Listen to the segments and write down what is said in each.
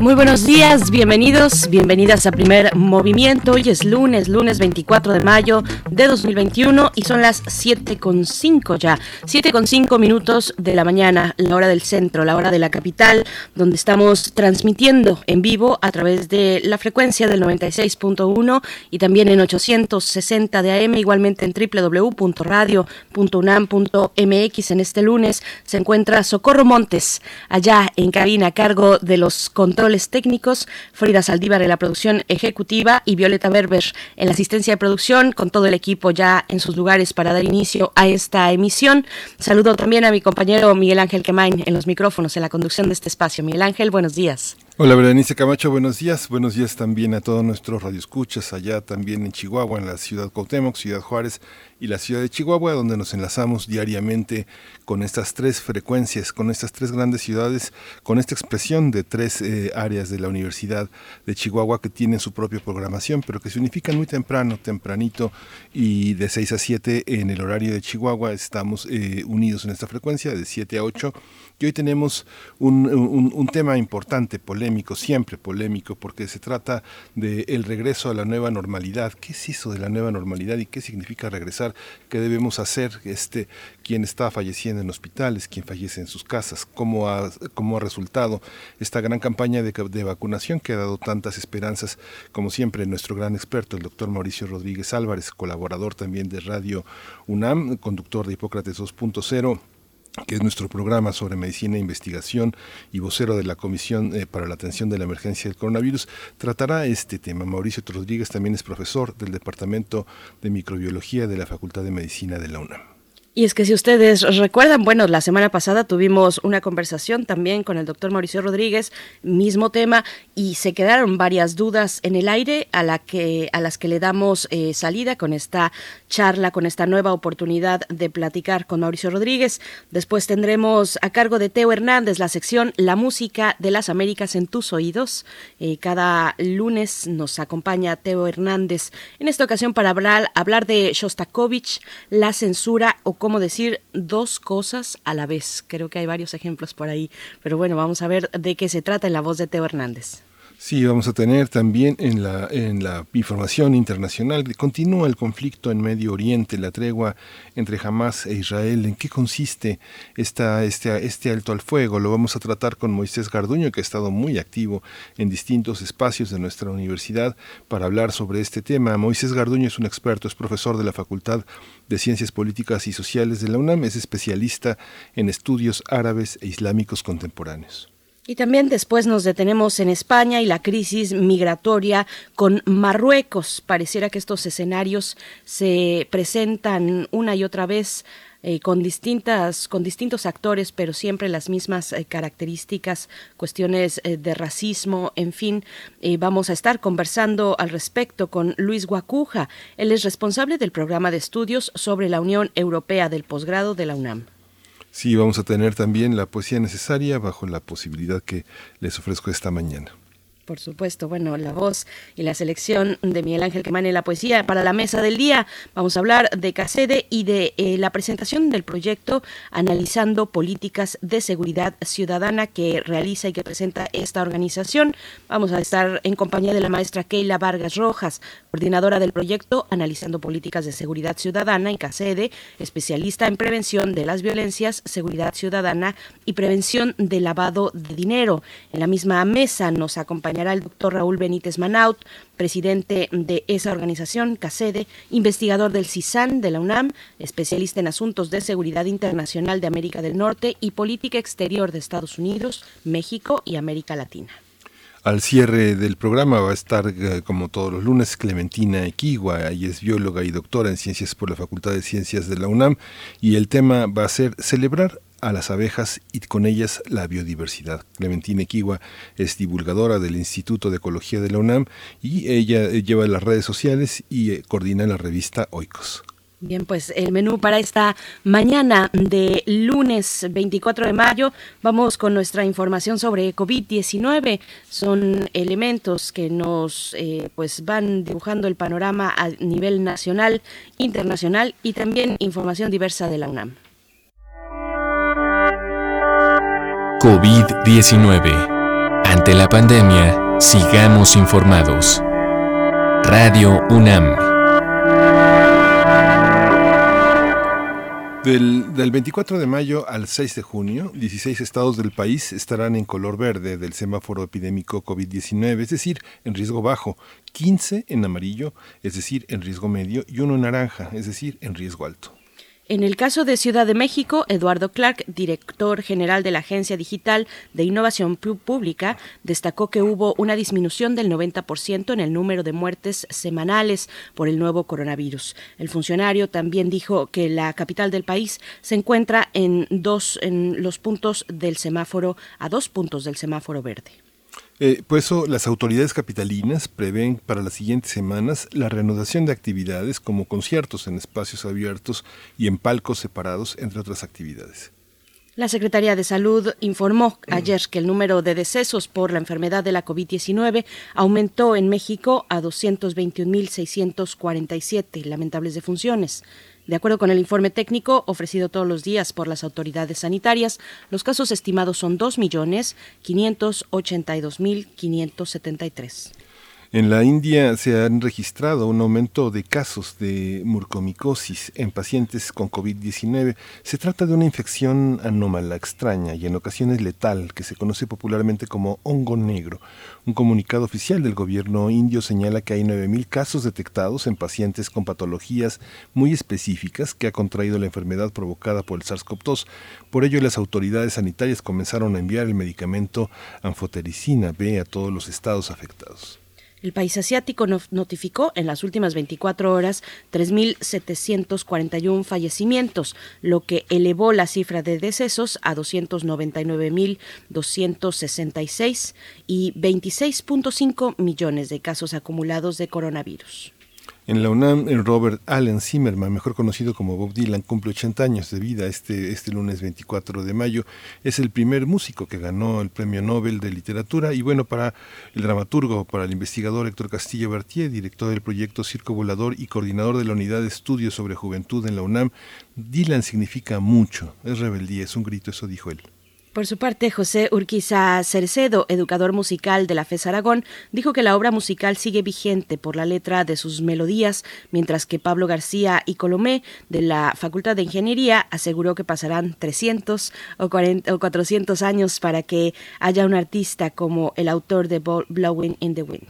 Muy buenos días, bienvenidos, bienvenidas a Primer Movimiento. Hoy es lunes, lunes 24 de mayo de 2021 y son las 7.5 ya, 7.5 minutos de la mañana, la hora del centro, la hora de la capital, donde estamos transmitiendo en vivo a través de la frecuencia del 96.1 y también en 860 de AM, igualmente en www.radio.unam.mx. En este lunes se encuentra Socorro Montes, allá en cabina a cargo de los controles técnicos, Frida Saldívar en la producción ejecutiva y Violeta Berber en la asistencia de producción, con todo el equipo ya en sus lugares para dar inicio a esta emisión. Saludo también a mi compañero Miguel Ángel Quemain en los micrófonos, en la conducción de este espacio. Miguel Ángel, buenos días. Hola Berenice Camacho, buenos días. Buenos días también a todos nuestros radioescuchas allá también en Chihuahua, en la ciudad Cuauhtémoc, Ciudad Juárez y la ciudad de Chihuahua, donde nos enlazamos diariamente con estas tres frecuencias, con estas tres grandes ciudades, con esta expresión de tres eh, áreas de la Universidad de Chihuahua que tienen su propia programación, pero que se unifican muy temprano, tempranito, y de 6 a 7 en el horario de Chihuahua estamos eh, unidos en esta frecuencia, de 7 a 8 y hoy tenemos un, tema importante, polémico, siempre polémico, porque se trata del regreso a la nueva normalidad. ¿Qué es eso de la nueva normalidad y qué significa regresar? ¿Qué debemos hacer? Este, ¿Quién está falleciendo en hospitales? ¿Quién fallece en sus casas? ¿Cómo ha, resultado esta gran campaña de vacunación que ha dado tantas esperanzas? Como siempre, nuestro gran experto, el doctor Mauricio Rodríguez Álvarez, colaborador también de Radio UNAM, conductor de Hipócrates 2.0 que es nuestro programa sobre medicina e investigación y vocero de la Comisión eh, para la Atención de la Emergencia del Coronavirus, tratará este tema. Mauricio Rodríguez también es profesor del Departamento de Microbiología de la Facultad de Medicina de la UNAM. Y es que si ustedes recuerdan, bueno, la semana pasada tuvimos una conversación también con el doctor Mauricio Rodríguez, mismo tema, y se quedaron varias dudas en el aire a, la que, a las que le damos eh, salida con esta charla, con esta nueva oportunidad de platicar con Mauricio Rodríguez. Después tendremos a cargo de Teo Hernández la sección La música de las Américas en tus oídos. Eh, cada lunes nos acompaña Teo Hernández, en esta ocasión para hablar, hablar de Shostakovich, la censura o cómo decir dos cosas a la vez. Creo que hay varios ejemplos por ahí, pero bueno, vamos a ver de qué se trata en la voz de Teo Hernández. Sí, vamos a tener también en la, información internacional, continúa el conflicto en Medio Oriente, la tregua entre Hamas e Israel, ¿en qué consiste esta, este, este alto al fuego? Lo vamos a tratar con Moisés Garduño, que ha estado muy activo en distintos espacios de nuestra universidad para hablar sobre este tema. Moisés Garduño es un experto, es profesor de la Facultad de Ciencias Políticas y Sociales de la UNAM, es especialista en estudios árabes e islámicos contemporáneos. Y también después nos detenemos en España y la crisis migratoria con Marruecos. Pareciera que estos escenarios se presentan una y otra vez eh, con distintas con distintos actores pero siempre las mismas eh, características cuestiones eh, de racismo. En fin vamos a estar conversando al respecto con Luis Guacuja. Él es responsable del programa de estudios sobre la Unión Europea del posgrado de la UNAM Sí, vamos a tener también la poesía necesaria bajo la posibilidad que les ofrezco esta mañana por supuesto, bueno, la voz y la selección de Miguel Ángel que mane la poesía para la mesa del día. Vamos a hablar de CACEDE y de eh, la presentación del proyecto analizando políticas de seguridad ciudadana que realiza y que presenta esta organización. Vamos a estar en compañía de la maestra Keila Vargas Rojas, coordinadora del proyecto analizando políticas de seguridad ciudadana en CACEDE, especialista en prevención de las violencias, seguridad ciudadana y prevención del lavado de dinero. En la misma mesa nos acompaña el doctor Raúl Benítez Manaut, presidente de esa organización, CACEDE, investigador del CISAN de la UNAM, especialista en asuntos de seguridad internacional de América del Norte y política exterior de Estados Unidos, México y América Latina. Al cierre del programa va a estar, eh, como todos los lunes, Clementina Equigua, ella es bióloga y doctora en ciencias por la Facultad de Ciencias de la UNAM, y el tema va a ser celebrar a las abejas y con ellas la biodiversidad. Clementina Equigua es divulgadora del Instituto de Ecología de la UNAM y ella eh, lleva las redes sociales y eh, coordina la revista Oikos. Bien, pues el menú para esta mañana de lunes 24 de mayo. Vamos con nuestra información sobre COVID-19. Son elementos que nos eh, pues van dibujando el panorama a nivel nacional, internacional y también información diversa de la UNAM. COVID-19. Ante la pandemia, sigamos informados. Radio UNAM. Del, 24 de mayo al 6 de junio, 16 estados del país estarán en color verde del semáforo epidémico COVID-19, es decir, en riesgo bajo, 15 en amarillo, es decir, en riesgo medio, y uno en naranja, es decir, en riesgo alto. En el caso de Ciudad de México, Eduardo Clark, director general de la Agencia Digital de Innovación Pública, destacó que hubo una disminución del 90% en el número de muertes semanales por el nuevo coronavirus. El funcionario también dijo que la capital del país se encuentra en dos en los puntos del semáforo a dos puntos del semáforo verde. Eh, por eso las autoridades capitalinas prevén para las siguientes semanas la reanudación de actividades como conciertos en espacios abiertos y en palcos separados, entre otras actividades. La Secretaría de Salud informó ayer que el número de decesos por la enfermedad de la COVID-19 aumentó en México a 221.647 lamentables defunciones. De acuerdo con el informe técnico ofrecido todos los días por las autoridades sanitarias, los casos estimados son 2.582.573. En la India se han registrado un aumento de casos de murcomicosis en pacientes con COVID-19. Se trata de una infección anómala, extraña y en ocasiones letal que se conoce popularmente como hongo negro. Un comunicado oficial del gobierno indio señala que hay 9.000 casos detectados en pacientes con patologías muy específicas que ha contraído la enfermedad provocada por el SARS-CoV-2. Por ello, las autoridades sanitarias comenzaron a enviar el medicamento anfotericina B a todos los estados afectados. El país asiático notificó en las últimas 24 horas 3.741 fallecimientos, lo que elevó la cifra de decesos a 299.266 y 26.5 millones de casos acumulados de coronavirus. En la UNAM, Robert Allen Zimmerman, mejor conocido como Bob Dylan, cumple 80 años de vida este, este lunes 24 de mayo. Es el primer músico que ganó el Premio Nobel de Literatura y bueno, para el dramaturgo, para el investigador Héctor Castillo Bertier, director del proyecto Circo Volador y coordinador de la Unidad de Estudios sobre Juventud en la UNAM, Dylan significa mucho, es rebeldía, es un grito, eso dijo él. Por su parte, José Urquiza Cercedo, educador musical de la FES Aragón, dijo que la obra musical sigue vigente por la letra de sus melodías, mientras que Pablo García y Colomé, de la Facultad de Ingeniería, aseguró que pasarán 300 o, 40, o 400 años para que haya un artista como el autor de Blowing in the Wind.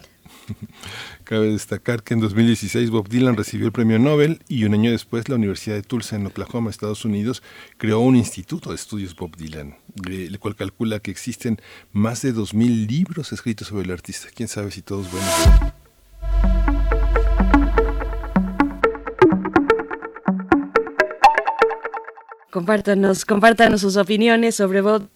Cabe destacar que en 2016 Bob Dylan recibió el premio Nobel y un año después la Universidad de Tulsa en Oklahoma, Estados Unidos, creó un instituto de estudios Bob Dylan, el cual calcula que existen más de 2.000 libros escritos sobre el artista. ¿Quién sabe si todos buenos? Compártanos, compártanos sus opiniones sobre Bob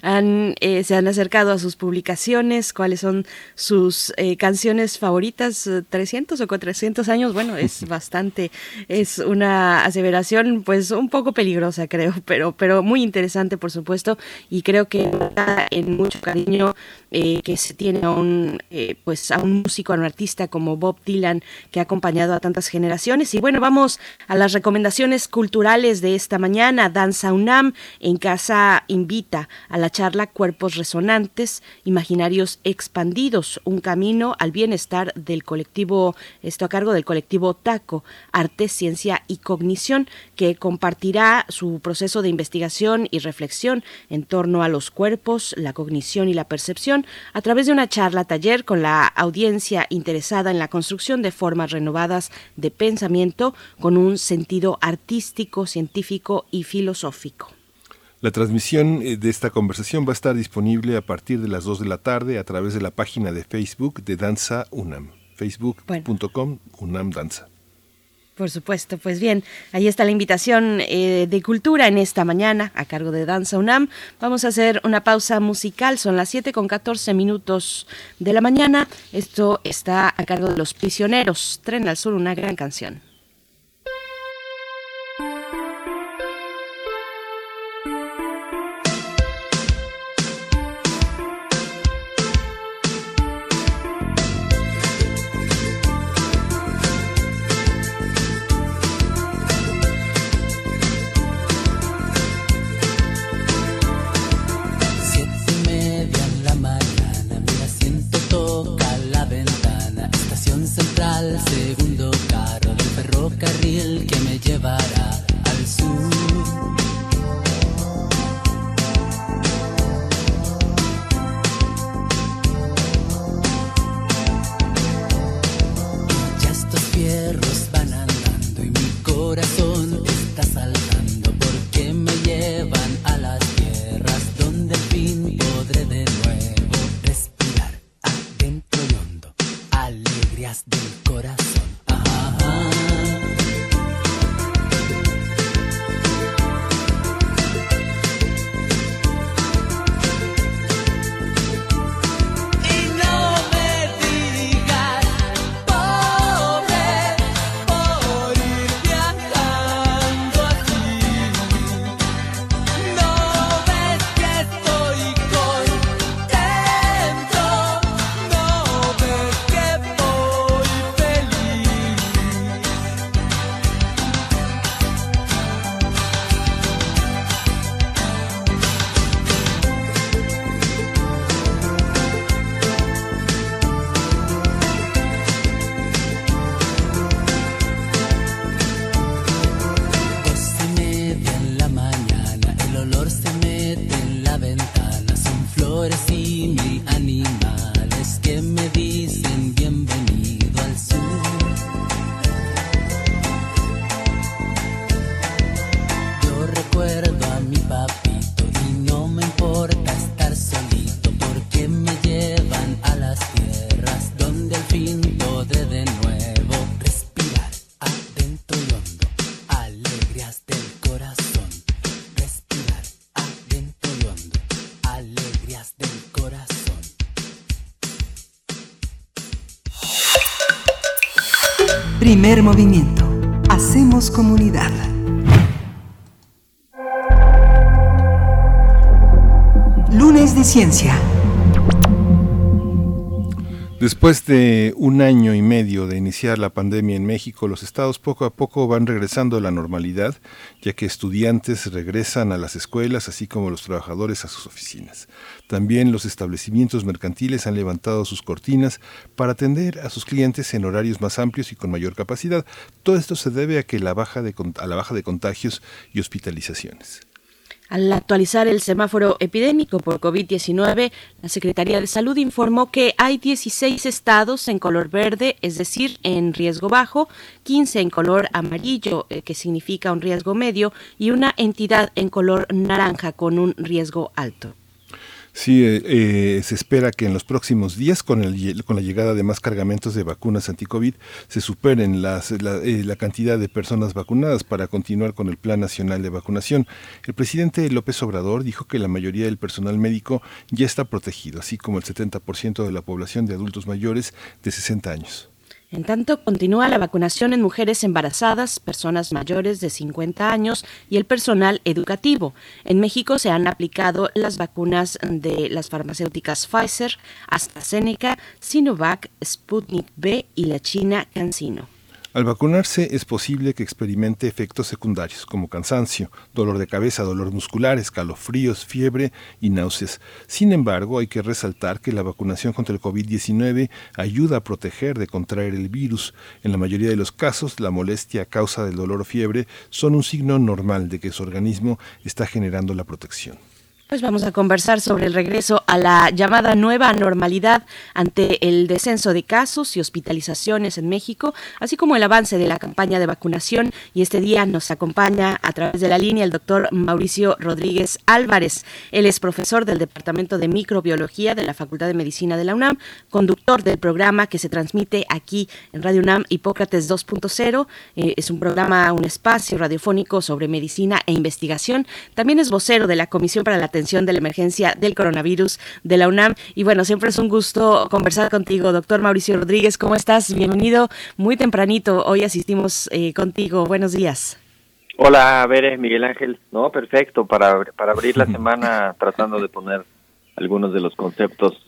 han, eh, se han acercado a sus publicaciones, cuáles son sus eh, canciones favoritas, 300 o 400 años, bueno, es bastante, es una aseveración pues un poco peligrosa creo, pero, pero muy interesante por supuesto y creo que en mucho cariño eh, que se tiene a un, pues a un músico, a un artista como Bob Dylan que ha acompañado a tantas generaciones. Y bueno, vamos a las recomendaciones culturales de esta mañana, Danza UNAM en casa invita a la charla Cuerpos Resonantes, Imaginarios Expandidos, un camino al bienestar del colectivo, esto a cargo del colectivo TACO, Arte, Ciencia y Cognición, que compartirá su proceso de investigación y reflexión en torno a los cuerpos, la cognición y la percepción a través de una charla taller con la audiencia interesada en la construcción de formas renovadas de pensamiento con un sentido artístico, científico y filosófico. La transmisión eh, de esta conversación va a estar disponible a partir de las 2 de la tarde a través de la página de Facebook de Danza UNAM, facebook.com UNAM Danza. Por supuesto, pues bien, ahí está la invitación eh, de cultura en esta mañana a cargo de Danza UNAM. Vamos a hacer una pausa musical, son las 7 con 14 minutos de la mañana. Esto está a cargo de Los Prisioneros, Tren al Sur, una gran canción. Movimiento. Hacemos comunidad. Lunes de Ciencia. Después de un año y medio de iniciar la pandemia en México, los estados poco a poco van regresando a la normalidad, ya que estudiantes regresan a las escuelas, así como los trabajadores a sus oficinas. También los establecimientos mercantiles han levantado sus cortinas para atender a sus clientes en horarios más amplios y con mayor capacidad. Todo esto se debe a, que la baja de, a la baja de contagios y hospitalizaciones. Al actualizar el semáforo epidémico por COVID-19, la Secretaría de Salud informó que hay 16 estados en color verde, es decir, en riesgo bajo, 15 en color amarillo, eh, que significa un riesgo medio, y una entidad en color naranja con un riesgo alto. Sí, eh, eh, se espera que en los próximos días, con, el, con la llegada de más cargamentos de vacunas anti-COVID, se superen las, la, eh, la, cantidad de personas vacunadas para continuar con el Plan Nacional de Vacunación. El presidente López Obrador dijo que la mayoría del personal médico ya está protegido, así como el 70% de la población de adultos mayores de 60 años. En tanto, continúa la vacunación en mujeres embarazadas, personas mayores de 50 años y el personal educativo. En México se han aplicado las vacunas de las farmacéuticas Pfizer, AstraZeneca, Sinovac, Sputnik B y la China CanSino. Al vacunarse es posible que experimente efectos secundarios como cansancio, dolor de cabeza, dolor muscular, escalofríos, fiebre y náuseas. Sin embargo, hay que resaltar que la vacunación contra el COVID-19 ayuda a proteger de contraer el virus. En la mayoría de los casos, la molestia a causa del dolor o fiebre son un signo normal de que su organismo está generando la protección. Pues vamos a conversar sobre el regreso a la llamada nueva normalidad ante el descenso de casos y hospitalizaciones en México, así como el avance de la campaña de vacunación. Y este día nos acompaña a través de la línea el doctor Mauricio Rodríguez Álvarez. Él es profesor del Departamento de Microbiología de la Facultad de Medicina de la UNAM, conductor del programa que se transmite aquí en Radio UNAM Hipócrates 2.0. Eh, es un programa, un espacio radiofónico sobre medicina e investigación. También es vocero de la Comisión para la Atención de la emergencia del coronavirus de la UNAM. Y bueno, siempre es un gusto conversar contigo, doctor Mauricio Rodríguez. ¿Cómo estás? Bienvenido muy tempranito. Hoy asistimos eh, contigo. Buenos días. Hola, Veres, Miguel Ángel. No, perfecto, para, para abrir la semana tratando de poner algunos de los conceptos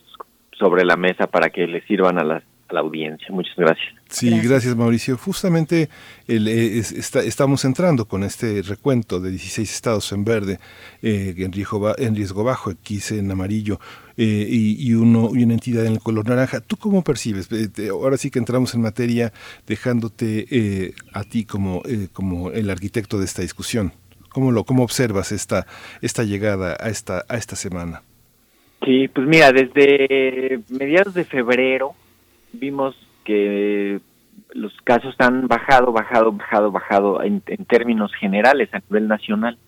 sobre la mesa para que le sirvan a las la audiencia. Muchas gracias. Sí, gracias, Mauricio. Justamente eh, estamos entrando con este recuento de 16 estados en verde, eh, en, riesgo, en riesgo bajo, X en amarillo eh, y, uno, y una entidad en el color naranja. ¿Tú cómo percibes? ahora sí que entramos en materia dejándote a ti como, como el arquitecto de esta discusión. ¿Cómo, lo, cómo observas esta, esta llegada a esta, a esta semana? Sí, pues mira, desde mediados de febrero vimos que los casos han bajado, bajado, bajado, bajado en, términos generales a nivel nacional.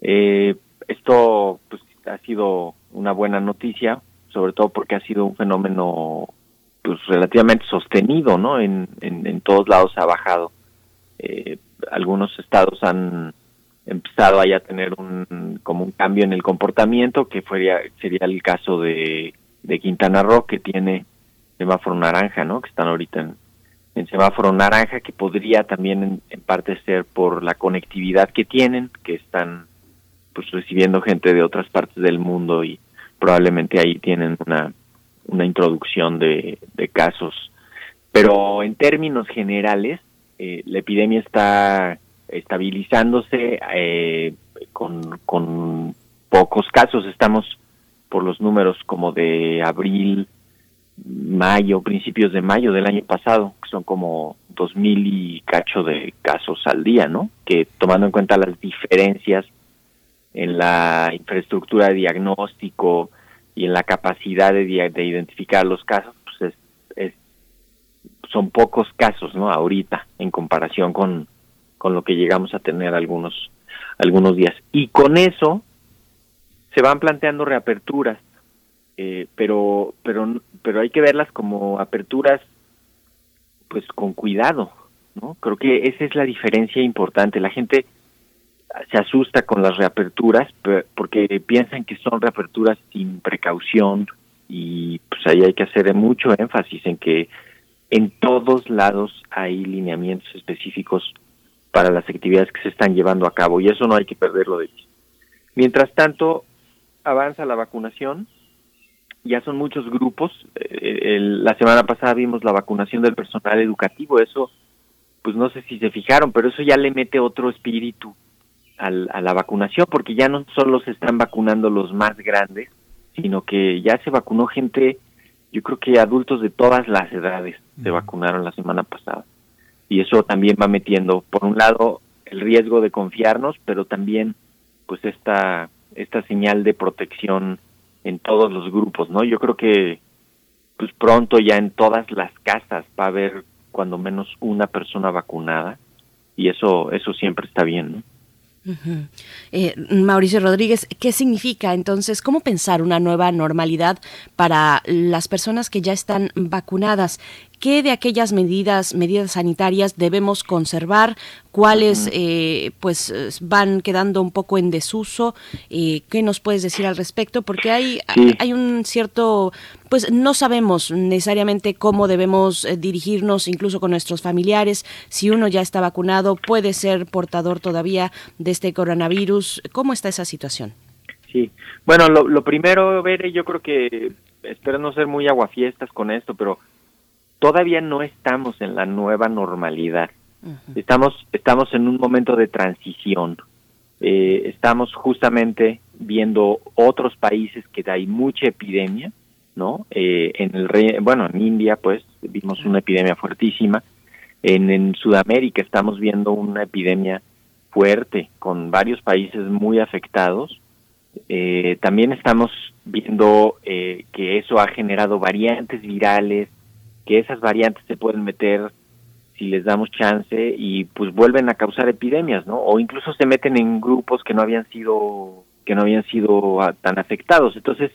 Eh, esto pues, ha sido una buena noticia, sobre todo porque ha sido un fenómeno pues relativamente sostenido, ¿no? En, en, todos lados ha bajado. Eh, algunos estados han empezado a tener un como un cambio en el comportamiento que sería el caso de Quintana Roo que tiene semáforo naranja, ¿no? Que están ahorita en, semáforo naranja, que podría también en, parte ser por la conectividad que tienen, que están pues recibiendo gente de otras partes del mundo y probablemente ahí tienen una, una introducción de, de casos. Pero en términos generales, eh, la epidemia está estabilizándose eh, con, con pocos casos. Estamos por los números como de abril, mayo, principios de mayo del año pasado, que son como dos mil y cacho de casos al día, ¿no? Que tomando en cuenta las diferencias en la infraestructura de diagnóstico y en la capacidad de, de identificar los casos, pues es, son pocos casos, ¿no? Ahorita, en comparación con, con lo que llegamos a tener algunos, algunos días. Y con eso se van planteando reaperturas eh, pero pero pero hay que verlas como aperturas pues con cuidado no creo que esa es la diferencia importante la gente se asusta con las reaperturas porque piensan que son reaperturas sin precaución y pues ahí hay que hacer mucho énfasis en que en todos lados hay lineamientos específicos para las actividades que se están llevando a cabo y eso no hay que perderlo de vista. Mientras tanto, avanza la vacunación, ya son muchos grupos. Eh, la semana pasada vimos la vacunación del personal educativo, eso, pues no sé si se fijaron, pero eso ya le mete otro espíritu al, a la vacunación, porque ya no solo se están vacunando los más grandes, sino que ya se vacunó gente, yo creo que adultos de todas las edades se vacunaron la semana pasada. Y eso también va metiendo, por un lado, el riesgo de confiarnos, pero también, pues, esta, esta señal de protección en todos los grupos, ¿no? Yo creo que pues pronto ya en todas las casas va a haber cuando menos una persona vacunada y eso eso siempre está bien, ¿no? Eh, Mauricio Rodríguez, ¿qué significa entonces, cómo pensar una nueva normalidad para las personas que ya están vacunadas? ¿Qué de aquellas medidas, medidas sanitarias debemos conservar? ¿Cuáles eh, pues van quedando un poco en desuso? Eh, ¿Qué nos puedes decir al respecto? Porque hay, hay un cierto, pues no sabemos necesariamente cómo debemos eh, dirigirnos incluso con nuestros familiares. Si uno ya está vacunado, puede ser portador todavía de este coronavirus. ¿Cómo está esa situación? Sí, bueno, lo, lo primero, Bere, yo creo que espero no ser muy aguafiestas con esto, pero todavía no estamos en la nueva normalidad. Estamos, estamos en un momento de transición. Eh, estamos justamente viendo otros países que hay mucha epidemia, ¿no? Eh, en el bueno, en India, pues, vimos una epidemia fuertísima. En, en Sudamérica estamos viendo una epidemia fuerte, con varios países muy afectados. Eh, también estamos viendo eh, que eso ha generado variantes virales, que esas variantes se pueden meter si les damos chance y pues vuelven a causar epidemias, ¿no? O incluso se meten en grupos que no habían sido que no habían sido ah, tan afectados. Entonces,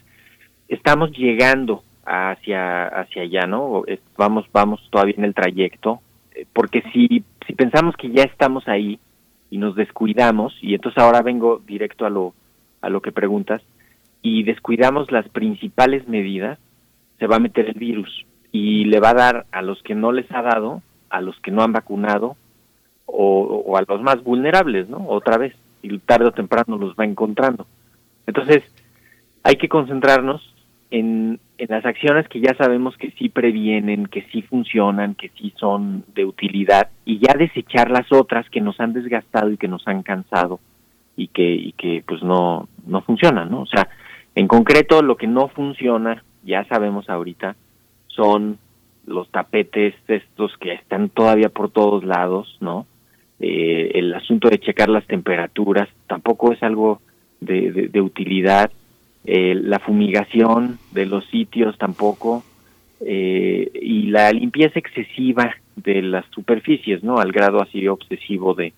estamos llegando hacia hacia allá, ¿no? Vamos vamos todavía en el trayecto, eh, porque si si pensamos que ya estamos ahí y nos descuidamos y entonces ahora vengo directo a lo a lo que preguntas y descuidamos las principales medidas, se va a meter el virus y le va a dar a los que no les ha dado, a los que no han vacunado o, a los más vulnerables, ¿no? Otra vez, y tarde o temprano los va encontrando. Entonces, hay que concentrarnos en, en las acciones que ya sabemos que sí previenen, que sí funcionan, que sí son de utilidad, y ya desechar las otras que nos han desgastado y que nos han cansado y que, y que pues no, no funcionan, ¿no? O sea, en concreto lo que no funciona, ya sabemos ahorita, son los tapetes estos que están todavía por todos lados, ¿no? Eh, el asunto de checar las temperaturas tampoco es algo de, de, utilidad. Eh, la fumigación de los sitios tampoco. Eh, y la limpieza excesiva de las superficies, ¿no? Al grado así obsesivo de,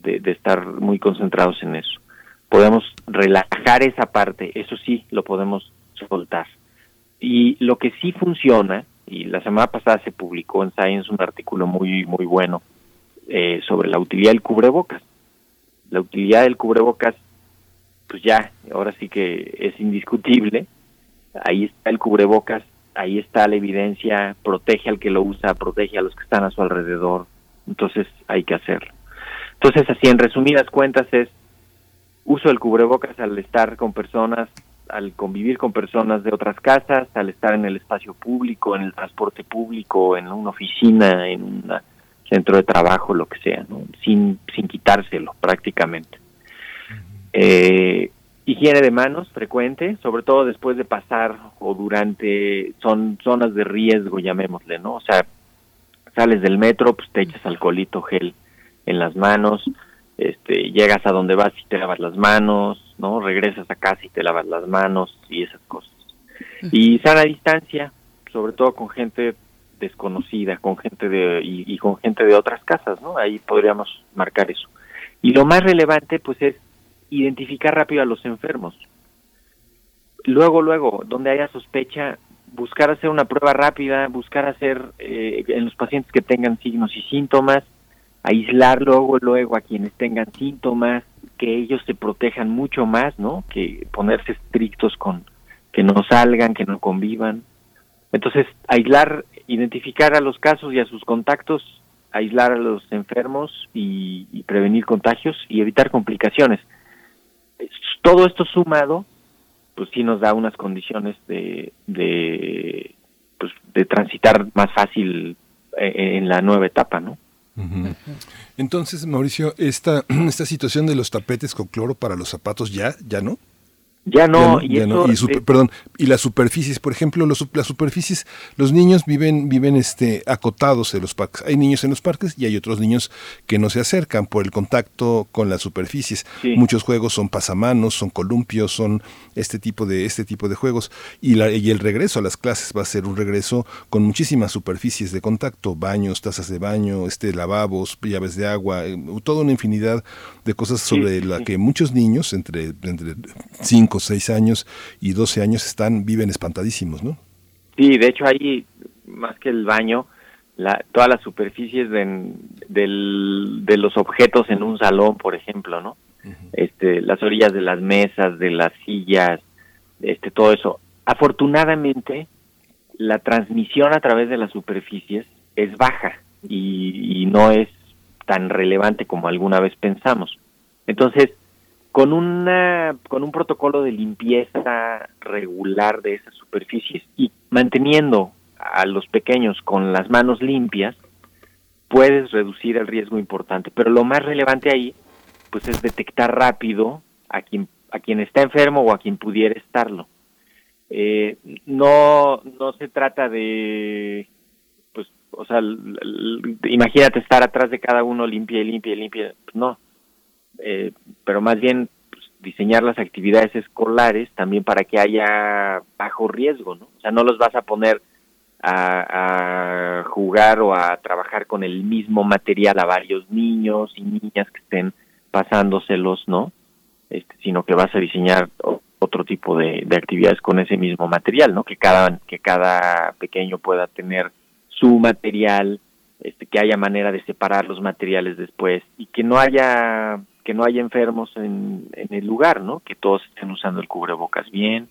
de, estar muy concentrados en eso. Podemos relajar esa parte, eso sí, lo podemos soltar. Y lo que sí funciona, y la semana pasada se publicó en Science un artículo muy, muy bueno eh, sobre la utilidad del cubrebocas. La utilidad del cubrebocas, pues ya, ahora sí que es indiscutible. Ahí está el cubrebocas, ahí está la evidencia, protege al que lo usa, protege a los que están a su alrededor. Entonces hay que hacerlo. Entonces, así en resumidas cuentas es uso del cubrebocas al estar con personas, al convivir con personas de otras casas, al estar en el espacio público, en el transporte público, en una oficina, en un centro de trabajo, lo que sea, ¿no? sin, sin quitárselo prácticamente. Eh, higiene de manos frecuente, sobre todo después de pasar o durante son zonas de riesgo, llamémosle, ¿no? O sea, sales del metro, pues te echas alcoholito, gel en las manos, este, llegas a donde vas y te lavas las manos, ¿no? Regresas a casa y te lavas las manos y esas cosas. Y sana distancia, sobre todo con gente desconocida, con gente de y, con gente de otras casas, ¿no? Ahí podríamos marcar eso. Y lo más relevante, pues, es identificar rápido a los enfermos. Luego, luego, donde haya sospecha, buscar hacer una prueba rápida, buscar hacer eh, en los pacientes que tengan signos y síntomas, aislar luego, luego a quienes tengan síntomas, que ellos se protejan mucho más, ¿no? Que ponerse estrictos con que no salgan, que no convivan. Entonces, aislar, identificar a los casos y a sus contactos, aislar a los enfermos y, prevenir contagios y evitar complicaciones. Todo esto sumado, pues sí nos da unas condiciones de, de, pues, de transitar más fácil eh, en la nueva etapa, ¿no? Entonces, Mauricio, esta, esta situación de los tapetes con cloro para los zapatos ya, ya no. Ya no, y, perdón, y las superficies, por ejemplo, los, las superficies, los niños viven, viven este, acotados en los parques. Hay niños en los parques y hay otros niños que no se acercan por el contacto con las superficies. Muchos juegos son pasamanos, son columpios, son este tipo de, este tipo de juegos. Y, la, y el regreso a las clases va a ser un regreso con muchísimas superficies de contacto, baños, tazas de baño, este, lavabos, llaves de agua, eh, toda una infinidad de cosas sobre la que muchos niños, entre, entre 5, 6 años y 12 años, están, viven espantadísimos, ¿no? Sí, de hecho ahí, más que el baño, la, todas las superficies de, de los objetos en un salón, por ejemplo, ¿no? este, las orillas de las mesas, de las sillas, este, todo eso. Afortunadamente, la transmisión a través de las superficies es baja y no es tan relevante como alguna vez pensamos. Entonces, con una con un protocolo de limpieza regular de esas superficies y manteniendo a los pequeños con las manos limpias, puedes reducir el riesgo importante. Pero lo más relevante ahí, pues es detectar rápido a quien a quien está enfermo o a quien pudiera estarlo. Eh, no no se trata de o sea, imagínate estar atrás de cada uno limpia y limpia y limpia, pues no, eh, pero más bien pues, diseñar las actividades escolares también para que haya bajo riesgo, ¿no? O sea, no los vas a poner a, jugar o a trabajar con el mismo material a varios niños y niñas que estén pasándoselos, ¿no? Este, sino que vas a diseñar otro tipo de, de, actividades con ese mismo material, ¿no? Que cada que cada pequeño pueda tener su material, este, que haya manera de separar los materiales después y que no haya que no haya enfermos en, el lugar, ¿no? Que todos estén usando el cubrebocas bien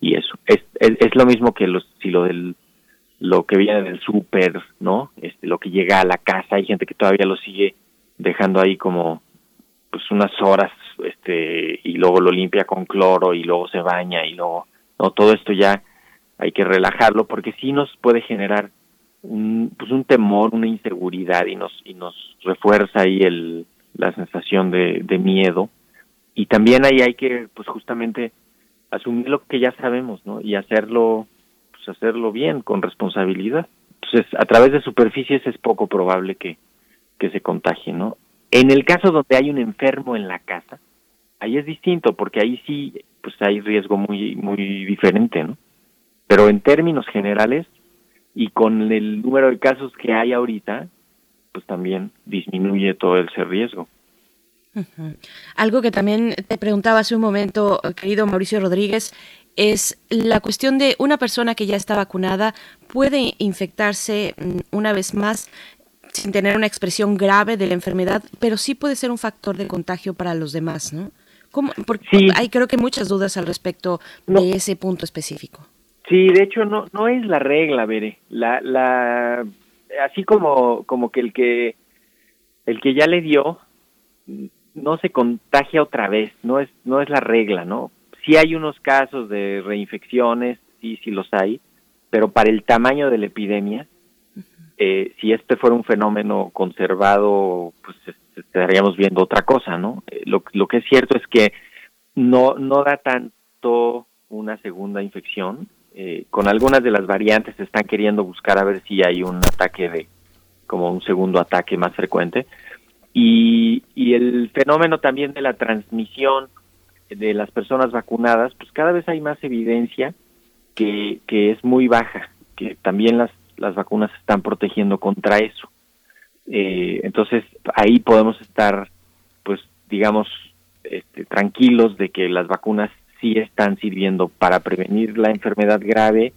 y eso es, es, es lo mismo que los si lo del lo que viene del súper, ¿no? Este, lo que llega a la casa, hay gente que todavía lo sigue dejando ahí como pues unas horas, este, y luego lo limpia con cloro y luego se baña y luego, no, todo esto ya hay que relajarlo porque sí nos puede generar un, pues un temor, una inseguridad y nos, y nos refuerza ahí el, la sensación de, de miedo. Y también ahí hay que, pues justamente, asumir lo que ya sabemos, ¿no? Y hacerlo, pues hacerlo bien, con responsabilidad. Entonces, a través de superficies es poco probable que, que se contagie, ¿no? En el caso donde hay un enfermo en la casa, ahí es distinto, porque ahí sí, pues hay riesgo muy, muy diferente, ¿no? Pero en términos generales, y con el número de casos que hay ahorita, pues también disminuye todo ese riesgo. Algo que también te preguntaba hace un momento, querido Mauricio Rodríguez, es la cuestión de una persona que ya está vacunada puede infectarse mm, una vez más sin tener una expresión grave de la enfermedad, pero sí puede ser un factor de contagio para los demás, ¿no? Porque hay creo que muchas dudas al respecto de ese punto específico. Sí, de hecho no no es la regla, Bere. La la así como como que el que el que ya le dio no se contagia otra vez, no es no es la regla, ¿no? Sí hay unos casos de reinfecciones, sí sí los hay, pero para el tamaño de la epidemia eh, si este fuera un fenómeno conservado, pues estaríamos viendo otra cosa, ¿no? Eh, lo, lo que es cierto es que no no da tanto una segunda infección, eh, con algunas de las variantes están queriendo buscar a ver si hay un ataque de como un segundo ataque más frecuente. Y, y el fenómeno también de la transmisión de las personas vacunadas pues cada vez hay más evidencia que, que es muy baja que también las las vacunas están protegiendo contra eso. Eh, entonces ahí podemos estar pues digamos este, tranquilos de que las vacunas sí están sirviendo para prevenir la enfermedad grave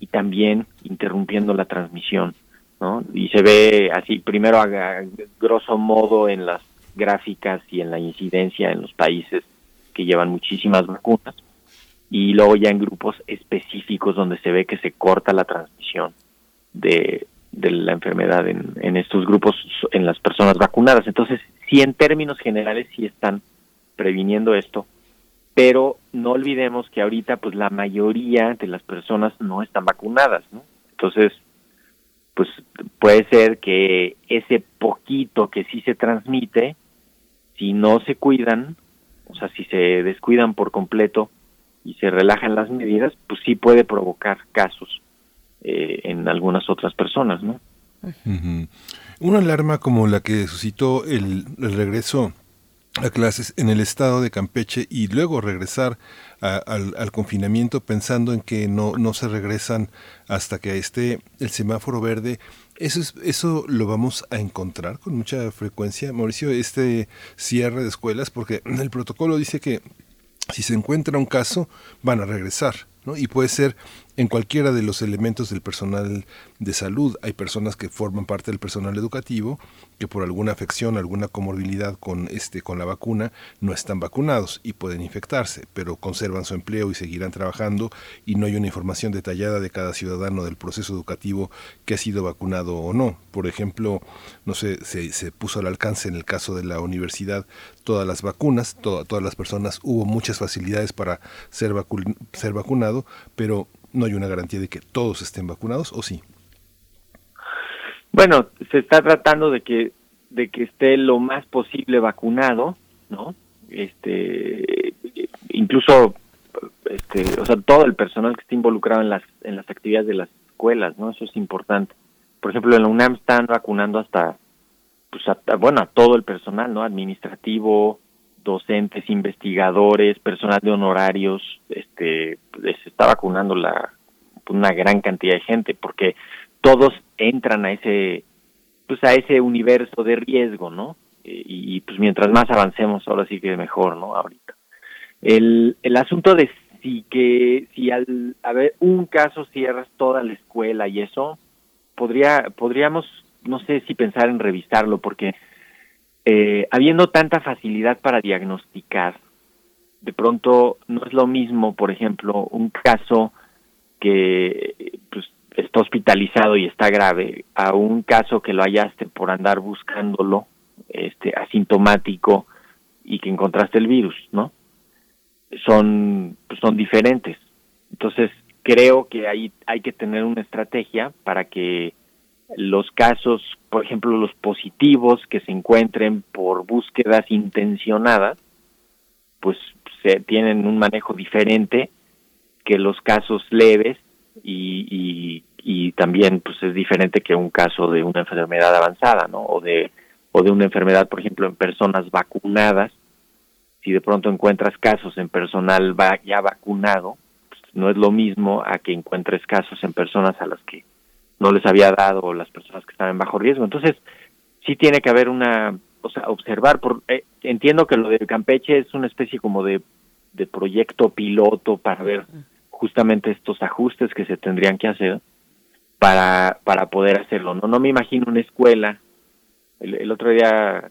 y también interrumpiendo la transmisión, ¿no? Y se ve así, primero a, grosso modo en las gráficas y en la incidencia en los países que llevan muchísimas vacunas y luego ya en grupos específicos donde se ve que se corta la transmisión de, la enfermedad en, en estos grupos, en las personas vacunadas. Entonces, sí en términos generales sí están previniendo esto, pero no olvidemos que ahorita pues la mayoría de las personas no están vacunadas, ¿no? Entonces, pues puede ser que ese poquito que sí se transmite, si no se cuidan, o sea, si se descuidan por completo y se relajan las medidas, pues sí puede provocar casos eh, en algunas otras personas, ¿no? Una alarma como la que suscitó el, el regreso a clases en el estado de Campeche y luego regresar al, confinamiento pensando en que no, no se regresan hasta que esté el semáforo verde. Eso, es, eso lo vamos a encontrar con mucha frecuencia, Mauricio, este cierre de escuelas, porque el protocolo dice que si se encuentra un caso, van a regresar. ¿No? Y puede ser en cualquiera de los elementos del personal de salud. Hay personas que forman parte del personal educativo que por alguna afección, alguna comorbilidad con este con la vacuna no están vacunados y pueden infectarse, pero conservan su empleo y seguirán trabajando y no hay una información detallada de cada ciudadano del proceso educativo que ha sido vacunado o no. Por ejemplo, no sé, se, se puso al alcance en el caso de la universidad todas las vacunas, todas las personas, hubo muchas facilidades para ser, ser pero no hay una garantía de que todos estén vacunados, ¿o sí? Bueno, se está tratando de que de que esté lo más posible vacunado, ¿no? Este, incluso, este, o sea, todo el personal que esté involucrado en las en las actividades de las escuelas, ¿no? Eso es importante. Por ejemplo, en la UNAM están vacunando hasta, pues, bueno, a todo el personal, ¿no? Administrativo, docentes, investigadores, personal de honorarios, este, se está vacunando la una gran cantidad de gente porque todos entran a ese pues a ese universo de riesgo, ¿no? Y, pues mientras más avancemos ahora sí que mejor, ¿no? Ahorita. El, el asunto de si que si al haber un caso cierras toda la escuela y eso podría podríamos no sé si pensar en revisarlo porque eh, habiendo tanta facilidad para diagnosticar de pronto no es lo mismo por ejemplo un caso que pues, está hospitalizado y está grave a un caso que lo hallaste por andar buscándolo este asintomático y que encontraste el virus no son pues, son diferentes. Entonces creo que ahí hay que tener una estrategia para que los casos por ejemplo los positivos que se encuentren por búsquedas intencionadas pues se tienen un manejo diferente que los casos leves y, y, también pues es diferente que un caso de una enfermedad avanzada, ¿no? O de, o de una enfermedad, por ejemplo, en personas vacunadas. Si de pronto encuentras casos en personal ya vacunado, pues no es lo mismo a que encuentres casos en personas a las que no les había dado las personas que estaban en bajo riesgo. Entonces, sí tiene que haber una, o sea, observar. Por, eh, entiendo que lo de Campeche es una especie como de de proyecto piloto para ver justamente estos ajustes que se tendrían que hacer para, para poder hacerlo. No, no me imagino una escuela. El, otro día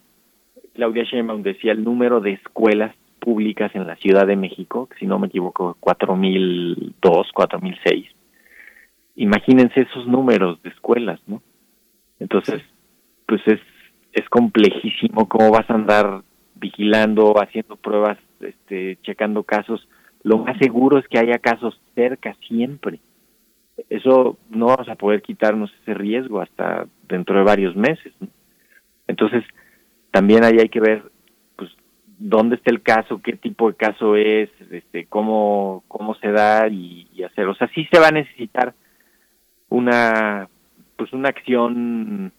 Claudia Sheinbaum decía el número de escuelas públicas en la Ciudad de México, que si no me equivoco, 4002, 4006. Imagínense esos números de escuelas, ¿no? Entonces, pues es, es complejísimo cómo vas a andar vigilando, haciendo pruebas, este, checando casos. Lo más seguro es que haya casos cerca siempre. Eso no vamos a poder quitarnos ese riesgo hasta dentro de varios meses. Entonces, también ahí hay que ver pues dónde está el caso, qué tipo de caso es, este, cómo, cómo se da y, y hacer. O sea, sí se va a necesitar una pues una acción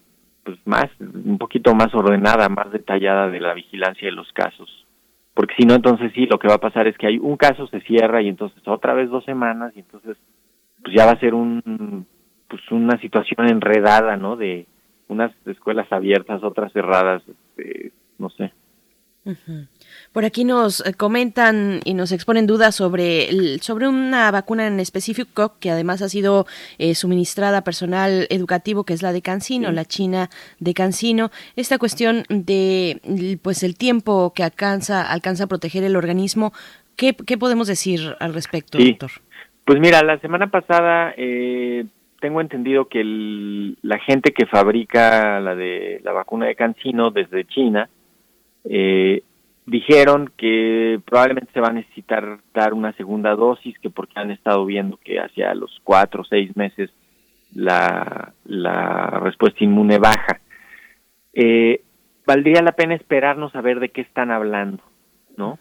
pues más un poquito más ordenada, más detallada de la vigilancia de los casos. Porque si no, entonces sí, lo que va a pasar es que hay un caso se cierra y entonces otra vez dos semanas y entonces pues ya va a ser un pues una situación enredada, ¿no? De unas escuelas abiertas, otras cerradas, este, no sé. Por aquí nos eh, comentan y nos exponen dudas sobre, sobre una vacuna en específico que además ha sido eh, suministrada a personal educativo, que es la de Cancino, la China de Cancino. Esta cuestión de pues el tiempo que alcanza, alcanza a proteger el organismo, ¿qué, podemos decir al respecto, doctor? Pues mira, la semana pasada eh, tengo entendido que la gente que fabrica la de la vacuna de Cancino desde China, eh, dijeron que probablemente se va a necesitar dar una segunda dosis, que porque han estado viendo que hacia los cuatro o seis meses la, la respuesta inmune baja. Eh, valdría la pena esperarnos a ver de qué están hablando, ¿no?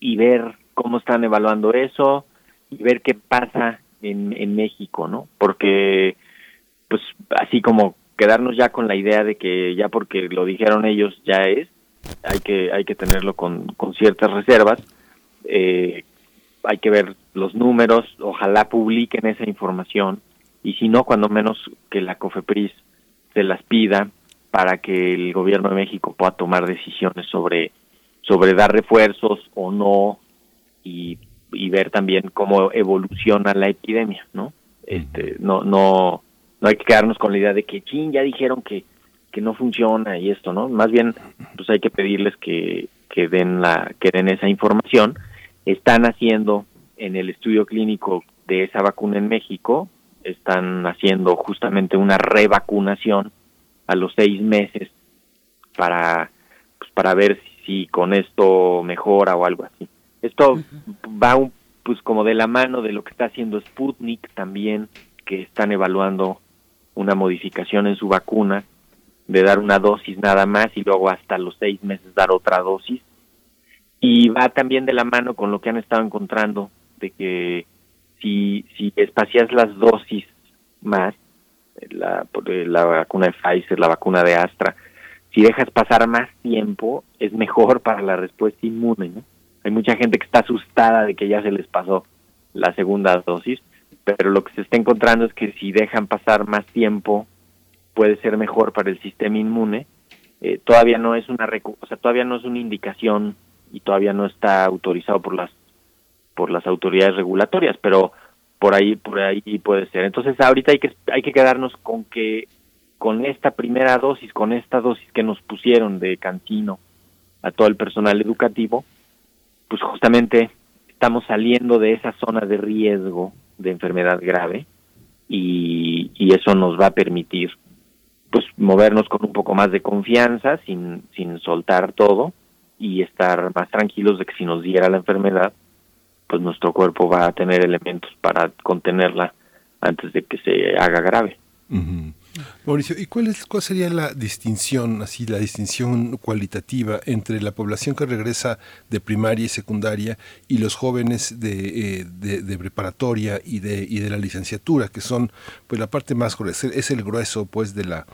Y ver cómo están evaluando eso y ver qué pasa en, en México, ¿no? Porque, pues, así como quedarnos ya con la idea de que ya porque lo dijeron ellos ya es, hay que hay que tenerlo con, con ciertas reservas. Eh, hay que ver los números ojalá publiquen esa información y si no cuando menos que la COFEPRIS se las pida para que el gobierno de México pueda tomar decisiones sobre sobre dar refuerzos o no y, y ver también cómo evoluciona la epidemia no este no no no hay que quedarnos con la idea de que chin ya dijeron que que no funciona y esto, ¿no? Más bien, pues hay que pedirles que, que den la, que den esa información. Están haciendo en el estudio clínico de esa vacuna en México, están haciendo justamente una revacunación a los seis meses para, pues para ver si, con esto mejora o algo así. Esto va un, pues como de la mano de lo que está haciendo Sputnik también, que están evaluando una modificación en su vacuna de dar una dosis nada más y luego hasta los seis meses dar otra dosis. Y va también de la mano con lo que han estado encontrando, de que si, si espacias las dosis más, la, la vacuna de Pfizer, la vacuna de Astra, si si dejas pasar más tiempo, es mejor para la respuesta inmune. ¿no? Hay mucha gente que está asustada de que ya se les pasó la segunda dosis, pero lo que se está encontrando es que si dejan pasar más tiempo, puede ser mejor para el sistema inmune. Eh, todavía no es una o sea, todavía no es una indicación y todavía no está autorizado por las por las autoridades regulatorias, pero por ahí por ahí puede ser. Entonces, ahorita hay que hay que quedarnos con que con esta primera dosis, con esta dosis que nos pusieron de cantino a todo el personal educativo, pues justamente estamos saliendo de esa zona de riesgo de enfermedad grave y, y eso nos va a permitir pues movernos con un poco más de confianza sin, sin soltar todo y estar más tranquilos de que si nos diera la enfermedad pues nuestro cuerpo va a tener elementos para contenerla antes de que se haga grave. Mauricio, ¿y cuál, es, cuál sería la distinción, así la distinción cualitativa entre la población que regresa de primaria y secundaria y los jóvenes de, eh, preparatoria y de, y de la licenciatura, que son pues la parte más gruesa, es el grueso pues de la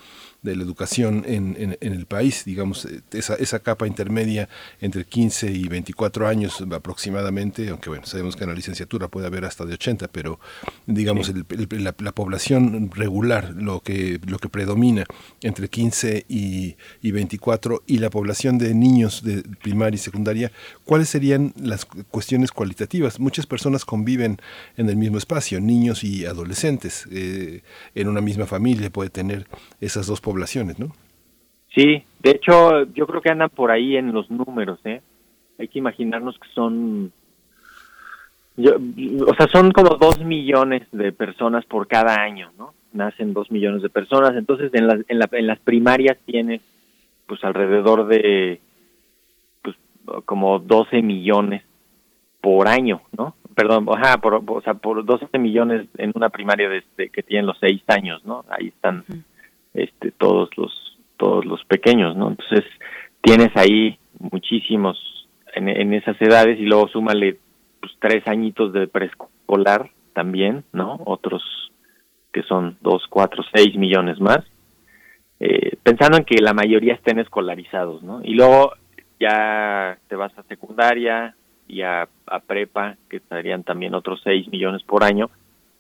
de la educación en, en, el país, digamos, eh, esa, esa capa intermedia entre 15 y 24 años aproximadamente, aunque bueno, sabemos que en la licenciatura puede haber hasta de 80, pero digamos la, población regular, lo que, lo que predomina entre 15 y, y 24 y la población de niños de primaria y secundaria, ¿cuáles serían las cuestiones cualitativas? Muchas personas conviven en el mismo espacio, niños y adolescentes, eh, en una misma familia puede tener esas dos poblaciones poblaciones, ¿no? Sí, de hecho yo creo que andan por ahí en los números, ¿eh? Hay que imaginarnos que son, o sea, son como dos millones de personas por cada año, ¿no? Nacen dos millones de personas, entonces en las, en, la, en las primarias tienes pues alrededor de pues como 12 millones por año, ¿no? Perdón, ajá, por, o sea, por 12 millones en una primaria desde que tienen los seis años, ¿no? Ahí están este, todos los todos los pequeños, ¿no? Entonces tienes ahí muchísimos en, esas edades y luego súmale pues, tres añitos de preescolar también, ¿no? Otros que son dos, cuatro, seis millones más, eh, pensando en que la mayoría estén escolarizados, ¿no? Y luego ya te vas a secundaria y a prepa, que estarían también otros seis millones por año,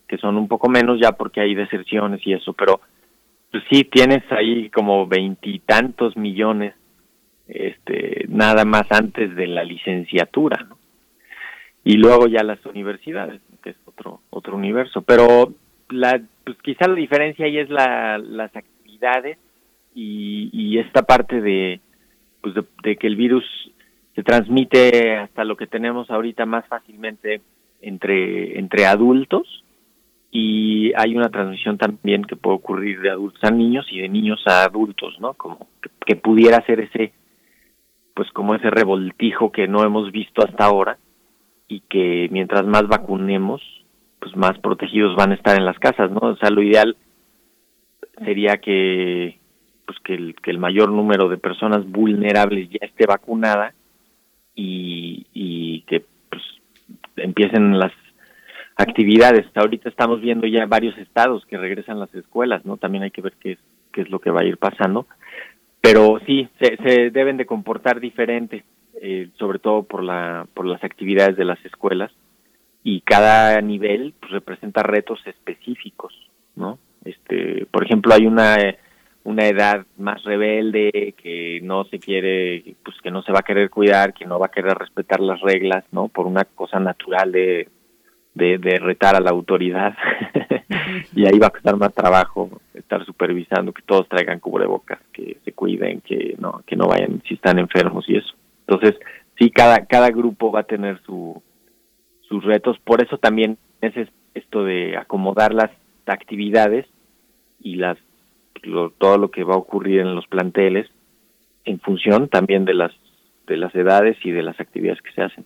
que son un poco menos ya porque hay deserciones y eso, pero pues sí tienes ahí como veintitantos millones este nada más antes de la licenciatura y luego ya las universidades que es otro otro universo. Pero la pues quizá la diferencia ahí es la, las actividades y, y esta parte de pues de que el virus se transmite hasta lo que tenemos ahorita más fácilmente entre entre adultos y hay una transmisión también que puede ocurrir de adultos a niños y de niños a adultos, ¿no? Como que, pudiera ser ese, pues como ese revoltijo que no hemos visto hasta ahora y que mientras más vacunemos, pues más protegidos van a estar en las casas, ¿no? O sea, lo ideal sería que pues que el, que el mayor número de personas vulnerables ya esté vacunada y, y que pues empiecen las actividades. Ahorita estamos viendo ya varios estados que regresan las escuelas, ¿no? También hay que ver qué es, qué es lo que va a ir pasando. Pero sí, se, deben de comportar diferente, eh, sobre todo por, la, por las actividades de las escuelas. Y cada nivel pues, representa retos específicos, ¿no? Este, por ejemplo, hay una una edad más rebelde que no se quiere pues que no se va a querer cuidar que no va a querer respetar las reglas no por una cosa natural de de, retar a la autoridad y ahí va a costar más trabajo estar supervisando que todos traigan cubrebocas, que se cuiden, que no que no vayan si están enfermos y eso. Entonces, sí cada cada grupo va a tener su sus retos, por eso también es esto de acomodar las actividades y las todo lo que va a ocurrir en los planteles en función también de las de las edades y de las actividades que se hacen.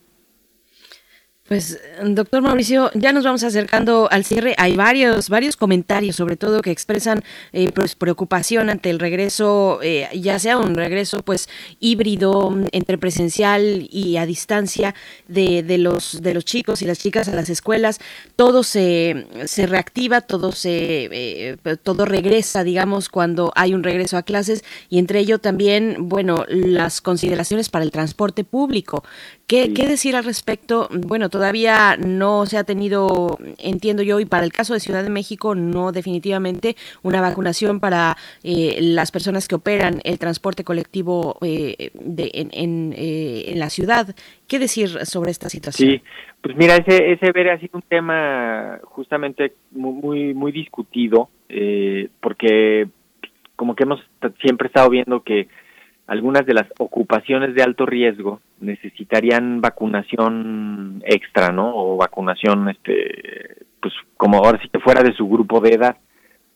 Pues, doctor Mauricio, ya nos vamos acercando al cierre. Hay varios, varios comentarios, sobre todo, que expresan eh, pues, preocupación ante el regreso, eh, ya sea un regreso pues híbrido entre presencial y a distancia de, de, los de los chicos y las chicas a las escuelas. Todo se, se reactiva, todo se eh, todo regresa, digamos, cuando hay un regreso a clases y entre ello también, bueno, las consideraciones para el transporte público. ¿Qué, ¿Qué decir al respecto? Bueno, todavía no se ha tenido, entiendo yo, y para el caso de Ciudad de México, no definitivamente una vacunación para eh, las personas que operan el transporte colectivo eh, de, en, eh, en, la ciudad. ¿Qué decir sobre esta situación? Sí, pues mira, ese, ese ver ha sido un tema justamente muy, muy discutido, porque como que hemos siempre estado viendo que algunas de las ocupaciones de alto riesgo necesitarían vacunación extra, ¿no? O vacunación, este, pues como ahora sí que fuera de su grupo de edad.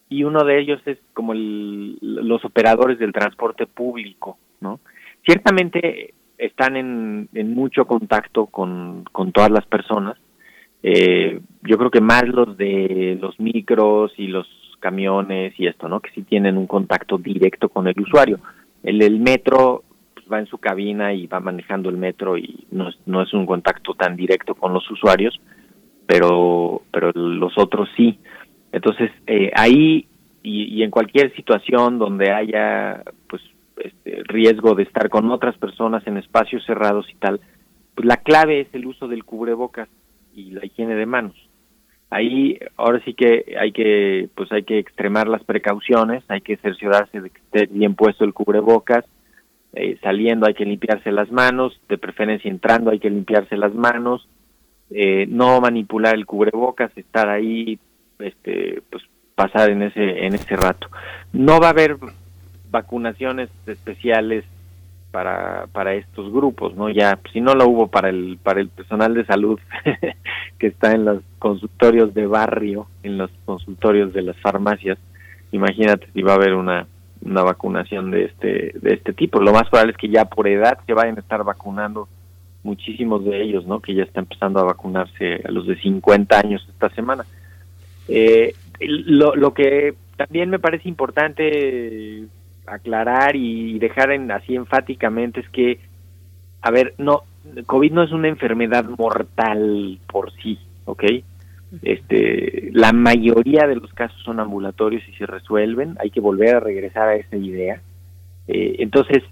Y uno de ellos es como el, los operadores del transporte público, ¿no? Ciertamente están en, mucho contacto con, con todas las personas. Eh, yo creo que más los de los micros y los camiones y esto, ¿no? Que sí tienen un contacto directo con el usuario el, el metro pues, va en su cabina y va manejando el metro y no es, no es un contacto tan directo con los usuarios, pero, pero los otros sí. Entonces, eh, ahí y, y, en cualquier situación donde haya pues este, riesgo de estar con otras personas en espacios cerrados y tal, pues la clave es el uso del cubrebocas y la higiene de manos ahí ahora sí que hay que pues hay que extremar las precauciones hay que cerciorarse de que esté bien puesto el cubrebocas eh, saliendo hay que limpiarse las manos de preferencia entrando hay que limpiarse las manos eh, no manipular el cubrebocas estar ahí este pues pasar en ese en ese rato. No va a haber vacunaciones especiales para, para estos grupos, ¿no? Ya, si no lo hubo para el, para el personal de salud que está en los consultorios de barrio, en los consultorios de las farmacias, imagínate si va a haber una, una vacunación de este, de este tipo. Lo más probable es que ya por edad se vayan a estar vacunando muchísimos de ellos, ¿no? Que ya está empezando a vacunarse a los de 50 años esta semana. Eh, lo, lo que también me parece importante aclarar y dejar en, así enfáticamente es que, a ver, no, COVID no es una enfermedad mortal por sí, ¿ok? Este, la mayoría de los casos son ambulatorios y se resuelven, hay que volver a regresar a esa idea. Eh, entonces,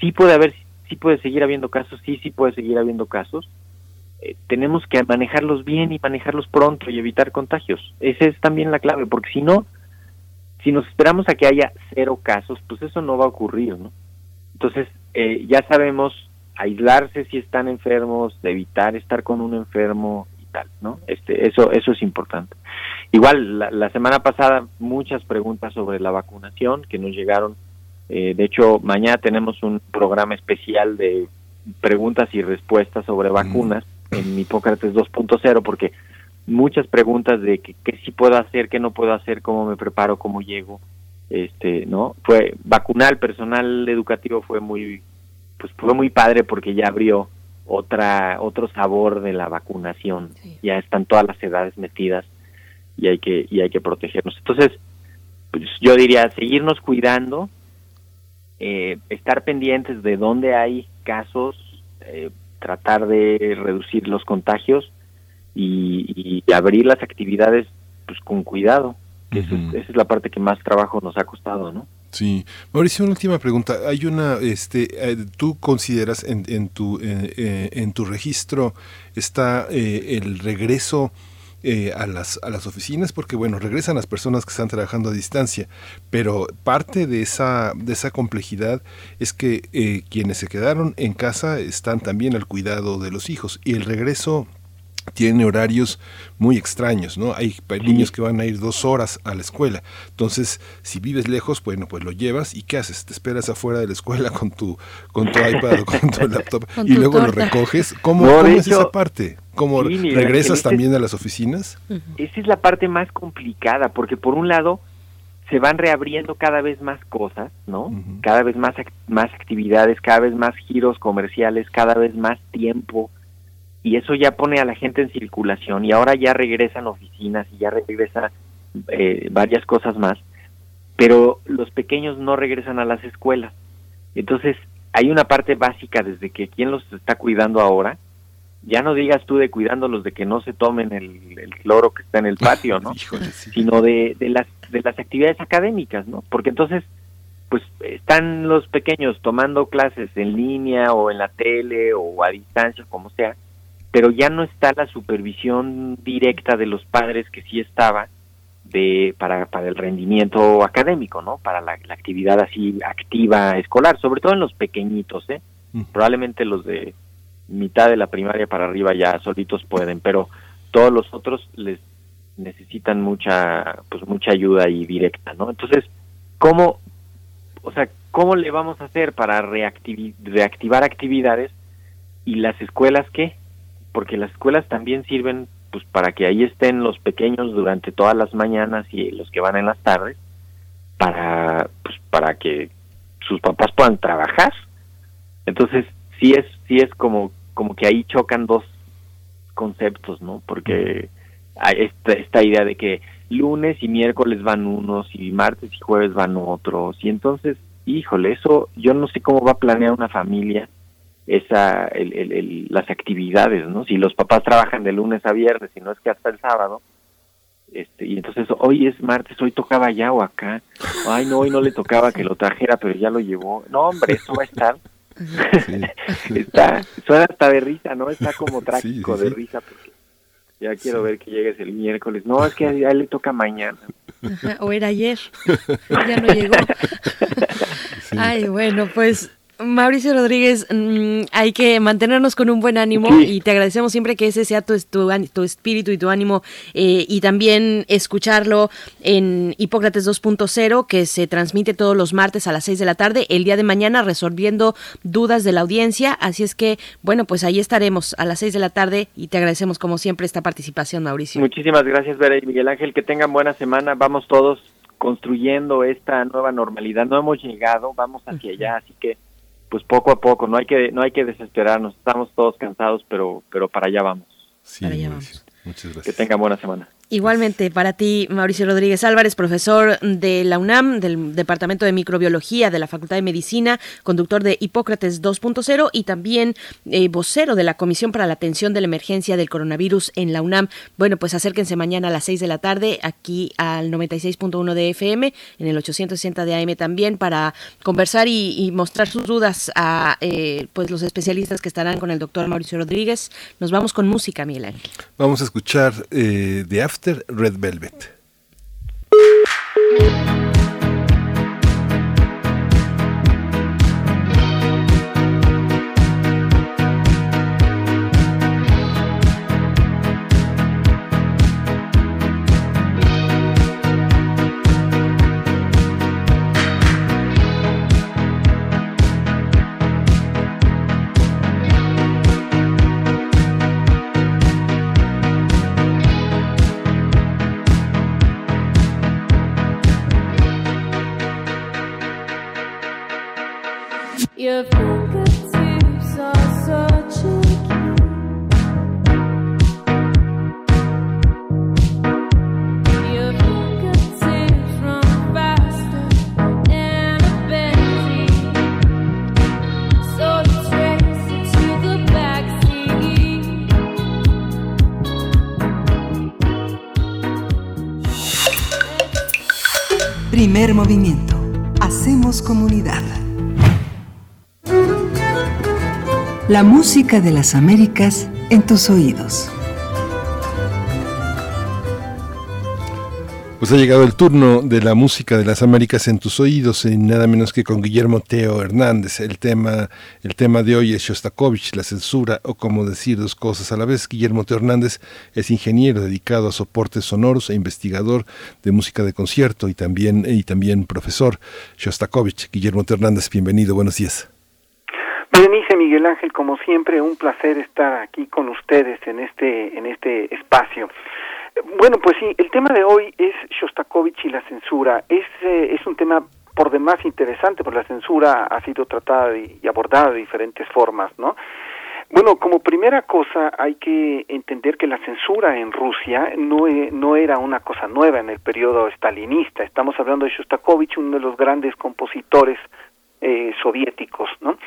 sí puede haber, sí puede seguir habiendo casos, sí, sí puede seguir habiendo casos. Eh, tenemos que manejarlos bien y manejarlos pronto y evitar contagios. Esa es también la clave, porque si no, si nos esperamos a que haya cero casos, pues eso no va a ocurrir, ¿no? Entonces, eh, ya sabemos aislarse si están enfermos, de evitar estar con un enfermo y tal, ¿no? Este, eso, eso es importante. Igual, la, semana pasada muchas preguntas sobre la vacunación que nos llegaron. Eh, de hecho, mañana tenemos un programa especial de preguntas y respuestas sobre vacunas en Hipócrates 2.0 porque muchas preguntas de qué sí puedo hacer, qué no puedo hacer, cómo me preparo, cómo llego, este, ¿no? Fue vacunar personal educativo fue muy pues fue muy padre porque ya abrió otra otro sabor de la vacunación. Ya están todas las edades metidas y hay que y hay que protegernos. Entonces, pues yo diría seguirnos cuidando, eh, estar pendientes de dónde hay casos, eh, tratar de reducir los contagios y, abrir las actividades pues con cuidado. esa, es, la parte que más trabajo nos ha costado, ¿no? Sí, Mauricio, una última pregunta. Hay una, este, eh, tú consideras en, en tu eh, eh, en tu registro está el regreso a las a las oficinas, porque bueno, regresan las personas que están trabajando a distancia, pero parte de esa de esa complejidad es que quienes se quedaron en casa están también al cuidado de los hijos y el regreso tiene horarios muy extraños, ¿no? Hay, niños que van a ir dos horas a la escuela. Entonces, si vives lejos, bueno, pues lo llevas y ¿qué haces? Te esperas afuera de la escuela con tu, con tu iPad o con tu laptop y luego lo recoges. ¿Cómo, es esa parte? ¿Cómo regresas también a las oficinas? Esa es la parte más complicada, porque por un lado se van reabriendo cada vez más cosas, ¿no? Cada vez más, más actividades, cada vez más giros comerciales, cada vez más tiempo y eso ya pone a la gente en circulación y ahora ya regresan oficinas y ya regresa eh, varias cosas más, pero los pequeños no regresan a las escuelas. Entonces, hay una parte básica desde que quién los está cuidando ahora, ya no digas tú de cuidándolos de que no se tomen el, el cloro que está en el patio, ¿no? Sino de, de, las, de las actividades académicas, ¿no? Porque entonces, pues están los pequeños tomando clases en línea o en la tele o a distancia, como sea, pero ya no está la supervisión directa de los padres que sí estaba de para, para el rendimiento académico, ¿no? Para la, actividad así activa escolar, sobre todo en los pequeñitos, ¿eh? Probablemente los de mitad de la primaria para arriba ya solitos pueden, pero todos los otros les necesitan mucha pues mucha ayuda y directa, ¿no? Entonces, ¿cómo o sea, cómo le vamos a hacer para reactivar actividades y las escuelas qué? Porque las escuelas también sirven pues para que ahí estén los pequeños durante todas las mañanas y los que van en las tardes para pues para que sus papás puedan trabajar. Entonces sí es sí es como como que ahí chocan dos conceptos no porque hay esta, esta idea de que lunes y miércoles van unos y martes y jueves van otros. Y entonces híjole eso yo no sé cómo va a planear una familia esa el, las actividades, ¿no? Si los papás trabajan de lunes a viernes y no es que hasta el sábado, este, y entonces hoy es martes, hoy tocaba allá o acá, ay no, hoy no le tocaba que lo trajera, pero ya lo llevó, no hombre, eso va a estar, está, suena hasta de risa, ¿no? Está como trágico de risa porque ya quiero ver que llegues el miércoles, no, es que a él le toca mañana. o era ayer, ya no llegó. Ay, bueno, pues Mauricio Rodríguez, mm, hay que mantenernos con un buen ánimo y te agradecemos siempre que ese sea tu, tu, espíritu y tu ánimo eh, y también escucharlo en Hipócrates 2.0 que se transmite todos los martes a las 6 de la tarde, el día de mañana resolviendo dudas de la audiencia, así es que bueno, pues ahí estaremos a las 6 de la tarde y te agradecemos como siempre esta participación, Mauricio. Muchísimas gracias, Vera y Miguel Ángel, que tengan buena semana, vamos todos construyendo esta nueva normalidad, no hemos llegado, vamos hacia allá, así que pues poco a poco, no hay que no hay que desesperarnos, estamos todos cansados, pero pero para allá vamos. para allá vamos. Muchas gracias. Que tengan buena semana. Igualmente para ti, Mauricio Rodríguez Álvarez, profesor de la UNAM, del Departamento de Microbiología de la Facultad de Medicina, conductor de Hipócrates 2.0 y también eh, vocero de la Comisión para la Atención de la Emergencia del Coronavirus en la UNAM. Bueno, pues acérquense mañana a las 6 de la tarde aquí al 96.1 de FM, en el 860 de AM también, para conversar y, mostrar sus dudas a eh, pues los especialistas que estarán con el doctor Mauricio Rodríguez. Nos vamos con música, Miguel Ángel. Vamos a escuchar eh, The After Red Velvet. Movimiento. Hacemos comunidad. La música de las Américas en tus oídos. Pues ha llegado el turno de la música de las Américas en tus oídos, y nada menos que con Guillermo Teo Hernández. El tema, el tema de hoy es Shostakovich, la censura, o como decir dos cosas a la vez. Guillermo Teo Hernández es ingeniero dedicado a soportes sonoros e investigador de música de concierto y también, y también profesor. Shostakovich, Guillermo Teo Hernández, bienvenido, buenos días. Berenice Miguel Ángel, como siempre, un placer estar aquí con ustedes en este, en este espacio. Bueno, pues sí, el tema de hoy es Shostakovich y la censura. Es, eh, es un tema por demás interesante, porque la censura ha sido tratada y, abordada de diferentes formas, ¿no? Bueno, como primera cosa hay que entender que la censura en Rusia no, e, no era una cosa nueva en el periodo stalinista. Estamos hablando de Shostakovich, uno de los grandes compositores eh, soviéticos. ¿no?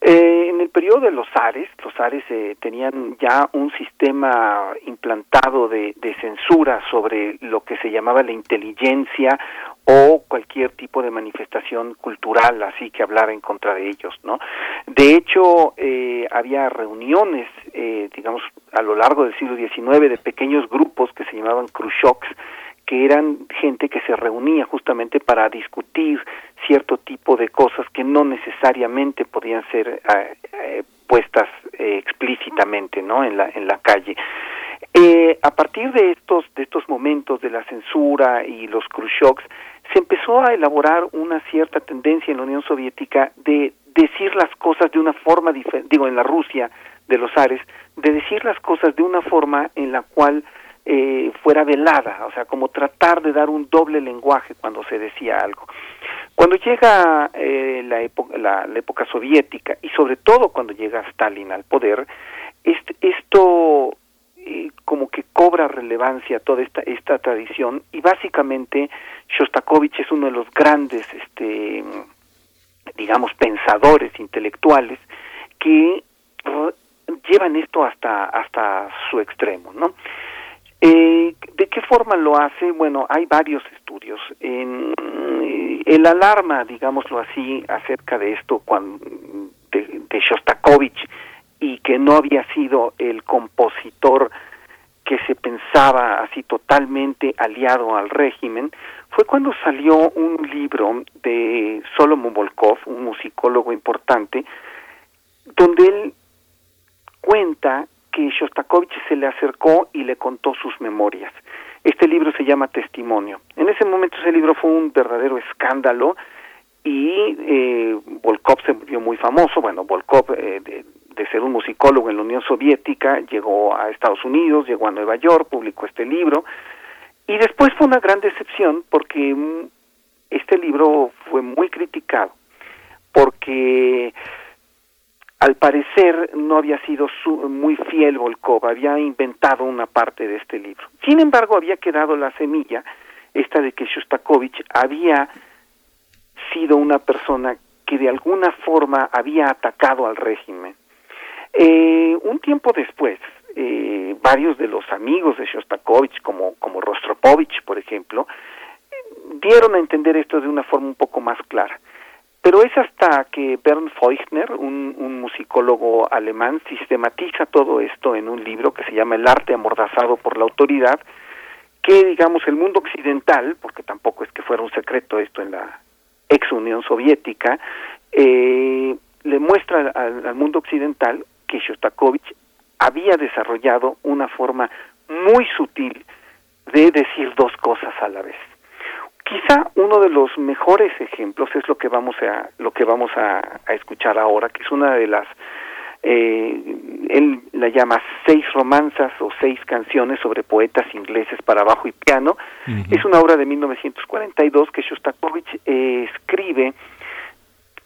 Eh, en el periodo de los zares, los zares eh, tenían ya un sistema implantado de, censura sobre lo que se llamaba la inteligencia o cualquier tipo de manifestación cultural así que hablara en contra de ellos. ¿no? De hecho, eh, había reuniones, eh, digamos, a lo largo del siglo XIX de pequeños grupos que se llamaban Khrushchevs, que eran gente que se reunía justamente para discutir cierto tipo de cosas que no necesariamente podían ser eh, eh, puestas eh, explícitamente no en la en la calle. A partir de estos de estos momentos de la censura y los Khrushchevs se empezó a elaborar una cierta tendencia en la Unión Soviética de decir las cosas de una forma digo en la Rusia de los Ares de decir las cosas de una forma en la cual eh, fuera velada, o sea, como tratar de dar un doble lenguaje cuando se decía algo. Cuando llega eh, la, época, la, época soviética y sobre todo cuando llega Stalin al poder, este, esto eh, como que cobra relevancia toda esta, esta tradición y básicamente Shostakovich es uno de los grandes, este, digamos, pensadores intelectuales que llevan esto hasta, hasta su extremo, ¿no? Eh, ¿De qué forma lo hace? Bueno, hay varios estudios. Eh, el alarma, digámoslo así, acerca de esto cuando, de, de Shostakovich y que no había sido el compositor que se pensaba así totalmente aliado al régimen, fue cuando salió un libro de Solomon Volkov, un musicólogo importante, donde él cuenta que Shostakovich se le acercó y le contó sus memorias. Este libro se llama Testimonio. En ese momento ese libro fue un verdadero escándalo y eh, Volkov se volvió muy famoso. Bueno, Volkov, eh, de, de, ser un musicólogo en la Unión Soviética, llegó a Estados Unidos, llegó a Nueva York, publicó este libro y después fue una gran decepción porque mm, este libro fue muy criticado porque al parecer no había sido muy fiel Volkov, había inventado una parte de este libro. Sin embargo, había quedado la semilla, esta de que Shostakovich había sido una persona que de alguna forma había atacado al régimen. Eh, un tiempo después, eh, varios de los amigos de Shostakovich, como, como Rostropovich, por ejemplo, dieron a entender esto de una forma un poco más clara. Pero es hasta que Bernd Feuchtner, un, un, musicólogo alemán, sistematiza todo esto en un libro que se llama El arte amordazado por la autoridad, que digamos el mundo occidental, porque tampoco es que fuera un secreto esto en la ex Unión Soviética, eh, le muestra al, al mundo occidental que Shostakovich había desarrollado una forma muy sutil de decir dos cosas a la vez. Quizá uno de los mejores ejemplos es lo que vamos a lo que vamos a, escuchar ahora, que es una de las eh, él la llama seis romanzas o seis canciones sobre poetas ingleses para bajo y piano. Es una obra de 1942 que Shostakovich eh, escribe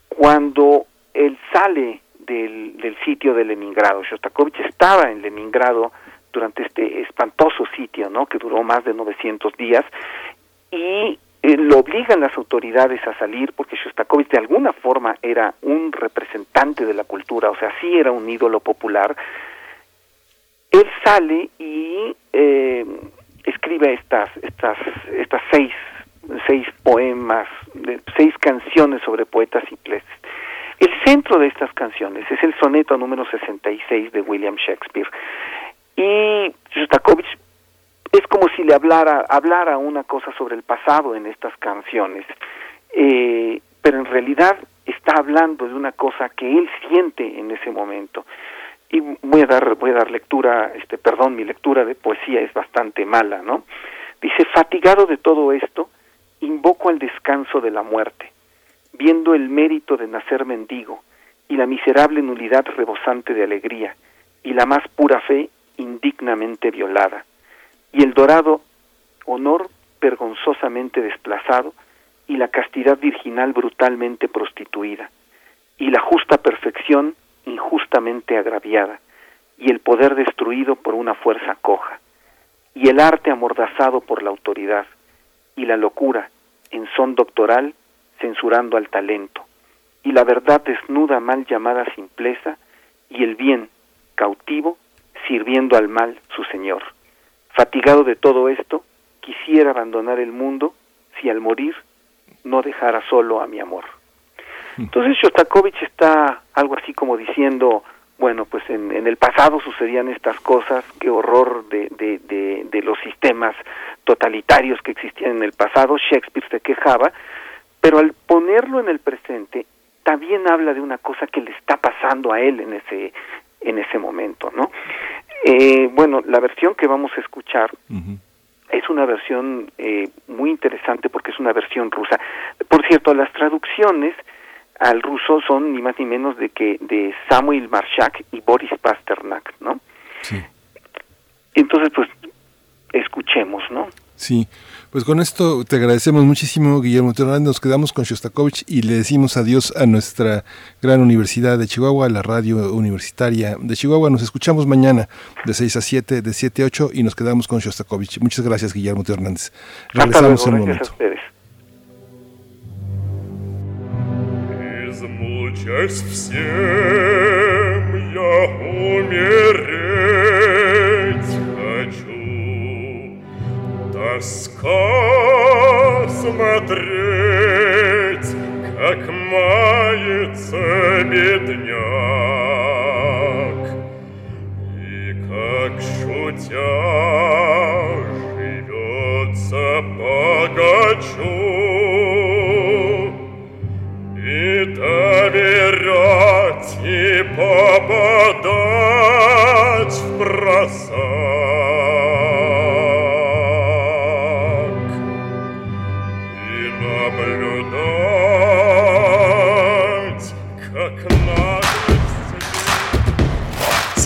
cuando él sale del, del sitio de Leningrado. Shostakovich estaba en Leningrado durante este espantoso sitio, ¿no? Que duró más de 900 días y eh, lo obligan las autoridades a salir porque Shostakovich de alguna forma era un representante de la cultura, o sea, sí era un ídolo popular. Él sale y eh, escribe estas, estas, estas seis, seis poemas, seis canciones sobre poetas ingleses. El centro de estas canciones es el soneto número 66 de William Shakespeare. Y Shostakovich es como si le hablara, hablara una cosa sobre el pasado en estas canciones, eh, pero en realidad está hablando de una cosa que él siente en ese momento. Y voy a dar, voy a dar lectura, este, perdón, mi lectura de poesía es bastante mala, ¿no? Dice, fatigado de todo esto, invoco al descanso de la muerte, viendo el mérito de nacer mendigo y la miserable nulidad rebosante de alegría y la más pura fe indignamente violada y el dorado honor vergonzosamente desplazado y la castidad virginal brutalmente prostituida y la justa perfección injustamente agraviada, y el poder destruido por una fuerza coja, y el arte amordazado por la autoridad, y la locura, en son doctoral, censurando al talento, y la verdad desnuda mal llamada simpleza, y el bien, cautivo, sirviendo al mal su señor. Fatigado de todo esto, quisiera abandonar el mundo si al morir no dejara solo a mi amor. Entonces Shostakovich está algo así como diciendo, bueno, pues en, el pasado sucedían estas cosas, qué horror de, de, de, los sistemas totalitarios que existían en el pasado, Shakespeare se quejaba, pero al ponerlo en el presente, también habla de una cosa que le está pasando a él en ese, en ese momento, ¿no? Eh, bueno, la versión que vamos a escuchar es una versión eh, muy interesante porque es una versión rusa. Por cierto, las traducciones al ruso son ni más ni menos de que de Samuel Marshak y Boris Pasternak, ¿no? Sí. Entonces, pues, escuchemos, ¿no? Sí, pues con esto te agradecemos muchísimo, Guillermo Terán. Nos quedamos con Shostakovich y le decimos adiós a nuestra gran universidad de Chihuahua, la radio universitaria de Chihuahua. Nos escuchamos mañana de 6 a 7, de 7 a 8 y nos quedamos con Shostakovich. Muchas gracias, Guillermo Hernández. Regresamos en un momento. Тоска смотреть, как мается бедняк, и как шутя живется богачу, и доверять, и попадать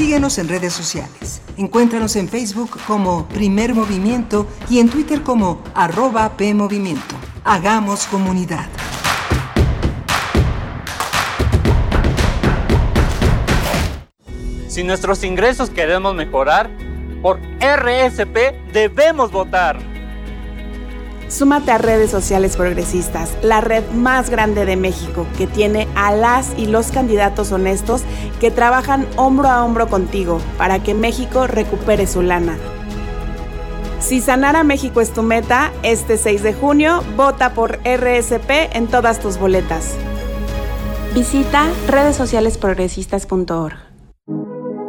Síguenos en redes sociales. Encuéntranos en Facebook como Primer Movimiento y en Twitter como arroba PMovimiento. Hagamos comunidad. Si nuestros ingresos queremos mejorar, por RSP debemos votar. Súmate a redes sociales progresistas, la red más grande de México, que tiene a las y los candidatos honestos que trabajan hombro a hombro contigo para que México recupere su lana. Si sanar a México es tu meta, este 6 de junio vota por RSP en todas tus boletas. Visita redesocialesprogresistas.org.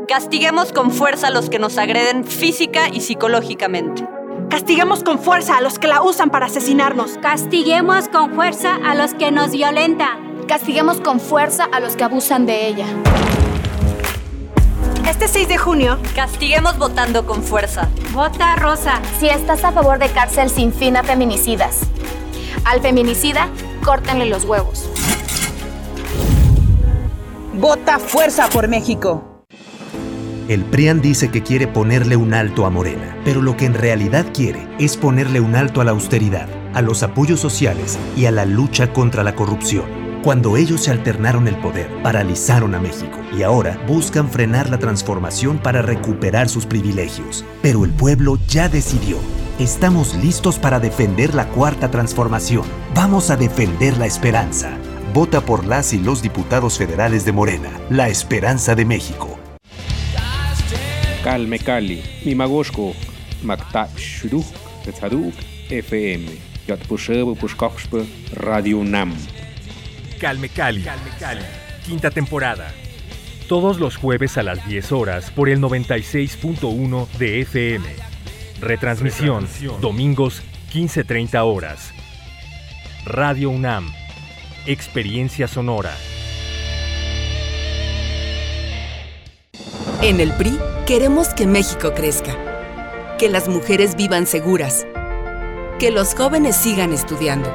Castiguemos con fuerza a los que nos agreden física y psicológicamente. Castiguemos con fuerza a los que la usan para asesinarnos. Castiguemos con fuerza a los que nos violentan. Castiguemos con fuerza a los que abusan de ella. Este 6 de junio, castiguemos votando con fuerza. Vota rosa. Si estás a favor de cárcel sin fin a feminicidas. Al feminicida, córtenle los huevos. Vota fuerza por México. El PRIAN dice que quiere ponerle un alto a Morena, pero lo que en realidad quiere es ponerle un alto a la austeridad, a los apoyos sociales y a la lucha contra la corrupción. Cuando ellos se alternaron el poder, paralizaron a México y ahora buscan frenar la transformación para recuperar sus privilegios. Pero el pueblo ya decidió. Estamos listos para defender la cuarta transformación. Vamos a defender la esperanza. Vota por las y los diputados federales de Morena, la esperanza de México. Calme Cali, Mimagoshko, Makta Shuruk, Tetzaduk, FM, Yatpushebo Pushkoxpe, Radio Nam. Calme Cali, Calme Cali, quinta temporada. Todos los jueves a las 10 horas por el 96.1 de FM. Retransmisión, domingos 15.30 horas. Radio UNAM. Experiencia sonora. En el PRI queremos que México crezca, que las mujeres vivan seguras, que los jóvenes sigan estudiando,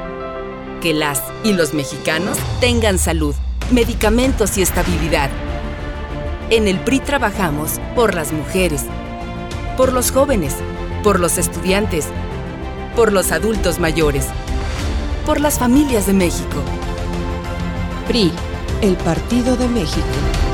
que las y los mexicanos tengan salud, medicamentos y estabilidad. En el PRI trabajamos por las mujeres, por los jóvenes, por los estudiantes, por los adultos mayores, por las familias de México. PRI, el Partido de México.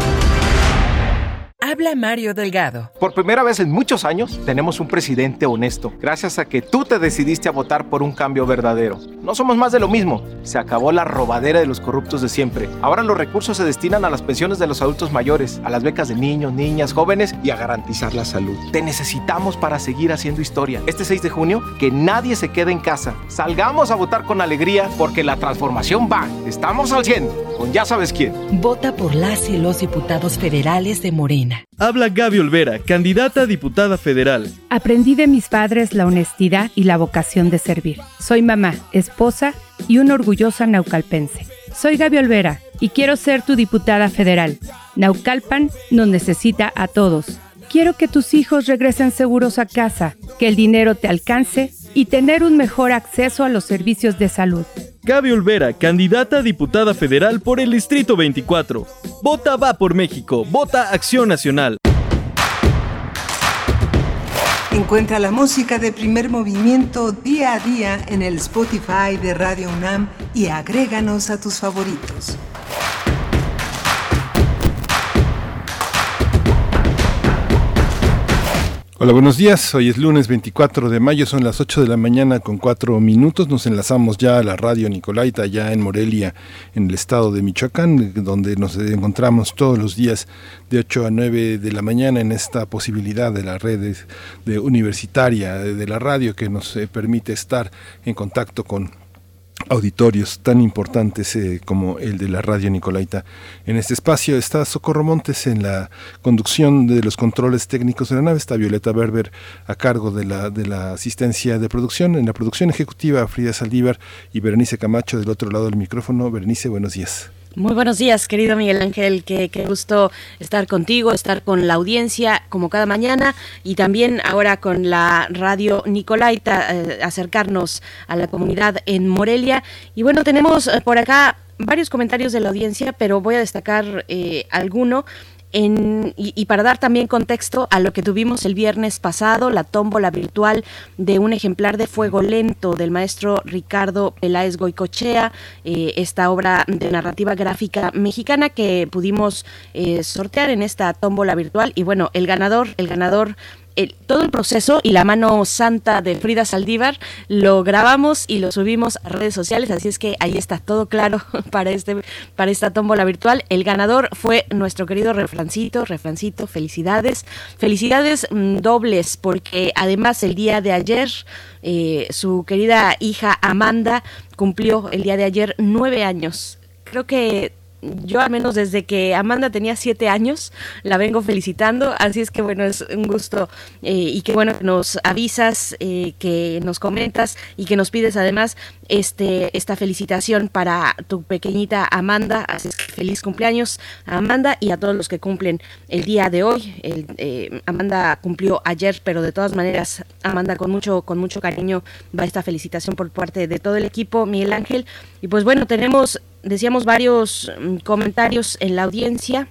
Habla Mario Delgado. Por primera vez en muchos años tenemos un presidente honesto, gracias a que tú te decidiste a votar por un cambio verdadero. No somos más de lo mismo. Se acabó la robadera de los corruptos de siempre. Ahora los recursos se destinan a las pensiones de los adultos mayores, a las becas de niños, niñas, jóvenes y a garantizar la salud. Te necesitamos para seguir haciendo historia. Este 6 de junio, que nadie se quede en casa. Salgamos a votar con alegría porque la transformación va. Estamos al 100, con ya sabes quién. Vota por las y los diputados federales de Morena. Habla Gaby Olvera, candidata a diputada federal. Aprendí de mis padres la honestidad y la vocación de servir. Soy mamá, esposa y una orgullosa naucalpense. Soy Gaby Olvera y quiero ser tu diputada federal. Naucalpan nos necesita a todos. Quiero que tus hijos regresen seguros a casa, que el dinero te alcance y tener un mejor acceso a los servicios de salud. Gaby Olvera, candidata a diputada federal por el Distrito 24. Vota va por México, vota Acción Nacional. Encuentra la música de primer movimiento día a día en el Spotify de Radio UNAM y agréganos a tus favoritos. Hola, buenos días. Hoy es lunes 24 de mayo, son las 8 de la mañana con 4 minutos. Nos enlazamos ya a la radio Nicolaita, ya en Morelia, en el estado de Michoacán, donde nos encontramos todos los días de 8 a 9 de la mañana en esta posibilidad de la red de universitaria de la radio que nos eh, permite estar en contacto con auditorios tan importantes eh, como el de la radio Nicolaita. En este espacio está Socorro Montes en la conducción de los controles técnicos de la nave, está Violeta Berber a cargo de la, de la asistencia de producción, en la producción ejecutiva Frida Saldívar y Berenice Camacho del otro lado del micrófono. Berenice, buenos días. Muy buenos días, querido Miguel Ángel. Qué, qué, gusto estar contigo, estar con la audiencia como cada mañana y también ahora con la radio Nicolaita, eh, acercarnos a la comunidad en Morelia. Y bueno, tenemos eh, por acá varios comentarios de la audiencia, pero voy a destacar eh, alguno y, para dar también contexto a lo que tuvimos el viernes pasado, la tómbola virtual de un ejemplar de Fuego Lento del maestro Ricardo Peláez Goicochea, eh, esta obra de narrativa gráfica mexicana que pudimos eh, sortear en esta tómbola virtual. Y bueno, el ganador, el ganador todo el proceso y la mano santa de Frida Saldívar lo grabamos y lo subimos a redes sociales, así es que ahí está todo claro para este para esta tómbola virtual. El ganador fue nuestro querido Refrancito, Refrancito, felicidades, felicidades mm, dobles porque además el día de ayer eh, su querida hija Amanda cumplió el día de ayer nueve años. Creo que yo al menos desde que Amanda tenía siete años la vengo felicitando, así es que bueno, es un gusto eh, y que bueno que nos avisas, eh, que nos comentas y que nos pides además este esta felicitación para tu pequeñita Amanda, así es que feliz cumpleaños a Amanda y a todos los que cumplen el día de hoy. Eh, Amanda cumplió ayer, pero de todas maneras Amanda con mucho con mucho cariño va esta felicitación por parte de todo el equipo, Miguel Ángel. Y pues bueno tenemos decíamos varios mm, comentarios en la audiencia,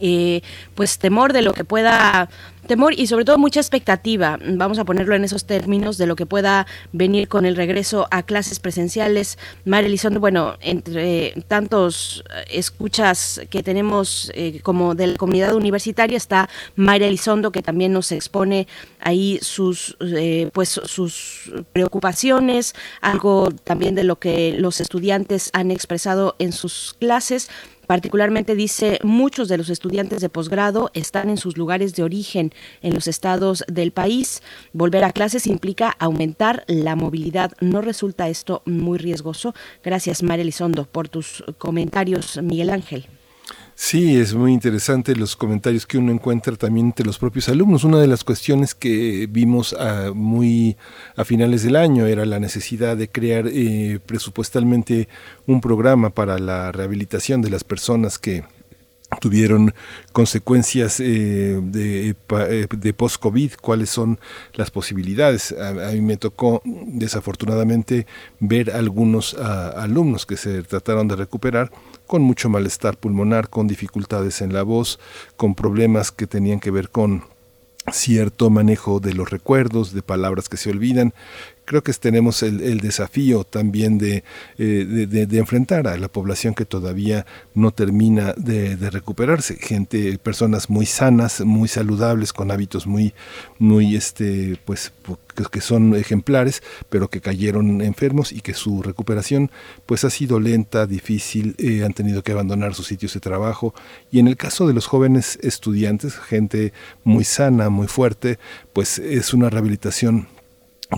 eh, pues temor de lo que pueda temor y sobre todo mucha expectativa, vamos a ponerlo en esos términos, de lo que pueda venir con el regreso a clases presenciales. María Elizondo, bueno, entre tantos escuchas que tenemos eh, como de la comunidad universitaria está María Elizondo, que también nos expone ahí sus, eh, pues, sus preocupaciones, algo también de lo que los estudiantes han expresado en sus clases. Particularmente dice, muchos de los estudiantes de posgrado están en sus lugares de origen en los estados del país. Volver a clases implica aumentar la movilidad. ¿No resulta esto muy riesgoso? Gracias, María Elizondo, por tus comentarios, Miguel Ángel. Sí, es muy interesante los comentarios que uno encuentra también entre los propios alumnos. Una de las cuestiones que vimos a, muy a finales del año era la necesidad de crear eh, presupuestalmente un programa para la rehabilitación de las personas que tuvieron consecuencias eh, de, eh, de post-COVID, cuáles son las posibilidades. A, mí me tocó desafortunadamente ver algunos alumnos que se trataron de recuperar con mucho malestar pulmonar, con dificultades en la voz, con problemas que tenían que ver con cierto manejo de los recuerdos, de palabras que se olvidan, creo que tenemos el, desafío también de, eh, de, de, enfrentar a la población que todavía no termina de, recuperarse, gente, personas muy sanas, muy saludables, con hábitos muy, muy, este, pues, que son ejemplares, pero que cayeron enfermos y que su recuperación pues ha sido lenta, difícil, eh, han tenido que abandonar sus sitios de trabajo. Y en el caso de los jóvenes estudiantes, gente muy sana, muy fuerte, pues es una rehabilitación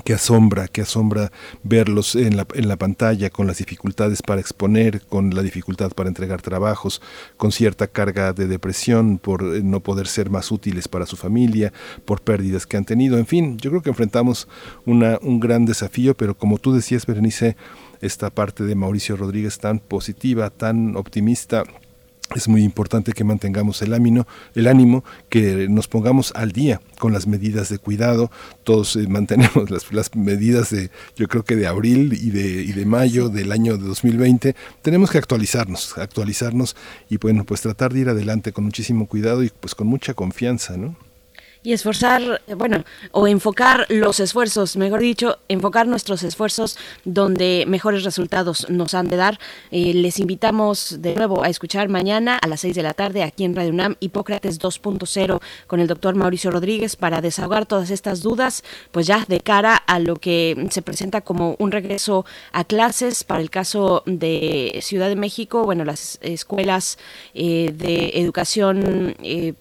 que asombra, que asombra verlos en la, en la pantalla con las dificultades para exponer, con la dificultad para entregar trabajos, con cierta carga de depresión por eh, no poder ser más útiles para su familia, por pérdidas que han tenido. En fin, yo creo que enfrentamos una, un gran desafío, pero como tú decías, Berenice, esta parte de Mauricio Rodríguez tan positiva, tan optimista, es muy importante que mantengamos el ánimo, el ánimo, que nos pongamos al día con las medidas de cuidado. Todos eh, mantenemos las, las, medidas de, yo creo que de abril y de, y de mayo del año de 2020. Tenemos que actualizarnos, actualizarnos y bueno, pues tratar de ir adelante con muchísimo cuidado y pues con mucha confianza, ¿no? Y esforzar, bueno, o enfocar los esfuerzos, mejor dicho, enfocar nuestros esfuerzos donde mejores resultados nos han de dar. Eh, les invitamos de nuevo a escuchar mañana a las 6 de la tarde aquí en Radio UNAM Hipócrates 2.0 con el doctor Mauricio Rodríguez para desahogar todas estas dudas, pues ya de cara a lo que se presenta como un regreso a clases para el caso de Ciudad de México, bueno, las escuelas eh, de educación eh,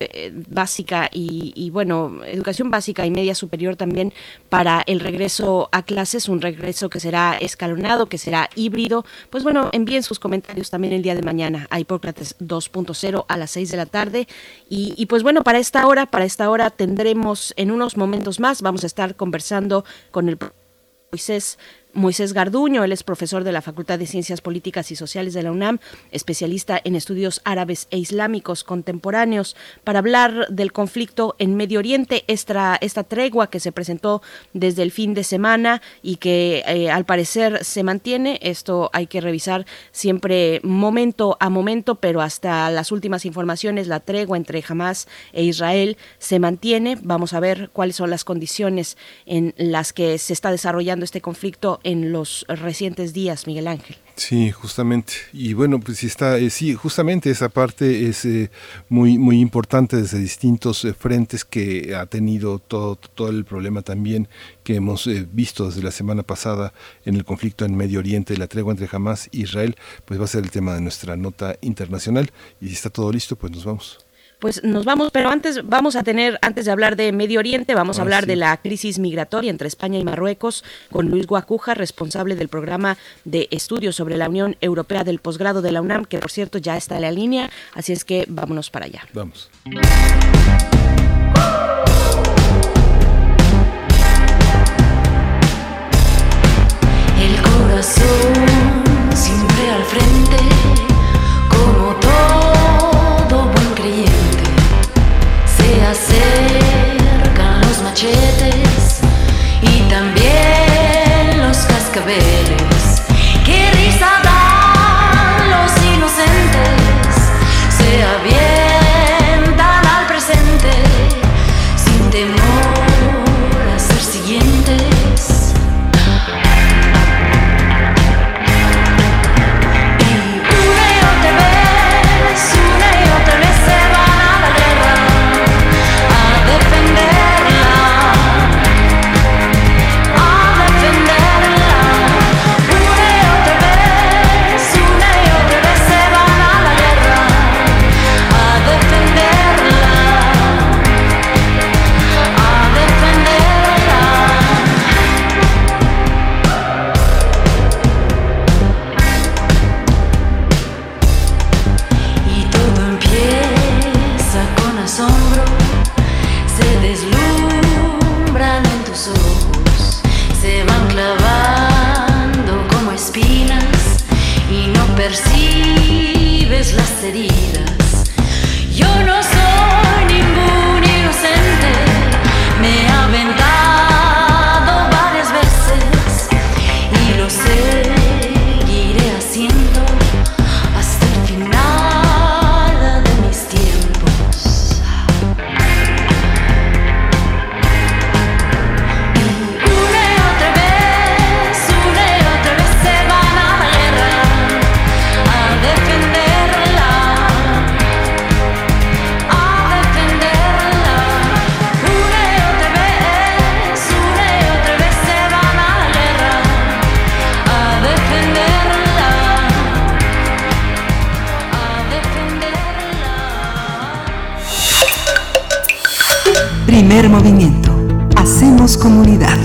básica y bueno, educación básica y media superior también para el regreso a clases, un regreso que será escalonado, que será híbrido. Pues bueno, envíen sus comentarios también el día de mañana a Hipócrates 2.0 a las 6 de la tarde. Y, pues bueno, para esta hora, para esta hora tendremos en unos momentos más, vamos a estar conversando con el Moisés Moisés Garduño, él es profesor de la Facultad de Ciencias Políticas y Sociales de la UNAM, especialista en estudios árabes e islámicos contemporáneos, para hablar del conflicto en Medio Oriente, esta, tregua que se presentó desde el fin de semana y que eh, al parecer se mantiene. Esto hay que revisar siempre momento a momento, pero hasta las últimas informaciones, la tregua entre Hamas e Israel se mantiene. Vamos a ver cuáles son las condiciones en las que se está desarrollando este conflicto en los recientes días, Miguel Ángel. Sí, justamente. Y bueno, pues sí está, eh, sí, justamente esa parte es eh, muy muy importante desde distintos eh, frentes que ha tenido todo todo el problema también que hemos eh, visto desde la semana pasada en el conflicto en Medio Oriente, la tregua entre Hamas e Israel, pues va a ser el tema de nuestra nota internacional. Y si está todo listo, pues nos vamos pues nos vamos, pero antes vamos a tener, antes de hablar de Medio Oriente, vamos a Ah, hablar sí. de la crisis migratoria entre España y Marruecos con Luis Guacuja, responsable del programa de estudios sobre la Unión Europea del posgrado de la UNAM, que por cierto ya está en la línea, así es que vámonos para allá. Vamos. Los Primer movimiento. Hacemos comunidad.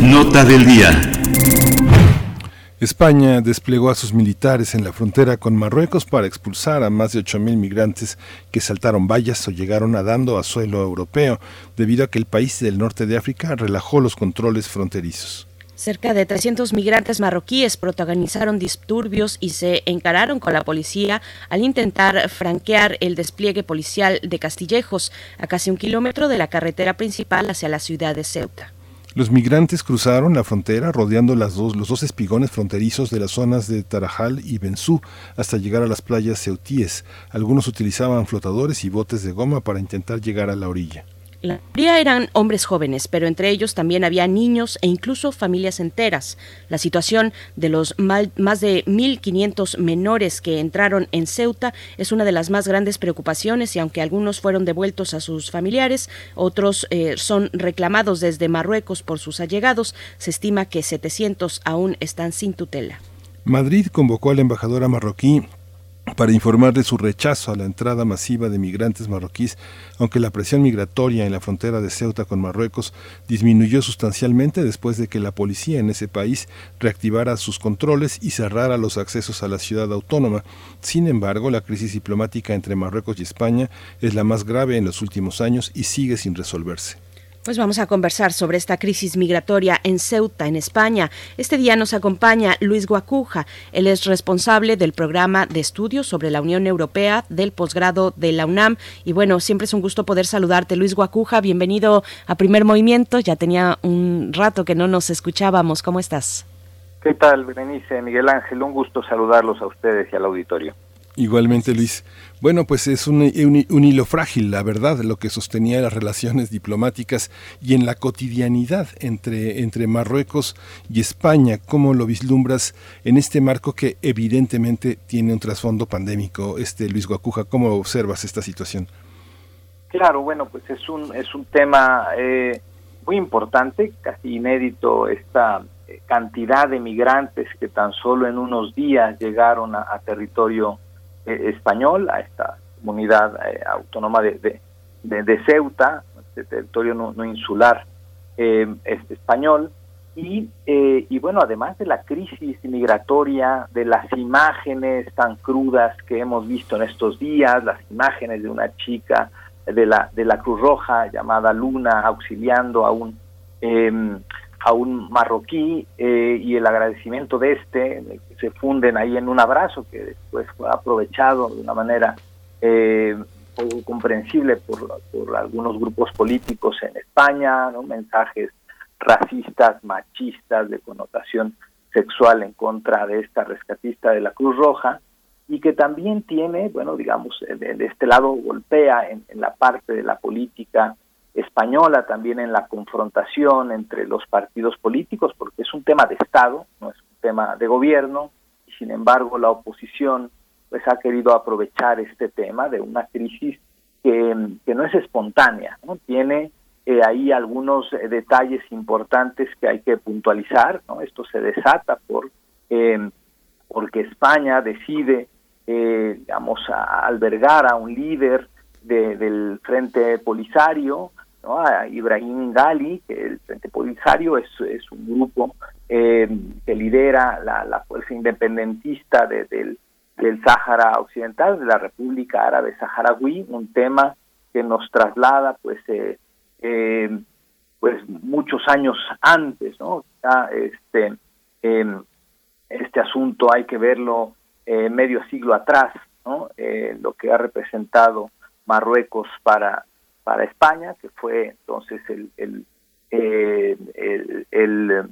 Nota del día. España desplegó a sus militares en la frontera con Marruecos para expulsar a más de 8.000 migrantes que saltaron vallas o llegaron nadando a suelo europeo, debido a que el país del norte de África relajó los controles fronterizos. Cerca de 300 migrantes marroquíes protagonizaron disturbios y se encararon con la policía al intentar franquear el despliegue policial de Castillejos, a casi un kilómetro de la carretera principal hacia la ciudad de Ceuta. Los migrantes cruzaron la frontera rodeando dos, los dos espigones fronterizos de las zonas de Tarajal y Benzú hasta llegar a las playas ceutíes. Algunos utilizaban flotadores y botes de goma para intentar llegar a la orilla. La mayoría eran hombres jóvenes, pero entre ellos también había niños e incluso familias enteras. La situación de los más de 1.500 menores que entraron en Ceuta es una de las más grandes preocupaciones y aunque algunos fueron devueltos a sus familiares, otros eh, son reclamados desde Marruecos por sus allegados, se estima que 700 aún están sin tutela. Madrid convocó a la embajadora marroquí para informar de su rechazo a la entrada masiva de migrantes marroquíes, aunque la presión migratoria en la frontera de Ceuta con Marruecos disminuyó sustancialmente después de que la policía en ese país reactivara sus controles y cerrara los accesos a la ciudad autónoma. Sin embargo, la crisis diplomática entre Marruecos y España es la más grave en los últimos años y sigue sin resolverse. Pues vamos a conversar sobre esta crisis migratoria en Ceuta, en España. Este día nos acompaña Luis Guacuja. Él es responsable del programa de estudios sobre la Unión Europea del posgrado de la UNAM. Y bueno, siempre es un gusto poder saludarte, Luis Guacuja. Bienvenido a Primer Movimiento. Ya tenía un rato que no nos escuchábamos. ¿Cómo estás? ¿Qué tal, Berenice, Miguel Ángel? Un gusto saludarlos a ustedes y al auditorio. Igualmente, Luis. Bueno, pues es un, hilo frágil, la verdad, lo que sostenía las relaciones diplomáticas y en la cotidianidad entre, entre Marruecos y España. ¿Cómo lo vislumbras en este marco que evidentemente tiene un trasfondo pandémico? Este Luis Guacuja, ¿cómo observas esta situación? Claro, bueno, pues es un, es un tema eh, muy importante, casi inédito, esta cantidad de migrantes que tan solo en unos días llegaron a territorio eh, español, a esta comunidad eh, autónoma de, de, Ceuta, este territorio no, insular eh, este español, y, y bueno, además de la crisis migratoria, de las imágenes tan crudas que hemos visto en estos días, las imágenes de una chica de la, de la Cruz Roja llamada Luna auxiliando a un em, a un marroquí eh, y el agradecimiento de este, se funden ahí en un abrazo que después fue aprovechado de una manera eh, poco comprensible por, por, algunos grupos políticos en España, ¿no? mensajes racistas, machistas, de connotación sexual en contra de esta rescatista de la Cruz Roja, y que también tiene, bueno, digamos, de, este lado golpea en, en la parte de la política española también en la confrontación entre los partidos políticos, porque es un tema de Estado, no es un tema de gobierno, y sin embargo la oposición pues ha querido aprovechar este tema de una crisis que, que no es espontánea, ¿no? tiene eh, ahí algunos eh, detalles importantes que hay que puntualizar, ¿no? esto se desata por eh, porque España decide digamos albergar a un líder del Frente Polisario, a Ibrahim Gali, que el Frente Polisario es, es un grupo eh, que lidera la, fuerza independentista del, del Sáhara Occidental, de la República Árabe Saharaui, un tema que nos traslada pues eh, eh, pues muchos años antes, ¿no? este em, este asunto hay que verlo medio siglo atrás, ¿no? lo que ha representado Marruecos para para España, que fue entonces el, el, eh, el,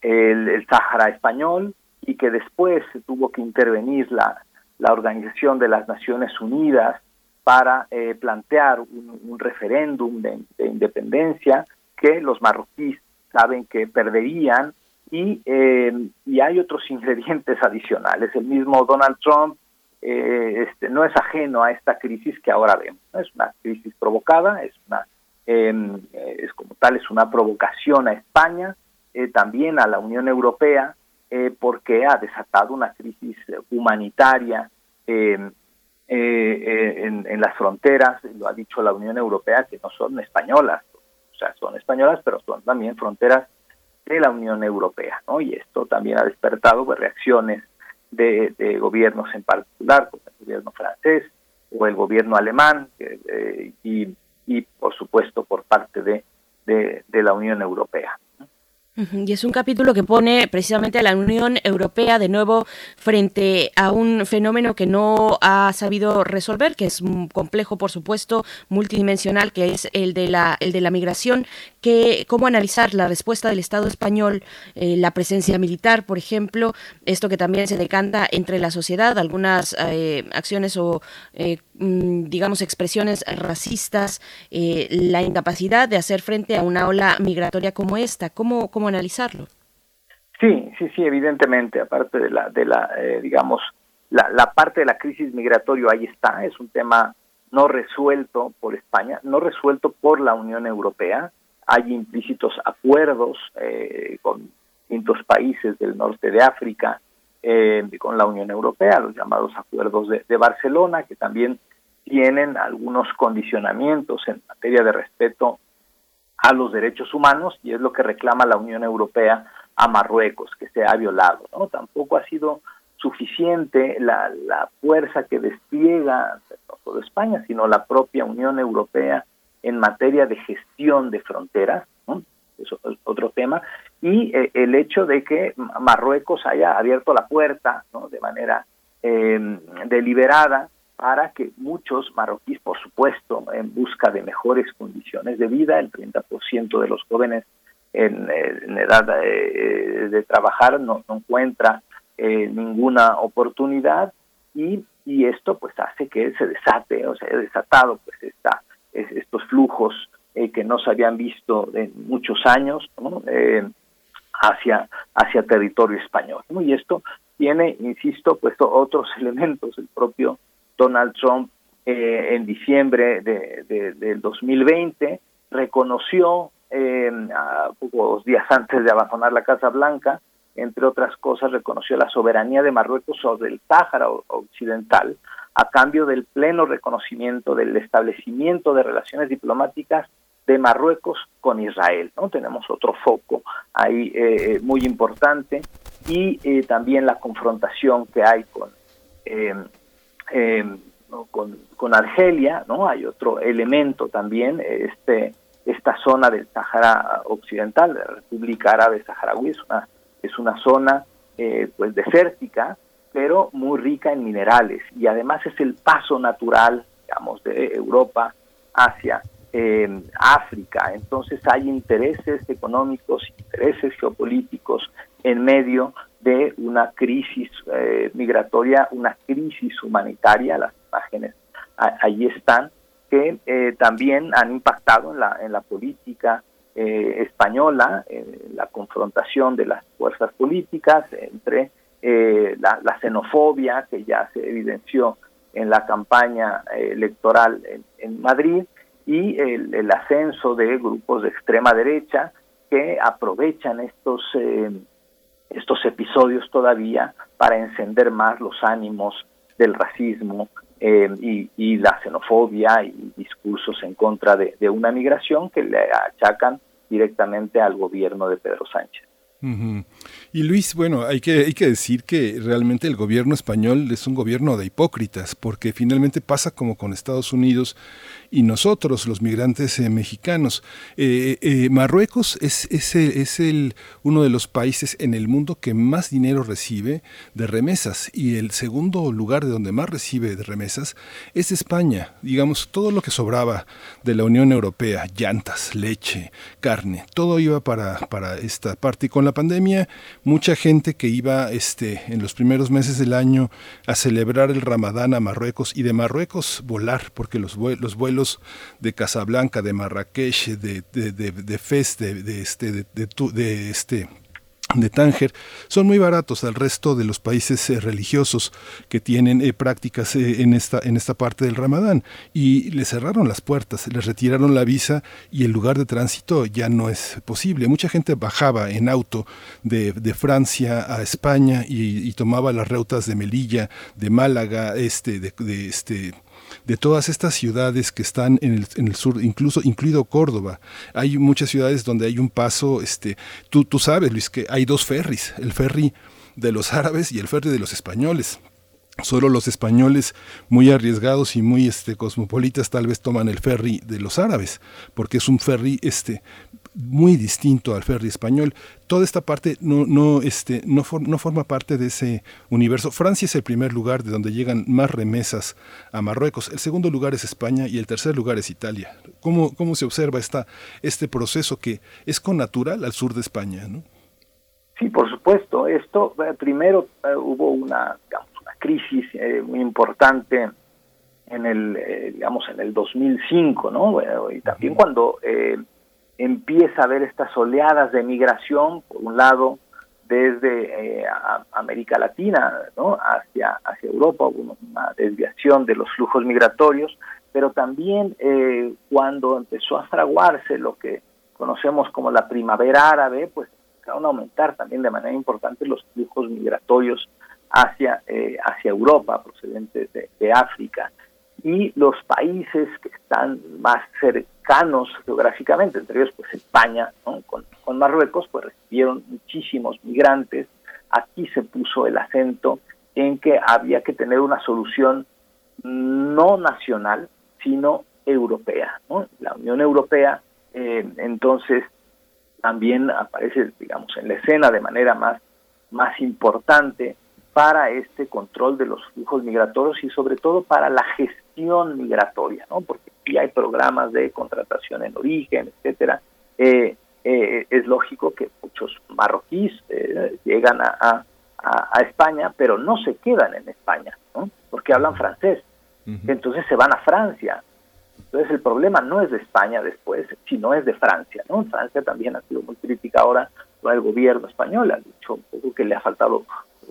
el, Sáhara español, y que después tuvo que intervenir la, la Organización de las Naciones Unidas para eh, plantear un, referéndum de, independencia que los marroquíes saben que perderían y, eh, y hay otros ingredientes adicionales. El mismo Donald Trump eh, este, no es ajeno a esta crisis que ahora vemos. Es una crisis provocada, es una em, es como tal es una provocación a España, eh, también a la Unión Europea, eh, porque ha desatado una crisis humanitaria em, en, en, las fronteras, lo ha dicho la Unión Europea, que no son españolas, o sea, son españolas, pero son también fronteras de la Unión Europea, ¿no? Y esto también ha despertado pues, reacciones de, gobiernos en particular, como el gobierno francés o el gobierno alemán, eh, y, y por supuesto por parte de, de la Unión Europea. Y es un capítulo que pone precisamente a la Unión Europea de nuevo frente a un fenómeno que no ha sabido resolver, que es complejo, por supuesto, multidimensional, que es el de la, el de la migración, que cómo analizar la respuesta del Estado español, eh, la presencia militar, por ejemplo, esto que también se decanta entre la sociedad, algunas eh, acciones o eh, mm, digamos expresiones racistas, la incapacidad de hacer frente a una ola migratoria como esta, cómo, cómo analizarlo. Sí, sí, sí, evidentemente, aparte de la, de la eh, digamos, la, parte de la crisis migratoria ahí está, es un tema no resuelto por España, no resuelto por la Unión Europea, hay implícitos acuerdos eh, con distintos países del norte de África, eh, con la Unión Europea, los llamados acuerdos de, Barcelona, que también tienen algunos condicionamientos en materia de respeto a los derechos humanos y es lo que reclama la Unión Europea a Marruecos, que se ha violado. ¿no? Tampoco ha sido suficiente la, la fuerza que despliega no solo España, sino la propia Unión Europea en materia de gestión de fronteras, ¿no? eso es otro tema, y eh, el hecho de que Marruecos haya abierto la puerta de manera eh, deliberada para que muchos marroquíes, por supuesto, en busca de mejores condiciones de vida, el 30% de los jóvenes en, edad eh, de trabajar no, encuentra eh, ninguna oportunidad y, y, esto pues hace que se desate, o sea, desatado pues esta, estos flujos eh, que no se habían visto en muchos años hacia, hacia territorio español. Y esto tiene, insisto, pues otros elementos, el propio Donald Trump eh, en diciembre de, del 2020 reconoció, eh, a pocos días antes de abandonar la Casa Blanca, entre otras cosas, reconoció la soberanía de Marruecos sobre el Sáhara Occidental a cambio del pleno reconocimiento del establecimiento de relaciones diplomáticas de Marruecos con Israel. ¿no? Tenemos otro foco ahí eh, muy importante y también la confrontación que hay con eh, con, con, Argelia, ¿no? Hay otro elemento también, este, esta zona del Sahara Occidental, de la República Árabe Saharaui, es una, es una zona eh, pues desértica, pero muy rica en minerales y además es el paso natural, digamos, de Europa hacia eh, África. Entonces hay intereses económicos, intereses geopolíticos en medio de una crisis eh, migratoria, una crisis humanitaria, las imágenes ahí están, que eh, también han impactado en la, en la política eh, española, en la confrontación de las fuerzas políticas entre la, xenofobia que ya se evidenció en la campaña electoral en, Madrid y el, el, ascenso de grupos de extrema derecha que aprovechan estos estos episodios todavía para encender más los ánimos del racismo eh, y, la xenofobia y discursos en contra de, de una migración que le achacan directamente al gobierno de Pedro Sánchez. Y Luis, bueno, hay que, hay que decir que realmente el gobierno español es un gobierno de hipócritas, porque finalmente pasa como con Estados Unidos y nosotros, los migrantes eh, mexicanos. Eh, eh, Marruecos es, es, el, uno de los países en el mundo que más dinero recibe de remesas y el segundo lugar de donde más recibe de remesas es España. Digamos, todo lo que sobraba de la Unión Europea, llantas, leche, carne, todo iba para, para esta parte. Y con la pandemia, mucha gente que iba este, en los primeros meses del año a celebrar el Ramadán a Marruecos y de Marruecos volar, porque los, los vuelos de Casablanca, de Marrakech, de, de, de, de de, este, de, de, este de Tánger son muy baratos al resto de los países eh, religiosos que tienen eh, prácticas eh, en esta en esta parte del Ramadán y le cerraron las puertas, les retiraron la visa y el lugar de tránsito ya no es posible. Mucha gente bajaba en auto de, de Francia a España y, y, tomaba las rutas de Melilla, de Málaga, este, de, de este de todas estas ciudades que están en el, sur, incluso incluido Córdoba. Hay muchas ciudades donde hay un paso, este, tú, tú sabes, Luis, que hay dos ferries, el ferry de los árabes y el ferry de los españoles. Solo los españoles muy arriesgados y muy este, cosmopolitas tal vez toman el ferry de los árabes, porque es un ferry este, muy distinto al ferry español. Toda esta parte no, no, este, no, for, no, forma parte de ese universo. Francia es el primer lugar de donde llegan más remesas a Marruecos. El segundo lugar es España y el tercer lugar es Italia. ¿Cómo, cómo se observa esta, este proceso que es connatural al sur de España? ¿no? Sí, por supuesto. Esto, primero uh, hubo una, digamos, una crisis eh, muy importante en el, eh, digamos, en el 2005, ¿no? Bueno, y también cuando eh, empieza a haber estas oleadas de migración, por un lado, desde eh, América Latina ¿no? hacia, hacia Europa, una desviación de los flujos migratorios, pero también eh, cuando empezó a fraguarse lo que conocemos como la primavera árabe, pues empezaron a aumentar también de manera importante los flujos migratorios hacia, eh, hacia Europa, procedentes de, de África y los países que están más geográficamente, entre ellos pues España, ¿no? con, con, Marruecos, pues recibieron muchísimos migrantes. Aquí se puso el acento en que había que tener una solución no nacional, sino europea. ¿no? La Unión Europea eh, entonces también aparece, digamos, en la escena de manera más, más importante para este control de los flujos migratorios y sobre todo para la gestión migratoria, ¿no? Porque si hay programas de contratación en origen, etcétera. Eh, eh, es lógico que muchos marroquíes eh, llegan a, a, a, España, pero no se quedan en España, ¿no? Porque hablan francés. Uh -huh. Entonces se van a Francia. Entonces el problema no es de España después, sino es de Francia, ¿no? Francia también ha sido muy crítica ahora con el gobierno español, ha dicho un poco que le ha faltado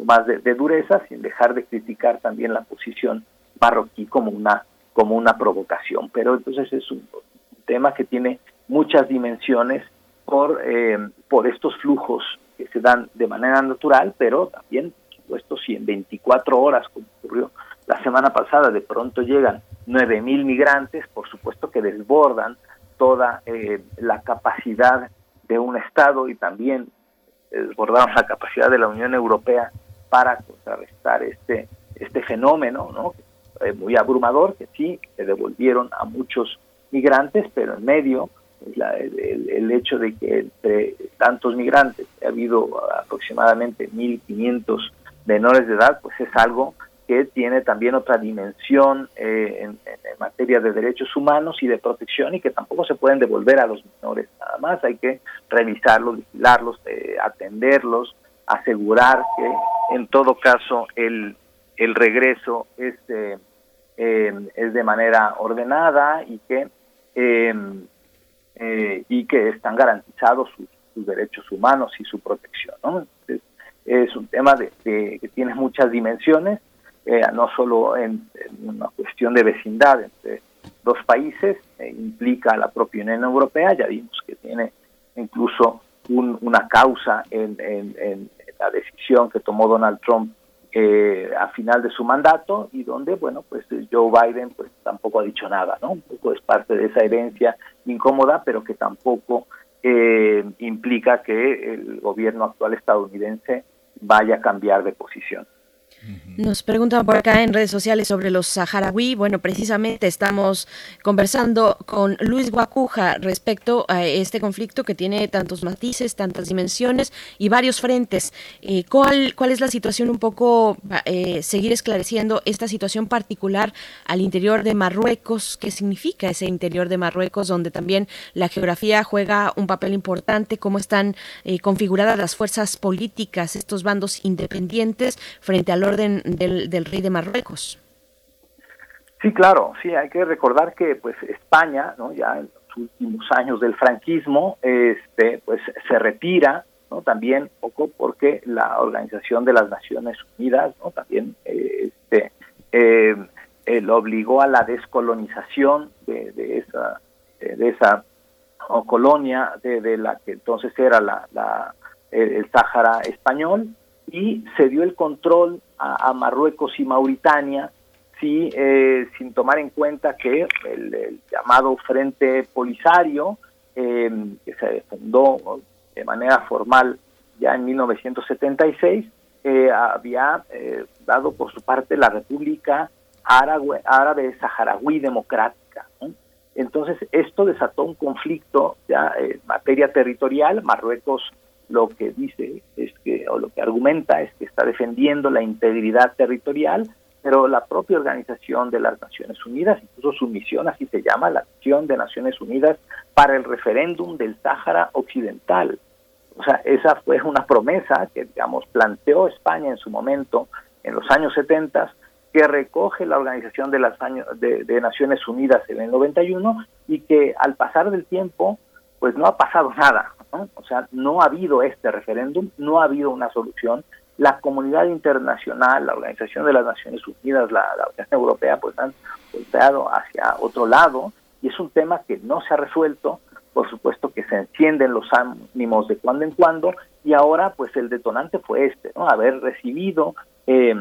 más de, de, dureza, sin dejar de criticar también la posición marroquí como una, como una provocación. Pero entonces es un, tema que tiene muchas dimensiones por, eh, por estos flujos que se dan de manera natural, pero también, supuesto, si en 24 horas, como ocurrió la semana pasada, de pronto llegan 9.000 migrantes, por supuesto que desbordan toda eh, la capacidad de un Estado y también desbordaron la capacidad de la Unión Europea para contrarrestar este este fenómeno, ¿no? Eh, muy abrumador, que sí, se devolvieron a muchos migrantes, pero en medio la, el, el, hecho de que entre tantos migrantes ha habido aproximadamente 1.500 menores de edad, pues es algo que tiene también otra dimensión eh, en, en, materia de derechos humanos y de protección y que tampoco se pueden devolver a los menores nada más, hay que revisarlos, vigilarlos, eh, atenderlos, asegurar que en todo caso el, el regreso es, eh, eh, es de manera ordenada y que eh, y que están garantizados sus, derechos humanos y su protección. ¿no? Es un tema de, que tiene muchas dimensiones, no solo en, en, una cuestión de vecindad entre dos países, implica a la propia Unión Europea, ya vimos que tiene incluso un, una causa en, en, en, la decisión que tomó Donald Trump eh, a final de su mandato y donde, bueno, pues Joe Biden pues tampoco ha dicho nada, ¿no? Un poco es parte de esa herencia incómoda, pero que tampoco eh, implica que el gobierno actual estadounidense vaya a cambiar de posición. Nos preguntan por acá en redes sociales sobre los saharaui. Bueno, precisamente estamos conversando con Luis Guacuja respecto a este conflicto que tiene tantos matices, tantas dimensiones y varios frentes. Eh, ¿cuál, ¿Cuál es la situación un poco, eh, seguir esclareciendo esta situación particular al interior de Marruecos? ¿Qué significa ese interior de Marruecos donde también la geografía juega un papel importante? ¿Cómo están eh, configuradas las fuerzas políticas, estos bandos independientes frente al orden del, del rey de Marruecos. Sí, claro, sí, hay que recordar que pues España, ¿no? ya en los últimos años del franquismo, este, pues se retira ¿no? También poco porque la Organización de las Naciones Unidas, ¿no? También este, eh, lo obligó a la descolonización de, de esa, de esa colonia de, de, la que entonces era la, la el, Sáhara español y se dio el control a, Marruecos y Mauritania sí, eh, sin tomar en cuenta que el, llamado Frente Polisario, eh, que se fundó de manera formal ya en 1976, eh, había eh, dado por su parte la República Árabe, Árabe Saharaui Democrática. Entonces, esto desató un conflicto ya en materia territorial. Marruecos lo que dice es que, o lo que argumenta es que está defendiendo la integridad territorial, pero la propia Organización de las Naciones Unidas, incluso su misión, así se llama, la Acción de Naciones Unidas para el referéndum del Sáhara Occidental. O sea, esa fue una promesa que, digamos, planteó España en su momento, en los años 70, que recoge la Organización de las de Naciones Unidas en el 91 y que al pasar del tiempo, pues no ha pasado nada. ¿No? O sea, no ha habido este referéndum, no ha habido una solución. La comunidad internacional, la Organización de las Naciones Unidas, la, Unión Europea, pues han volteado hacia otro lado y es un tema que no se ha resuelto. Por supuesto que se encienden los ánimos de cuando en cuando y ahora pues el detonante fue este, ¿no? Haber recibido eh,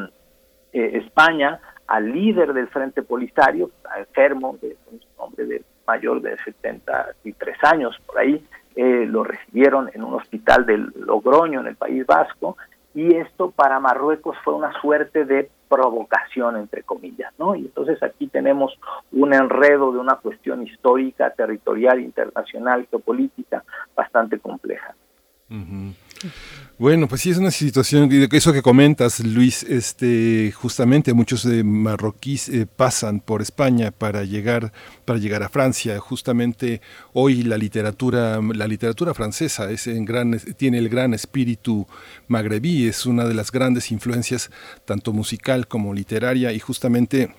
eh, España al líder del Frente Polisario, enfermo, de un hombre de mayor de 73 años por ahí, eh, lo recibieron en un hospital de Logroño, en el País Vasco, y esto para Marruecos fue una suerte de provocación, entre comillas, ¿no? Y entonces aquí tenemos un enredo de una cuestión histórica, territorial, internacional, geopolítica, bastante compleja. Bueno, pues sí es una situación, eso que comentas, Luis, este, justamente muchos eh, marroquíes eh, pasan por España para llegar, para llegar a Francia. Justamente hoy la literatura, la literatura francesa es en gran, tiene el gran espíritu magrebí, es una de las grandes influencias, tanto musical como literaria, y justamente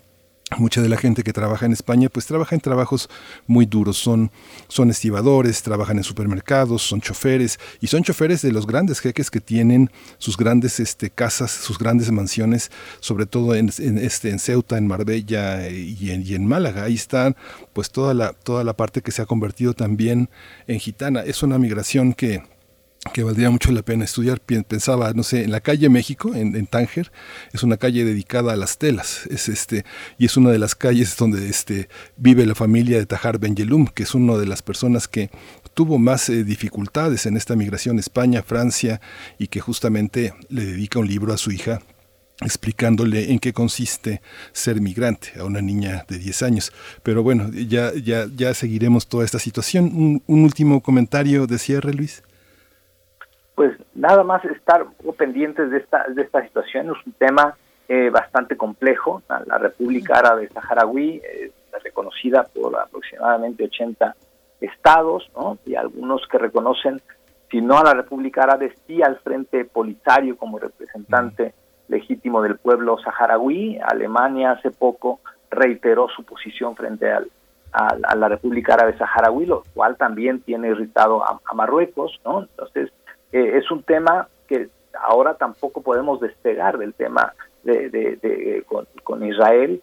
mucha de la gente que trabaja en España pues trabaja en trabajos muy duros. Son son estibadores trabajan en supermercados son choferes y son choferes de los grandes jeques que tienen sus grandes este casas sus grandes mansiones sobre todo en, en este en Ceuta en Marbella y en, y en Málaga. Ahí están pues toda la toda la parte que se ha convertido también en gitana. Es una migración que que valdría mucho la pena estudiar. Pensaba, no sé, en la calle México, en, Tánger, es una calle dedicada a las telas, es este, y es una de las calles donde este, vive la familia de Tajar Benjelum, que es una de las personas que tuvo más eh, dificultades en esta migración España-Francia y que justamente le dedica un libro a su hija explicándole en qué consiste ser migrante a una niña de 10 años. Pero bueno, ya, ya, ya seguiremos toda esta situación. Un, un último comentario de cierre, Luis pues nada más estar pendientes de esta, de esta situación. Es un tema eh, bastante complejo. La República Árabe Saharaui es reconocida por aproximadamente 80 estados, ¿no? y algunos que reconocen, si no a la República Árabe, sí al Frente Polisario como representante legítimo del pueblo saharaui. Alemania hace poco reiteró su posición frente al, a, a, la República Árabe Saharaui, lo cual también tiene irritado a, a Marruecos, ¿no? Entonces, eh, es un tema que ahora tampoco podemos despegar del tema de, de, con, Israel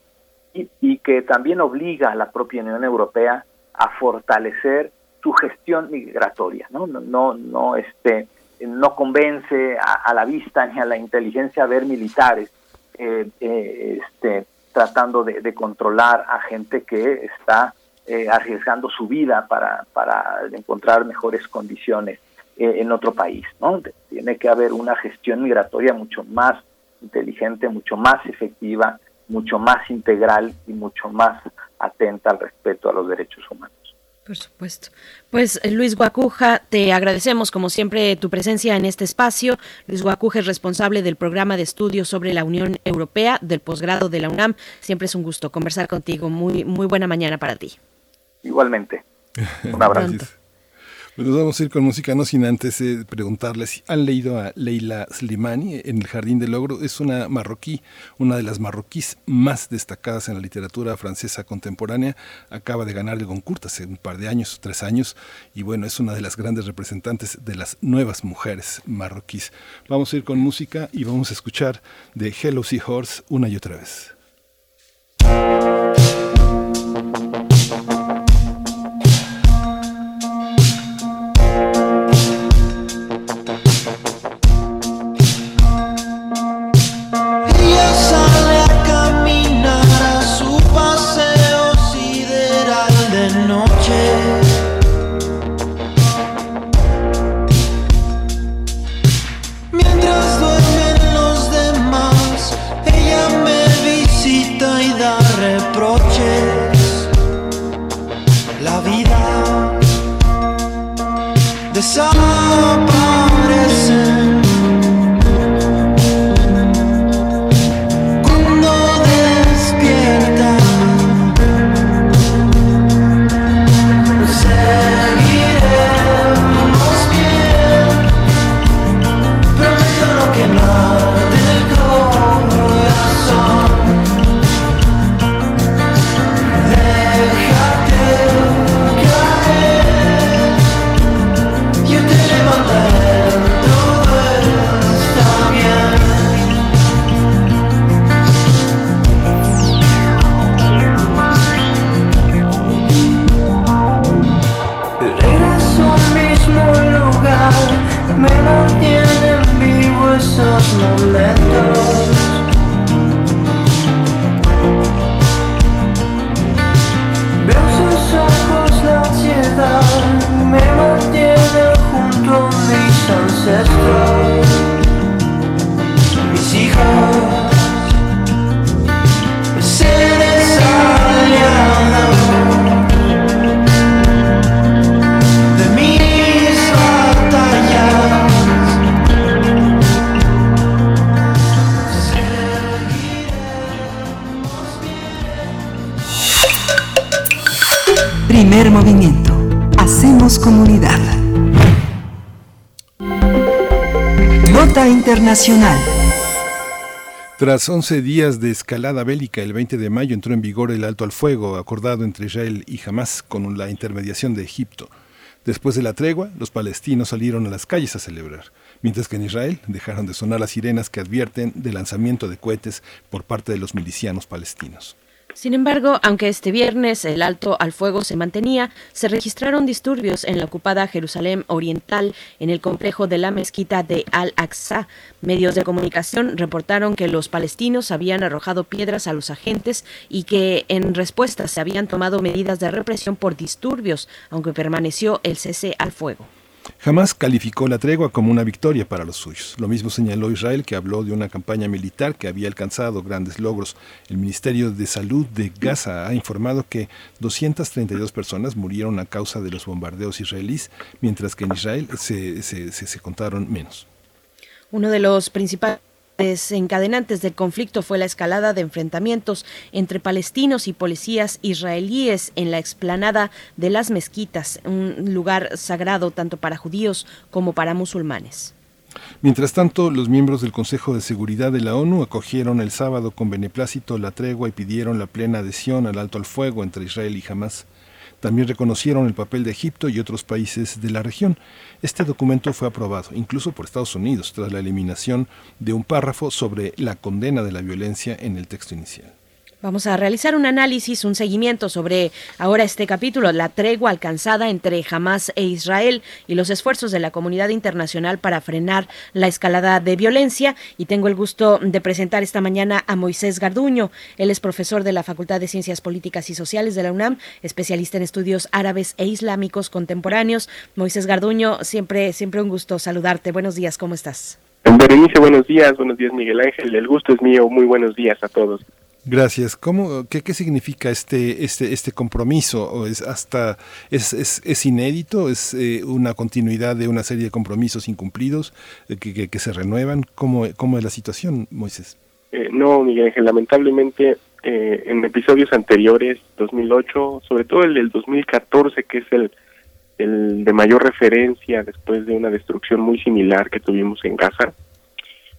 y, y, que también obliga a la propia Unión Europea a fortalecer su gestión migratoria, no, no, no, no este, no convence a, a, la vista ni a la inteligencia ver militares eh, eh, este, tratando de, de, controlar a gente que está eh, arriesgando su vida para, para encontrar mejores condiciones en otro país, ¿no? Tiene que haber una gestión migratoria mucho más inteligente, mucho más efectiva, mucho más integral y mucho más atenta al respeto a los derechos humanos. Por supuesto. Pues Luis Guacuja, te agradecemos como siempre tu presencia en este espacio. Luis Guacuja es responsable del programa de estudios sobre la Unión Europea del posgrado de la UNAM. Siempre es un gusto conversar contigo. Muy muy buena mañana para ti. Igualmente. Un abrazo. Pues vamos a ir con música, no sin antes eh, preguntarles si han leído a Leila Slimani en El Jardín del Logro. Es una marroquí, una de las marroquíes más destacadas en la literatura francesa contemporánea. Acaba de ganar el Goncourt hace un par de años, tres años, y bueno, es una de las grandes representantes de las nuevas mujeres marroquíes. Vamos a ir con música y vamos a escuchar de Hello Seahorse una y otra vez. Internacional. Tras 11 días de escalada bélica, el 20 de mayo entró en vigor el alto al fuego acordado entre Israel y Hamas con la intermediación de Egipto. Después de la tregua, los palestinos salieron a las calles a celebrar, mientras que en Israel dejaron de sonar las sirenas que advierten del lanzamiento de cohetes por parte de los milicianos palestinos. Sin embargo, aunque este viernes el alto al fuego se mantenía, se registraron disturbios en la ocupada Jerusalén Oriental en el complejo de la mezquita de Al-Aqsa. Medios de comunicación reportaron que los palestinos habían arrojado piedras a los agentes y que en respuesta se habían tomado medidas de represión por disturbios, aunque permaneció el cese al fuego. Jamás calificó la tregua como una victoria para los suyos. Lo mismo señaló Israel, que habló de una campaña militar que había alcanzado grandes logros. El Ministerio de Salud de Gaza ha informado que 232 personas murieron a causa de los bombardeos israelíes, mientras que en Israel se, se, se, contaron menos. Uno de los principales desencadenantes del conflicto fue la escalada de enfrentamientos entre palestinos y policías israelíes en la explanada de las mezquitas, un lugar sagrado tanto para judíos como para musulmanes. Mientras tanto, los miembros del Consejo de Seguridad de la ONU acogieron el sábado con beneplácito la tregua y pidieron la plena adhesión al alto al fuego entre Israel y Hamas. También reconocieron el papel de Egipto y otros países de la región. Este documento fue aprobado incluso por Estados Unidos tras la eliminación de un párrafo sobre la condena de la violencia en el texto inicial. Vamos a realizar un análisis, un seguimiento sobre ahora este capítulo, la tregua alcanzada entre Hamas e Israel y los esfuerzos de la comunidad internacional para frenar la escalada de violencia. Y tengo el gusto de presentar esta mañana a Moisés Garduño. Él es profesor de la Facultad de Ciencias Políticas y Sociales de la UNAM, especialista en estudios árabes e islámicos contemporáneos. Moisés Garduño, siempre, siempre un gusto saludarte. Buenos días, ¿cómo estás? Berenice, buenos días, buenos días Miguel Ángel, el gusto es mío, muy buenos días a todos. Gracias. ¿Cómo, qué, qué significa este, este, este compromiso? ¿O es hasta es, es, es inédito? ¿Es eh, una continuidad de una serie de compromisos incumplidos eh, que, que, que, se renuevan? ¿Cómo, ¿Cómo es la situación, Moisés? Eh, no, Miguel Ángel, lamentablemente en episodios anteriores, 2008, sobre todo el del 2014, que es el el de mayor referencia después de una destrucción muy similar que tuvimos en Gaza.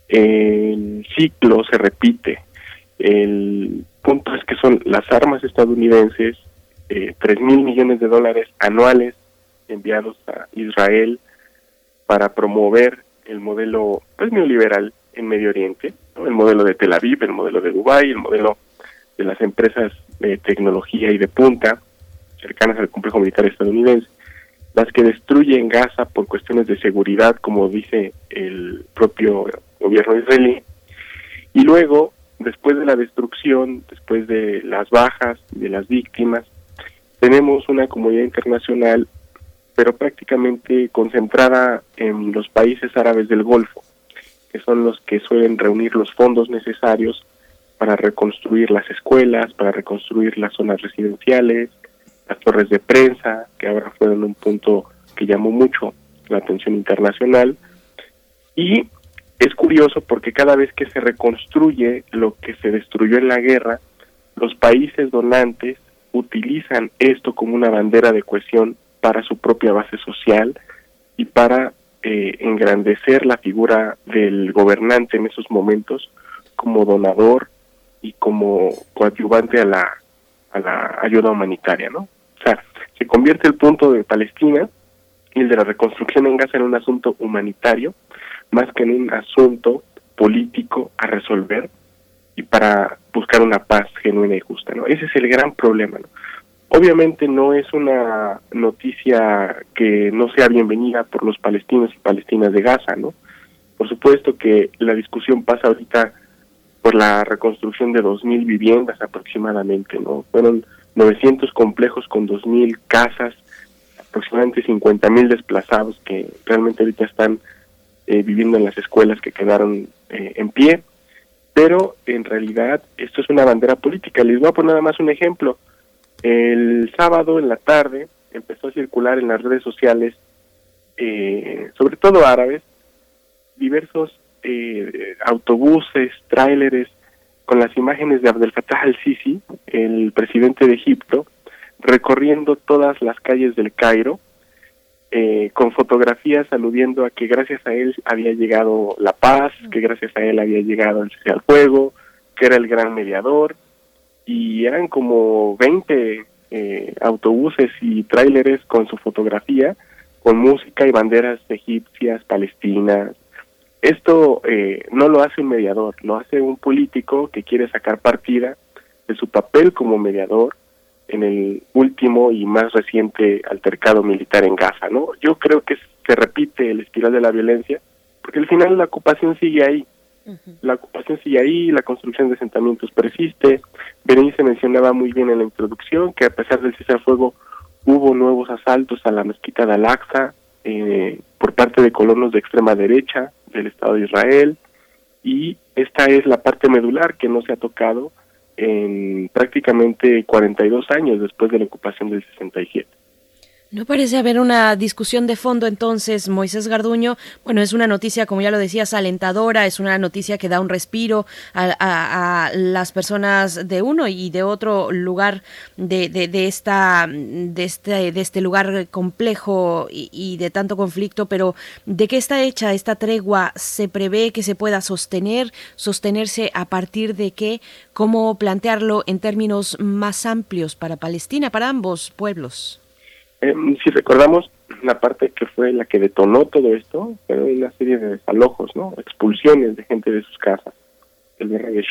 El ciclo se repite. El punto es que son las armas estadounidenses, eh, 3 mil millones de dólares anuales enviados a Israel para promover el modelo pues, neoliberal en Medio Oriente, el modelo de Tel Aviv, el modelo de Dubái, el modelo de las empresas de tecnología y de punta cercanas al complejo militar estadounidense, las que destruyen Gaza por cuestiones de seguridad, como dice el propio gobierno israelí, y luego, después de la destrucción, después de las bajas, de las víctimas, tenemos una comunidad internacional, pero prácticamente concentrada en los países árabes del Golfo, que son los que suelen reunir los fondos necesarios para reconstruir las escuelas, para reconstruir las zonas residenciales, las torres de prensa, que ahora fueron un punto que llamó mucho la atención internacional. Y es curioso porque cada vez que se reconstruye lo que se destruyó en la guerra, los países donantes utilizan esto como una bandera de cohesión para su propia base social y para eh, engrandecer la figura del gobernante en esos momentos como donador y como coadyuvante a la, a la ayuda humanitaria, ¿no? O sea, se convierte el punto de Palestina y el de la reconstrucción en Gaza en un asunto humanitario más que en un asunto político a resolver y para buscar una paz genuina y justa, ¿no? Ese es el gran problema, ¿no? Obviamente no es una noticia que no sea bienvenida por los palestinos y palestinas de Gaza, ¿no? Por supuesto que la discusión pasa ahorita por la reconstrucción de 2.000 viviendas aproximadamente, ¿no? Fueron 900 complejos con 2.000 casas, aproximadamente 50.000 desplazados que realmente ahorita están eh, viviendo en las escuelas que quedaron eh, en pie, pero en realidad esto es una bandera política. Les voy a poner nada más un ejemplo. El sábado en la tarde empezó a circular en las redes sociales, eh, sobre todo árabes, diversos eh, autobuses, tráileres, con las imágenes de Abdel Fattah al-Sisi, el presidente de Egipto, recorriendo todas las calles del Cairo, eh, con fotografías aludiendo a que gracias a él había llegado la paz, que gracias a él había llegado el cese al fuego, que era el gran mediador, y eran como 20 eh, autobuses y tráileres con su fotografía, con música y banderas egipcias, palestinas, esto eh, no lo hace un mediador, lo hace un político que quiere sacar partida de su papel como mediador en el último y más reciente altercado militar en Gaza, ¿no? Yo creo que se repite el espiral de la violencia, porque al final la ocupación sigue ahí. La ocupación sigue ahí, la construcción de asentamientos persiste. Berenice mencionaba muy bien en la introducción que a pesar del cese al fuego hubo nuevos asaltos a la mezquita de Al-Aqsa eh, por parte de colonos de extrema derecha, del Estado de Israel y esta es la parte medular que no se ha tocado en prácticamente 42 años después de la ocupación del 67. No parece haber una discusión de fondo entonces, Moisés Garduño. Bueno, es una noticia, como ya lo decías, alentadora, es una noticia que da un respiro a, las personas de uno y de otro lugar de, de, esta, de, este, de este lugar complejo y, y, de tanto conflicto, pero ¿de qué está hecha esta tregua? ¿Se prevé que se pueda sostener, sostenerse a partir de qué? ¿Cómo plantearlo en términos más amplios para Palestina, para ambos pueblos? Em, si recordamos, la parte que fue la que detonó todo esto fue una serie de desalojos, ¿no? expulsiones de gente de sus casas, el guerra de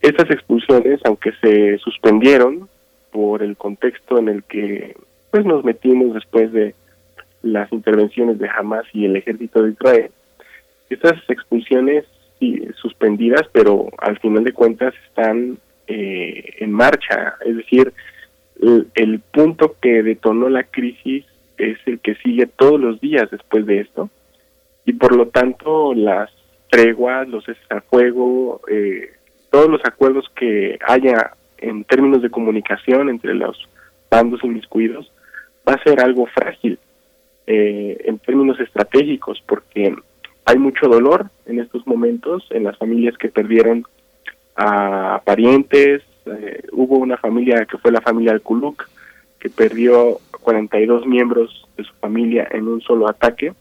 Estas expulsiones, aunque se suspendieron por el contexto en el que pues nos metimos después de las intervenciones de Hamas y el ejército de Israel, estas expulsiones sí, suspendidas, pero al final de cuentas están eh, en marcha, es decir, el, punto que detonó la crisis es el que sigue todos los días después de esto. Y por lo tanto las treguas, los cesas a fuego, eh, todos los acuerdos que haya en términos de comunicación entre los bandos inmiscuidos va a ser algo frágil eh, en términos estratégicos porque hay mucho dolor en estos momentos en las familias que perdieron a parientes, eh, hubo una familia que fue la familia Al-Kuluk, que perdió 42 miembros de su familia en un solo ataque.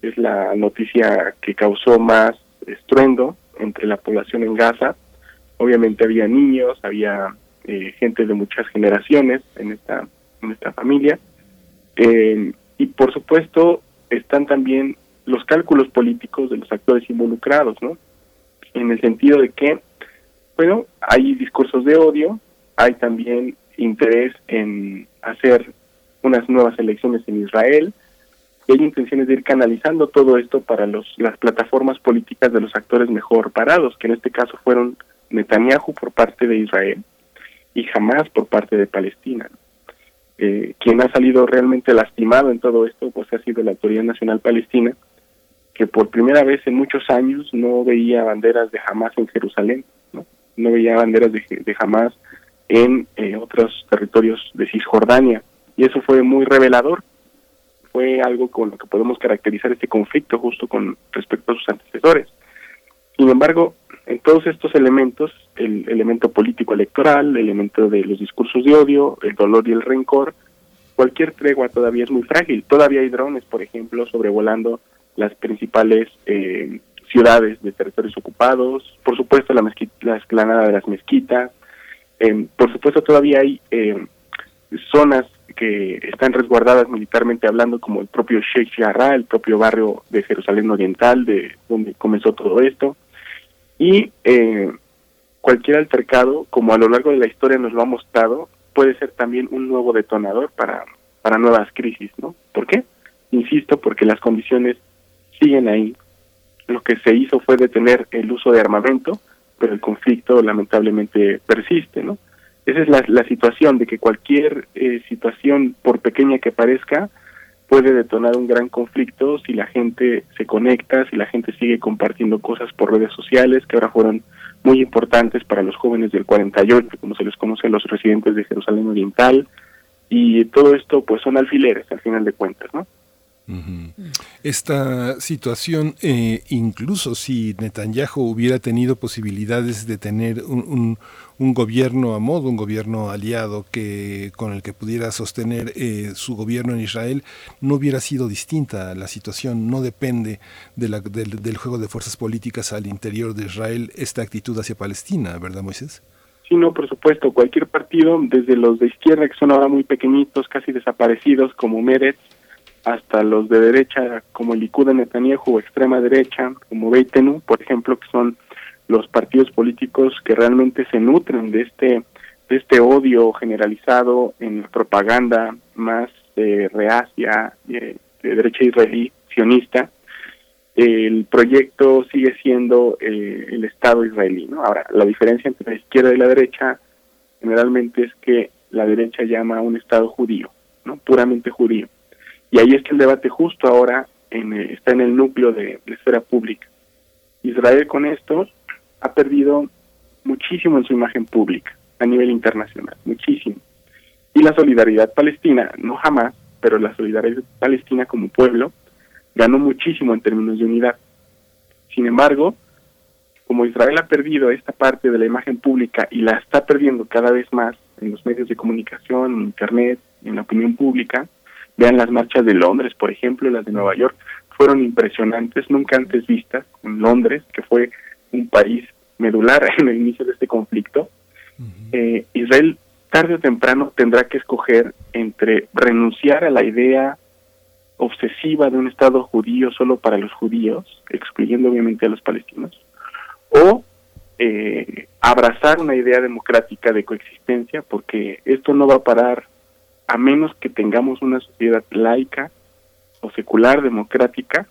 Es la noticia que causó más estruendo entre la población en Gaza. Obviamente había niños, había eh, gente de muchas generaciones en esta, en esta familia. Eh, y por supuesto están también los cálculos políticos de los actores involucrados, ¿no? En el sentido de que, bueno, hay discursos de odio, hay también interés en hacer unas nuevas elecciones en Israel, y hay intenciones de ir canalizando todo esto para los, las plataformas políticas de los actores mejor parados, que en este caso fueron Netanyahu por parte de Israel y Hamas por parte de Palestina. Eh, quien ha salido realmente lastimado en todo esto pues ha sido la Autoridad Nacional Palestina, que por primera vez en muchos años no veía banderas de Hamas en Jerusalén, no, veía banderas de, de Hamas en eh, otros territorios de Cisjordania. Y eso fue muy revelador. Fue algo con lo que podemos caracterizar este conflicto justo con respecto a sus antecesores. Sin embargo, en todos estos elementos, el elemento político electoral, el elemento de los discursos de odio, el dolor y el rencor, cualquier tregua todavía es muy frágil. Todavía hay drones, por ejemplo, sobrevolando las principales eh, ciudades de territorios ocupados, por supuesto la, la explanada de las mezquitas, eh, por supuesto todavía hay eh, zonas que están resguardadas militarmente hablando, como el propio Sheikh Jarrah, el propio barrio de Jerusalén Oriental, de donde comenzó todo esto y eh, cualquier altercado, como a lo largo de la historia nos lo ha mostrado, puede ser también un nuevo detonador para, para nuevas crisis, ¿no? ¿Por qué? Insisto, porque las condiciones siguen ahí. Lo que se hizo fue detener el uso de armamento, pero el conflicto lamentablemente persiste, ¿no? Esa es la, situación de que cualquier eh, situación, por pequeña que parezca, puede detonar un gran conflicto si la gente se conecta, si la gente sigue compartiendo cosas por redes sociales, que ahora fueron muy importantes para los jóvenes del 48, como se les conoce a los residentes de Jerusalén Oriental, y todo esto pues son alfileres al final de cuentas, ¿no? Esta situación, eh, incluso si Netanyahu hubiera tenido posibilidades de tener un, gobierno a modo, un gobierno aliado que con el que pudiera sostener eh, su gobierno en Israel, no hubiera sido distinta. La situación no depende de la, del, del juego de fuerzas políticas al interior de Israel, esta actitud hacia Palestina, ¿verdad, Moisés? Sí, no, por supuesto. Cualquier partido, desde los de izquierda, que son ahora muy pequeñitos, casi desaparecidos, como Meretz, hasta los de derecha como el Likud de Netanyahu o extrema derecha como Beitenu, por ejemplo, que son los partidos políticos que realmente se nutren de este de este odio generalizado en la propaganda más eh, reacia de derecha israelí sionista el proyecto sigue siendo eh, el Estado israelí. ¿no? Ahora, la diferencia entre la izquierda y la derecha generalmente es que la derecha llama a un Estado judío, no puramente judío. Y ahí es que el debate justo ahora en, está en el núcleo de la esfera pública. Israel con esto ha perdido muchísimo en su imagen pública a nivel internacional, muchísimo. Y la solidaridad palestina, no jamás, pero la solidaridad palestina como pueblo ganó muchísimo en términos de unidad. Sin embargo, como Israel ha perdido esta parte de la imagen pública y la está perdiendo cada vez más en los medios de comunicación, en Internet, en la opinión pública, Vean las marchas de Londres, por ejemplo, las de Nueva York, fueron impresionantes, nunca antes vistas en Londres, que fue un país medular en el inicio de este conflicto. eh, Israel tarde o temprano tendrá que escoger entre renunciar a la idea obsesiva de un Estado judío solo para los judíos, excluyendo obviamente a los palestinos, o eh, abrazar una idea democrática de coexistencia, porque esto no va a parar a menos que tengamos una sociedad laica o secular democrática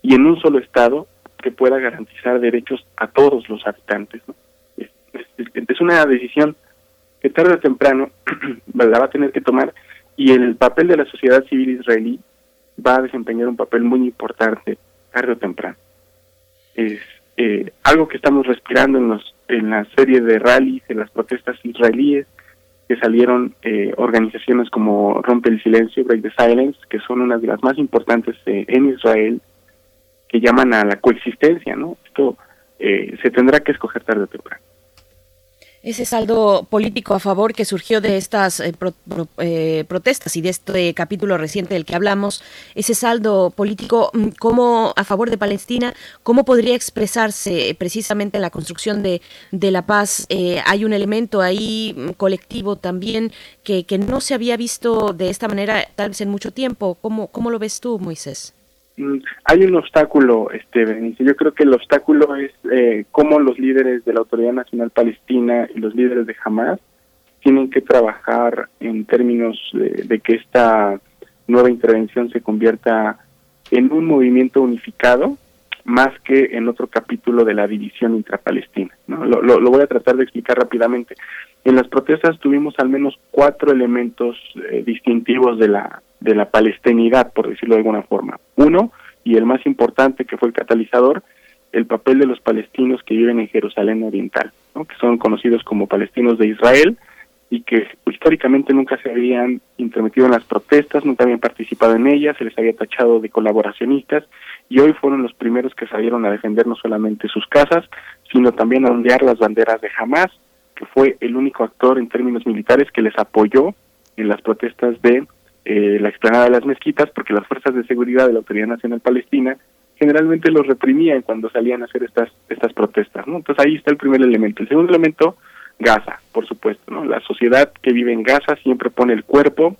y en un solo Estado que pueda garantizar derechos a todos los habitantes. Es, una decisión que tarde o temprano la va a tener que tomar y el papel de la sociedad civil israelí va a desempeñar un papel muy importante tarde o temprano. Es eh, algo que estamos respirando en, los, en la serie de rallies, en las protestas israelíes, que salieron eh, organizaciones como Rompe el Silencio, Break the Silence, que son unas de las más importantes eh, en Israel, que llaman a la coexistencia, ¿no? Esto eh, se tendrá que escoger tarde o temprano. Ese saldo político a favor que surgió de estas eh, eh, protestas y de este capítulo reciente del que hablamos, ese saldo político, mm, ¿cómo a favor de Palestina, cómo podría expresarse precisamente en la construcción de, la paz? Eh, hay un elemento ahí mm, colectivo también que, que no se había visto de esta manera tal vez en mucho tiempo. ¿Cómo, cómo lo ves tú, Moisés? Mm, hay un obstáculo, este. Yo creo que el obstáculo es eh, cómo los líderes de la Autoridad Nacional Palestina y los líderes de Hamas tienen que trabajar en términos de, que esta nueva intervención se convierta en un movimiento unificado más que en otro capítulo de la división intrapalestina. ¿no? Lo, lo, voy a tratar de explicar rápidamente. En las protestas tuvimos al menos cuatro elementos eh, distintivos de la de la palestinidad, por decirlo de alguna forma. Uno, y el más importante que fue el catalizador, el papel de los palestinos que viven en Jerusalén Oriental, que son conocidos como palestinos de Israel y que históricamente nunca se habían intermetido en las protestas, nunca habían participado en ellas, se les había tachado de colaboracionistas y hoy fueron los primeros que salieron a defender no solamente sus casas, sino también a ondear las banderas de Hamas, que fue el único actor en términos militares que les apoyó en las protestas de eh, la explanada de las mezquitas porque las fuerzas de seguridad de la Autoridad Nacional Palestina generalmente los reprimían cuando salían a hacer estas estas protestas. Entonces ahí está el primer elemento. El segundo elemento, Gaza, por supuesto, ¿no? La sociedad que vive en Gaza siempre pone el cuerpo,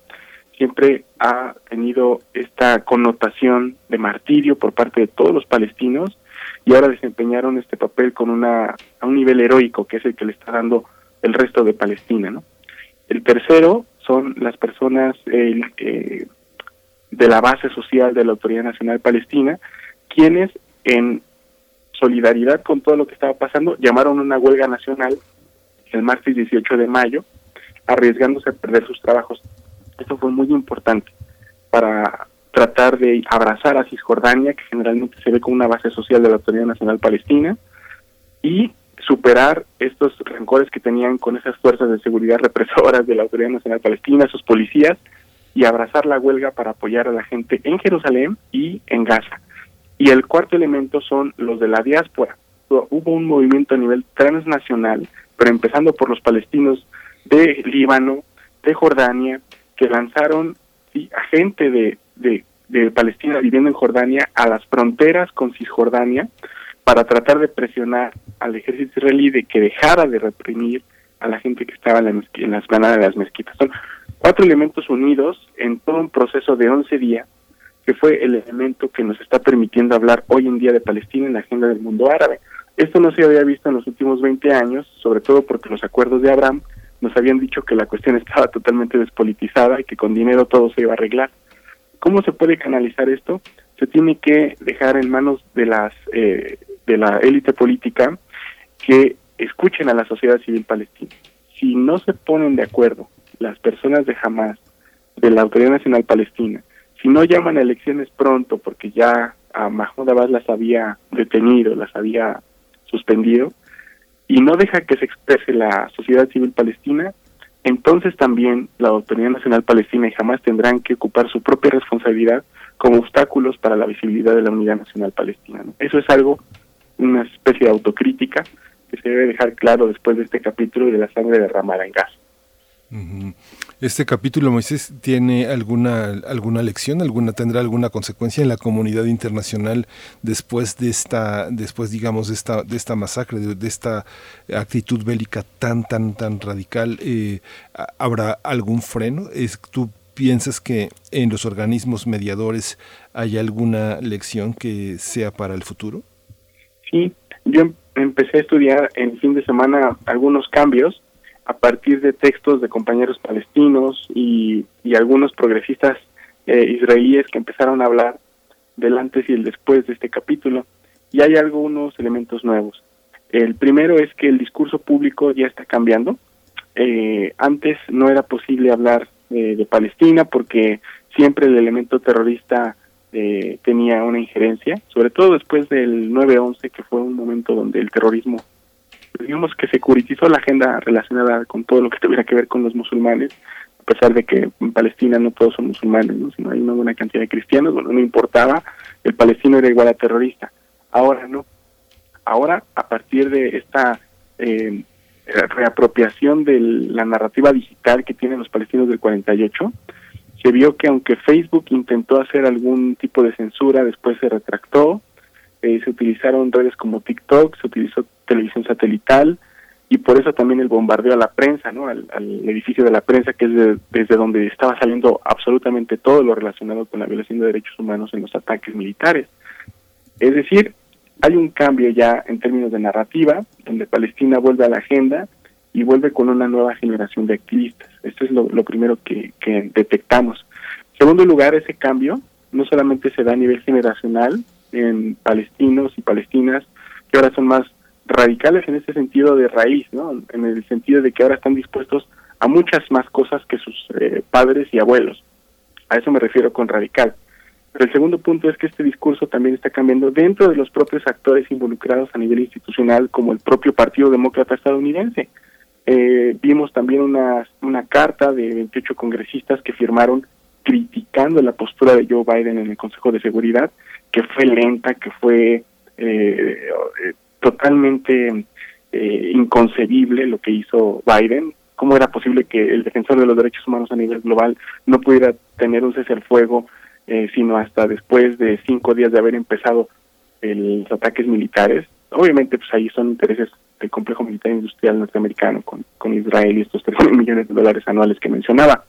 siempre ha tenido esta connotación de martirio por parte de todos los palestinos y ahora desempeñaron este papel con una a un nivel heroico que es el que le está dando el resto de Palestina, ¿no? El tercero son las personas eh, de la base social de la Autoridad Nacional Palestina, quienes en solidaridad con todo lo que estaba pasando llamaron una huelga nacional el martes 18 de mayo, arriesgándose a perder sus trabajos. Esto fue muy importante para tratar de abrazar a Cisjordania, que generalmente se ve como una base social de la Autoridad Nacional Palestina, y superar estos rencores que tenían con esas fuerzas de seguridad represoras de la Autoridad Nacional Palestina, sus policías, y abrazar la huelga para apoyar a la gente en Jerusalén y en Gaza. Y el cuarto elemento son los de la diáspora. Hubo un movimiento a nivel transnacional, pero empezando por los palestinos de Líbano, de Jordania, que lanzaron a gente de, de, de Palestina viviendo en Jordania a las fronteras con Cisjordania para tratar de presionar al ejército israelí de que dejara de reprimir a la gente que estaba en, la en las de las mezquitas. Son cuatro elementos unidos en todo un proceso de 11 días que fue el elemento que nos está permitiendo hablar hoy en día de Palestina en la agenda del mundo árabe. Esto no se había visto en los últimos 20 años, sobre todo porque los acuerdos de Abraham nos habían dicho que la cuestión estaba totalmente despolitizada y que con dinero todo se iba a arreglar. ¿Cómo se puede canalizar esto? Se tiene que dejar en manos de las eh, de la élite política que escuchen a la sociedad civil palestina. Si no se ponen de acuerdo las personas de Hamas, de la Autoridad Nacional Palestina, si no llaman a elecciones pronto porque ya a Mahmoud Abbas las había detenido, las había suspendido, y no deja que se exprese la sociedad civil palestina, entonces también la Autoridad Nacional Palestina y jamás tendrán que ocupar su propia responsabilidad como obstáculos para la visibilidad de la unidad nacional palestina. Eso es algo una especie de autocrítica que se debe dejar claro después de este capítulo de la sangre derramada en gas. Este capítulo, Moisés, tiene alguna alguna lección, alguna tendrá alguna consecuencia en la comunidad internacional después de esta, después digamos de esta de esta masacre, de, esta actitud bélica tan tan tan radical. Eh, ¿Habrá algún freno? ¿Es, ¿Tú piensas que en los organismos mediadores hay alguna lección que sea para el futuro? Sí, yo em, empecé a estudiar en fin de semana algunos cambios a partir de textos de compañeros palestinos y, algunos progresistas eh, israelíes que empezaron a hablar del antes y el después de este capítulo. Y hay algunos elementos nuevos. El primero es que el discurso público ya está cambiando. Eh, antes no era posible hablar eh, de Palestina porque siempre el elemento terrorista eh, tenía una injerencia, sobre todo después del 9-11, que fue un momento donde el terrorismo, digamos que securitizó la agenda relacionada con todo lo que tuviera que ver con los musulmanes, a pesar de que en Palestina no todos son musulmanes, ¿no? sino hay una buena cantidad de cristianos, bueno, no importaba, el palestino era igual a terrorista. Ahora no. Ahora, a partir de esta eh, reapropiación de la narrativa digital que tienen los palestinos del 48, se vio que aunque Facebook intentó hacer algún tipo de censura, después se retractó, eh, se utilizaron redes como TikTok, se utilizó televisión satelital y por eso también el bombardeo a la prensa, ¿no? al, edificio de la prensa, que es desde donde estaba saliendo absolutamente todo lo relacionado con la violación de derechos humanos en los ataques militares. Es decir, hay un cambio ya en términos de narrativa, donde Palestina vuelve a la agenda y vuelve con una nueva generación de activistas. Esto es lo, primero que, detectamos. En segundo lugar, ese cambio no solamente se da a nivel generacional en palestinos y palestinas, que ahora son más radicales en ese sentido de raíz, ¿no? En el sentido de que ahora están dispuestos a muchas más cosas que sus eh, padres y abuelos. A eso me refiero con radical. Pero el segundo punto es que este discurso también está cambiando dentro de los propios actores involucrados a nivel institucional, como el propio Partido Demócrata estadounidense. Eh, vimos también una, una carta de 28 congresistas que firmaron criticando la postura de Joe Biden en el Consejo de Seguridad, que fue lenta, que fue eh, totalmente eh, inconcebible lo que hizo Biden. ¿Cómo era posible que el defensor de los derechos humanos a nivel global no pudiera tener un cese al fuego, eh, sino hasta después de cinco días de haber empezado los ataques militares? Obviamente, pues ahí son intereses del complejo militar industrial norteamericano con, con Israel y estos 3 millones de dólares anuales que mencionaba.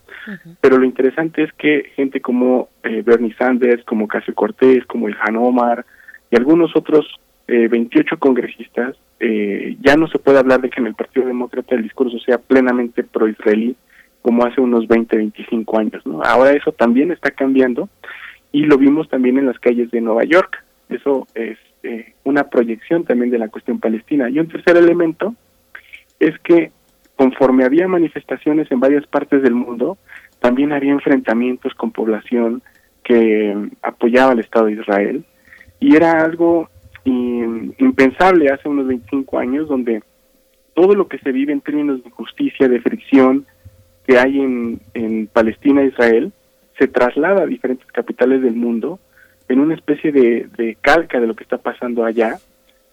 Pero lo interesante es que gente como eh, Bernie Sanders, como Casio Cortés, como Han Omar y algunos otros eh, 28 congresistas, eh, ya no se puede hablar de que en el Partido Demócrata el discurso sea plenamente pro-israelí como hace unos 20, 25 años. ¿no? Ahora eso también está cambiando y lo vimos también en las calles de Nueva York. Eso es eh, una proyección también de la cuestión palestina. Y un tercer elemento es que conforme había manifestaciones en varias partes del mundo, también había enfrentamientos con población que apoyaba al Estado de Israel y era algo impensable hace unos 25 años donde todo lo que se vive en términos de justicia, de fricción que hay en, en Palestina e Israel, se traslada a diferentes capitales del mundo en una especie de, de calca de lo que está pasando allá,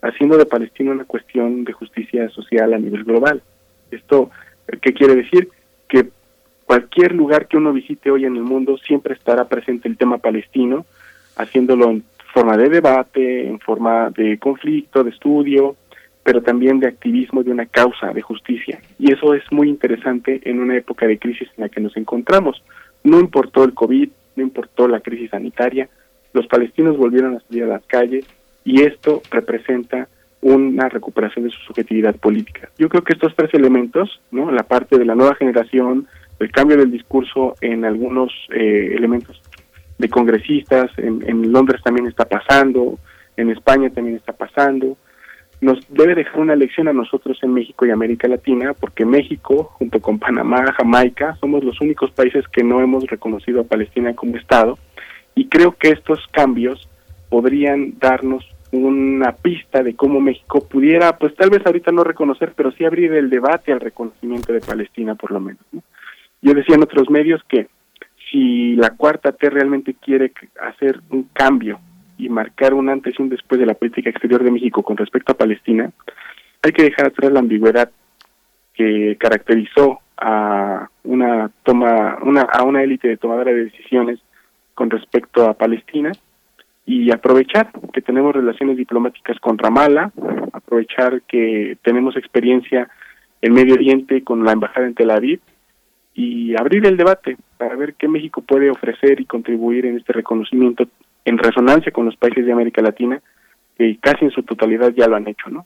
haciendo de Palestina una cuestión de justicia social a nivel global. ¿Esto qué quiere decir? Que cualquier lugar que uno visite hoy en el mundo siempre estará presente el tema palestino, haciéndolo en forma de debate, en forma de conflicto, de estudio, pero también de activismo de una causa de justicia. Y eso es muy interesante en una época de crisis en la que nos encontramos. No importó el COVID, no importó la crisis sanitaria, los palestinos volvieron a salir a las calles y esto representa una recuperación de su subjetividad política. Yo creo que estos tres elementos, ¿no? la parte de la nueva generación, el cambio del discurso en algunos eh, elementos de congresistas, en, Londres también está pasando, en España también está pasando, nos debe dejar una lección a nosotros en México y América Latina, porque México, junto con Panamá, Jamaica, somos los únicos países que no hemos reconocido a Palestina como Estado, y creo que estos cambios podrían darnos una pista de cómo México pudiera, pues tal vez ahorita no reconocer, pero sí abrir el debate al reconocimiento de Palestina por lo menos. Yo decía en otros medios que si la cuarta T realmente quiere hacer un cambio y marcar un antes y un después de la política exterior de México con respecto a Palestina, hay que dejar atrás la ambigüedad que caracterizó a una toma, una, a una élite de tomadora de decisiones con respecto a Palestina y aprovechar que tenemos relaciones diplomáticas con Ramallah, aprovechar que tenemos experiencia en Medio Oriente con la embajada en Tel Aviv y abrir el debate para ver qué México puede ofrecer y contribuir en este reconocimiento en resonancia con los países de América Latina que casi en su totalidad ya lo han hecho, ¿no?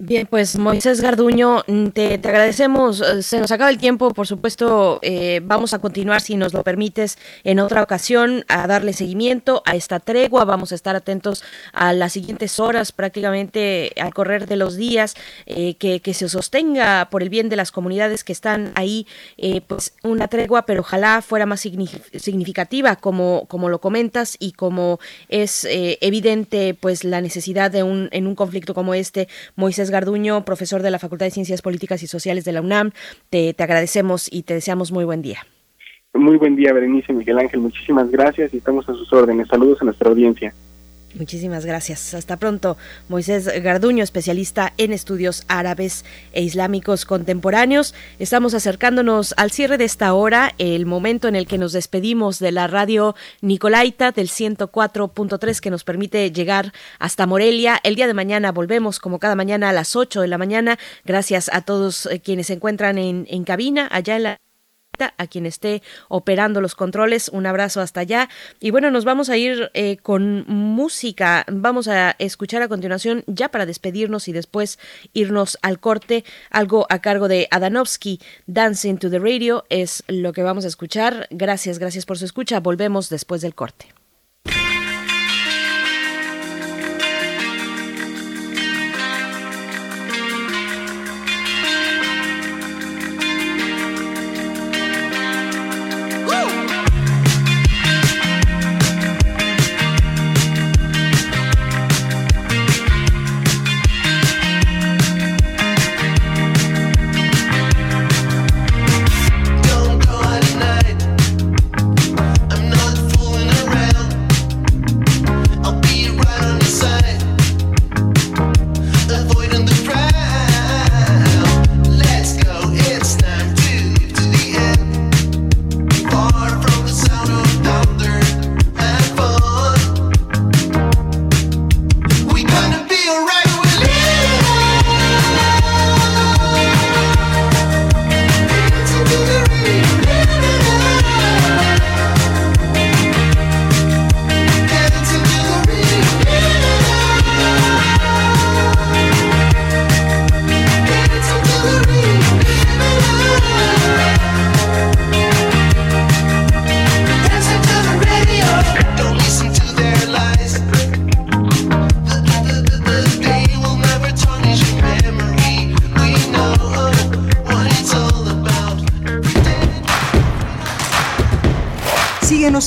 Bien, pues Moisés Garduño, mm, te, agradecemos. Eh, se nos acaba el tiempo, por supuesto, eh, vamos a continuar, si nos lo permites, en otra ocasión a darle seguimiento a esta tregua. Vamos a estar atentos a las siguientes horas, prácticamente al correr de los días, eh, que, que, se sostenga por el bien de las comunidades que están ahí, pues una tregua, pero ojalá fuera más significativa, como, como lo comentas y como es evidente, pues la necesidad de un, en un conflicto como este, Moisés Garduño, profesor de la Facultad de Ciencias Políticas y Sociales de la UNAM. Te, agradecemos y te deseamos muy buen día. Muy buen día, Berenice Miguel Ángel. Muchísimas gracias y estamos a sus órdenes. Saludos a nuestra audiencia. Muchísimas gracias. Hasta pronto. Moisés Garduño, especialista en estudios árabes e islámicos contemporáneos. Estamos acercándonos al cierre de esta hora, el momento en el que nos despedimos de la radio Nicolaita del 104.3 que nos permite llegar hasta Morelia. El día de mañana volvemos como cada mañana a las 8 de la mañana. Gracias a todos eh, quienes se encuentran en, en cabina allá en la a quien esté operando los controles. Un abrazo hasta allá. Y bueno, nos vamos a ir eh, con música. Vamos a escuchar a continuación, ya para despedirnos y después irnos al corte, algo a cargo de Adanovsky. Dancing to the Radio es lo que vamos a escuchar. Gracias, gracias por su escucha. Volvemos después del corte.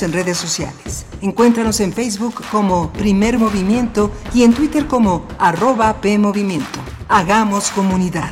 En redes sociales. Encuéntranos en Facebook como Primer Movimiento y en Twitter como arroba PMovimiento. Hagamos comunidad.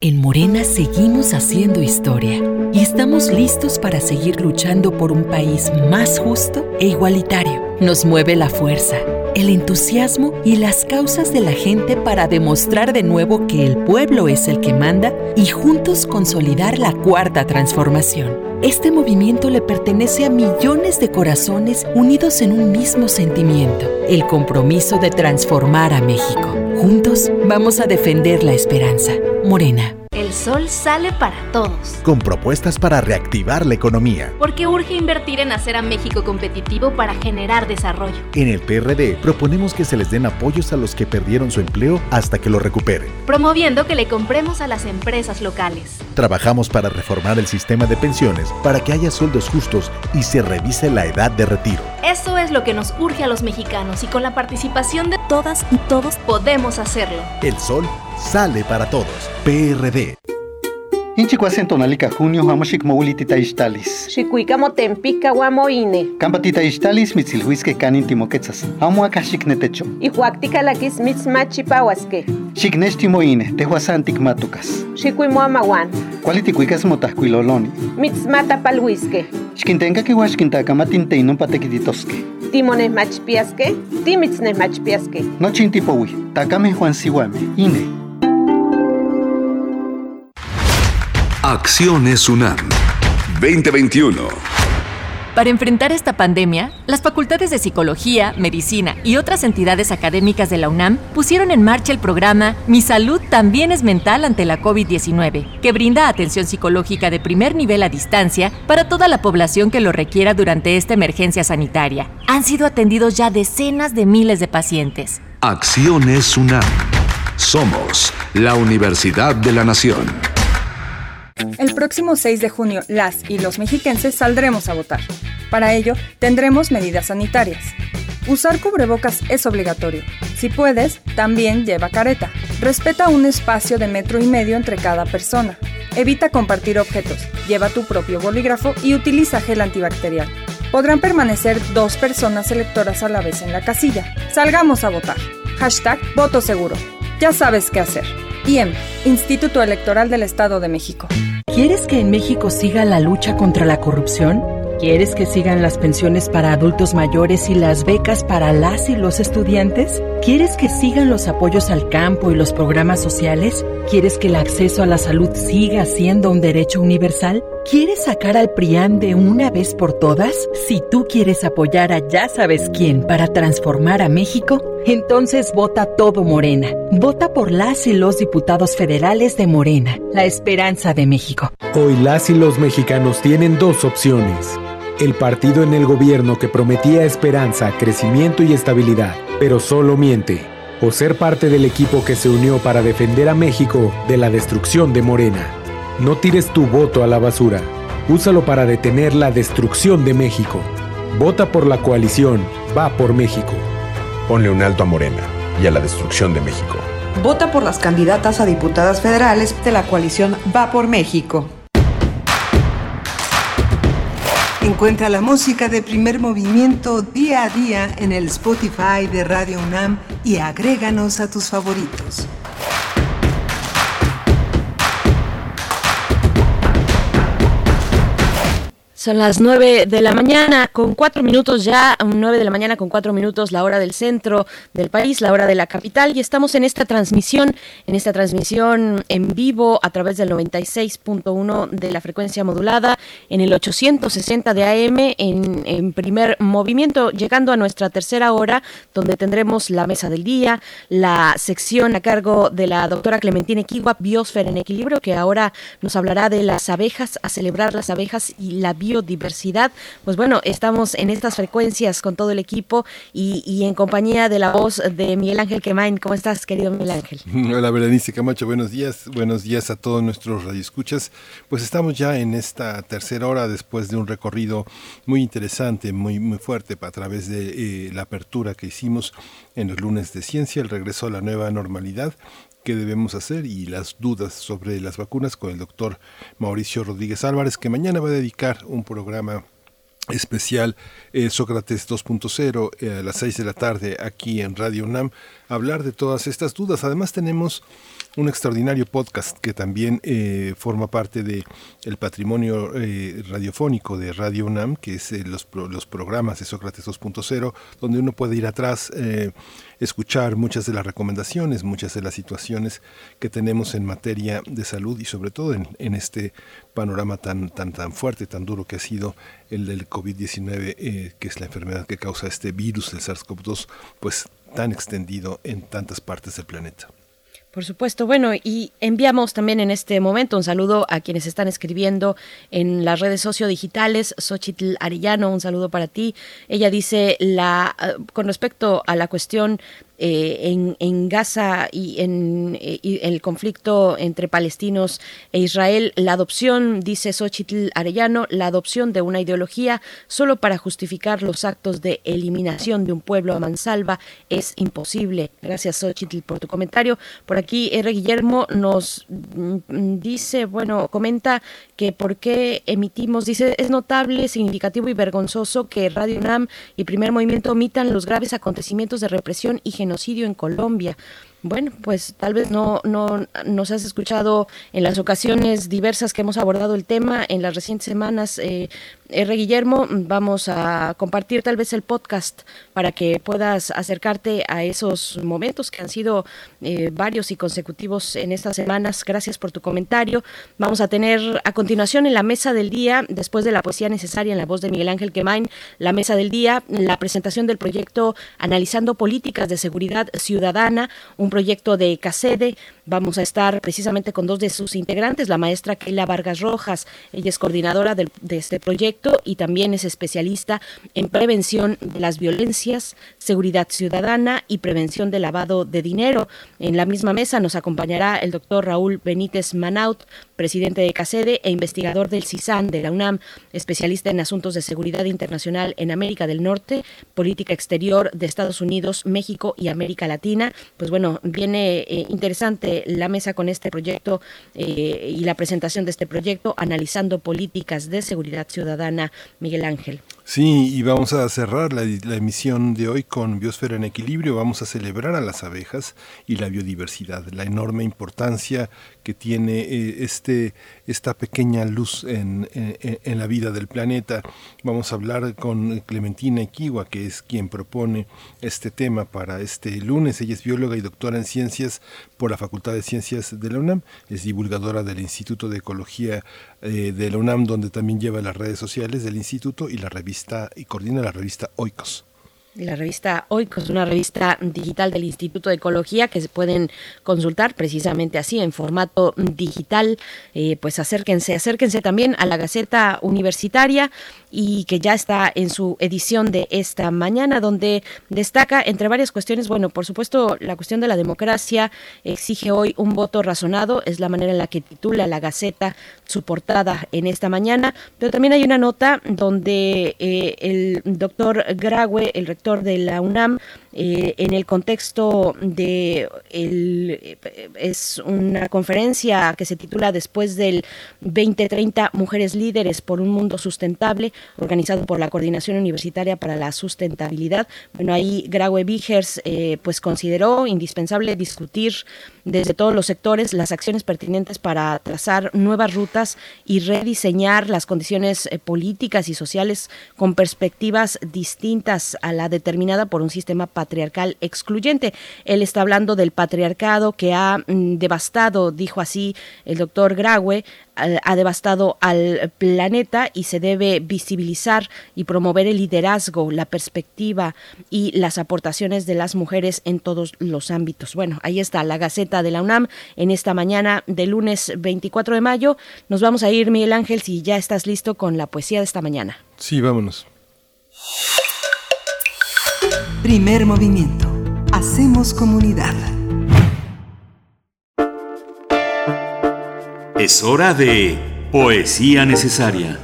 En Morena seguimos haciendo historia y estamos listos para seguir luchando por un país más justo e igualitario. Nos mueve la fuerza el entusiasmo y las causas de la gente para demostrar de nuevo que el pueblo es el que manda y juntos consolidar la cuarta transformación. Este movimiento le pertenece a millones de corazones unidos en un mismo sentimiento, el compromiso de transformar a México. Juntos vamos a defender la esperanza. Morena. El sol sale para todos. Con propuestas para reactivar la economía. Porque urge invertir en hacer a México competitivo para generar desarrollo. En el PRD proponemos que se les den apoyos a los que perdieron su empleo hasta que lo recuperen. Promoviendo que le compremos a las empresas locales. Trabajamos para reformar el sistema de pensiones para que haya sueldos justos y se revise la edad de retiro. Eso es lo que nos urge a los mexicanos y con la participación de todas y todos podemos hacerlo. El sol sale para todos. PRD. Inchicuasen tonalica junio hamoshik moulitita istalis. Xikuika motempica guamoine. Campatita istalis mitzilhuisque canin timoquetzas. Amo akashik netecho. Ihuactica laquis mitzmachipahuasque. Xiknechtimoine, tehuasantic matucas. Xikuimoamaguan. Cualiticuicas motascuiloloni. Mitzmatapalhuisque. Xquintenca que huaxquintacamatinteino patequititosque. Timones machpiasque. Timitznes machpiasque. Nochintipohui. Takame Juan Sihuame. Ine. Acciones UNAM 2021. Para enfrentar esta pandemia, las facultades de Psicología, Medicina y otras entidades académicas de la UNAM pusieron en marcha el programa Mi Salud también es mental ante la COVID-19, que brinda atención psicológica de primer nivel a distancia para toda la población que lo requiera durante esta emergencia sanitaria. Han sido atendidos ya decenas de miles de pacientes. Acciones UNAM. Somos la Universidad de la Nación. El próximo 6 de junio, las y los mexiquenses saldremos a votar. Para ello, tendremos medidas sanitarias. Usar cubrebocas es obligatorio. Si puedes, también lleva careta. Respeta un espacio de metro y medio entre cada persona. Evita compartir objetos. Lleva tu propio bolígrafo y utiliza gel antibacterial. Podrán permanecer dos personas electoras a la vez en la casilla. Salgamos a votar. Hashtag voto seguro. Ya sabes qué hacer. IEM, Instituto Electoral del Estado de México. ¿Quieres que en México siga la lucha contra la corrupción? ¿Quieres que sigan las pensiones para adultos mayores y las becas para las y los estudiantes? ¿Quieres que sigan los apoyos al campo y los programas sociales? ¿Quieres que el acceso a la salud siga siendo un derecho universal? ¿Quieres sacar al PRIAN de una vez por todas? Si tú quieres apoyar a ya sabes quién para transformar a México, entonces vota todo Morena. Vota por las y los diputados federales de Morena, la esperanza de México. Hoy las y los mexicanos tienen dos opciones. El partido en el gobierno que prometía esperanza, crecimiento y estabilidad, pero solo miente. O ser parte del equipo que se unió para defender a México de la destrucción de Morena. No tires tu voto a la basura. Úsalo para detener la destrucción de México. Vota por la coalición. Va por México. Ponle un alto a Morena y a la destrucción de México. Vota por las candidatas a diputadas federales de la coalición Va por México. Encuentra la música de primer movimiento día a día en el Spotify de Radio UNAM y agréganos a tus favoritos. Son las nueve de la mañana con cuatro minutos ya, nueve de la mañana con cuatro minutos, la hora del centro del país, la hora de la capital y estamos en esta transmisión, en esta transmisión en vivo a través del 96.1 de la frecuencia modulada, en el 860 de AM, en, primer movimiento, llegando a nuestra tercera hora, donde tendremos la mesa del día, la sección a cargo de la doctora Clementina Kiwa, Biosfera en Equilibrio, que ahora nos hablará de las abejas, a celebrar las abejas y la biodiversidad biodiversidad. Pues bueno, estamos en estas frecuencias con todo el equipo y, en compañía de la voz de Miguel Ángel Quemain. ¿Cómo estás, querido Miguel Ángel? Hola, Berenice Camacho, buenos días. Buenos días a todos nuestros radioescuchas. Pues estamos ya en esta tercera hora después de un recorrido muy interesante, muy, muy fuerte a través de eh, la apertura que hicimos en los lunes de ciencia, el regreso a la nueva normalidad qué debemos hacer y las dudas sobre las vacunas con el doctor Mauricio Rodríguez Álvarez, que mañana va a dedicar un programa especial eh, Sócrates 2.0 eh, a las 6 de la tarde aquí en Radio UNAM, hablar de todas estas dudas. Además tenemos un extraordinario podcast que también eh, forma parte de el patrimonio eh, radiofónico de Radio UNAM, que es eh, los, los programas de Sócrates 2.0, donde uno puede ir atrás, escuchar muchas de las recomendaciones, muchas de las situaciones que tenemos en materia de salud y sobre todo en, este panorama tan, tan, tan fuerte, tan duro que ha sido el del COVID-19, que es la enfermedad que causa este virus del SARS-CoV-2, pues tan extendido en tantas partes del planeta. Por supuesto, bueno, y enviamos también en este momento un saludo a quienes están escribiendo en las redes sociodigitales. Xochitl Arellano, un saludo para ti. Ella dice, la, eh, con respecto a la cuestión eh, en, Gaza y en eh, el conflicto entre palestinos e Israel, la adopción, dice Xochitl Arellano, la adopción de una ideología solo para justificar los actos de eliminación de un pueblo a mansalva es imposible. Gracias Xochitl por tu comentario. Por aquí R. Guillermo nos mm, dice, bueno, comenta que por qué emitimos, dice, es notable, significativo y vergonzoso que Radio UNAM y Primer Movimiento omitan los graves acontecimientos de represión y genocidio en Colombia. Bueno, pues tal vez no, no nos has escuchado en las ocasiones diversas que hemos abordado el tema en las recientes semanas. Eh, R. Guillermo, vamos a compartir tal vez el podcast para que puedas acercarte a esos momentos que han sido eh, varios y consecutivos en estas semanas. Gracias por tu comentario. Vamos a tener a continuación en la mesa del día, después de la poesía necesaria en la voz de Miguel Ángel Quemain, la mesa del día, la presentación del proyecto Analizando Políticas de Seguridad Ciudadana, un proyecto de CACEDE. Vamos a estar precisamente con dos de sus integrantes, la maestra Keila Vargas Rojas, ella es coordinadora de este proyecto y también es especialista en prevención de las violencias, seguridad ciudadana y prevención de lavado de dinero. En la misma mesa nos acompañará el doctor Raúl Benítez Manaut, presidente de CACEDE e investigador del CISAN de la UNAM, especialista en asuntos de seguridad internacional en América del Norte, política exterior de Estados Unidos, México y América Latina. Pues bueno, viene eh, interesante la mesa con este proyecto eh, y la presentación de este proyecto, analizando políticas de seguridad ciudadana, Miguel Ángel. Sí, y vamos a cerrar la, emisión de hoy con Biosfera en Equilibrio. Vamos a celebrar a las abejas y la biodiversidad, la enorme importancia que tiene eh, este, esta pequeña luz en, en, la vida del planeta. Vamos a hablar con Clementina Equiwa, que es quien propone este tema para este lunes. Ella es bióloga y doctora en ciencias por la Facultad de Ciencias de la UNAM. Es divulgadora del Instituto de Ecología eh, de la UNAM, donde también lleva las redes sociales del instituto y la revista y coordina la revista Oikos la revista Oikos, una revista digital del Instituto de Ecología que se pueden consultar precisamente así en formato digital. Eh, pues acérquense, acérquense también a la Gaceta Universitaria y que ya está en su edición de esta mañana, donde destaca entre varias cuestiones, bueno, por supuesto, la cuestión de la democracia exige hoy un voto razonado, es la manera en la que titula la Gaceta su portada en esta mañana, pero también hay una nota donde eh, el doctor Graue, el rector de la UNAM, eh, en el contexto de el, es una conferencia que se titula Después del 2030 Mujeres Líderes por un Mundo Sustentable, organizado por la Coordinación Universitaria para la Sustentabilidad. Bueno, ahí Graue Vigers eh, pues consideró indispensable discutir desde todos los sectores las acciones pertinentes para trazar nuevas rutas y rediseñar las condiciones eh, políticas y sociales con perspectivas distintas a la determinada por un sistema patriarcal excluyente. Él está hablando del patriarcado que ha mm, devastado, dijo así el doctor Graue, ha devastado al planeta y se debe visibilizar y promover el liderazgo, la perspectiva y las aportaciones de las mujeres en todos los ámbitos. Bueno, ahí está la Gaceta de la UNAM en esta mañana de lunes 24 de mayo. Nos vamos a ir, Miguel Ángel, si ya estás listo con la poesía de esta mañana. Sí, vámonos. Primer movimiento. Hacemos comunidad. Es hora de Poesía Necesaria.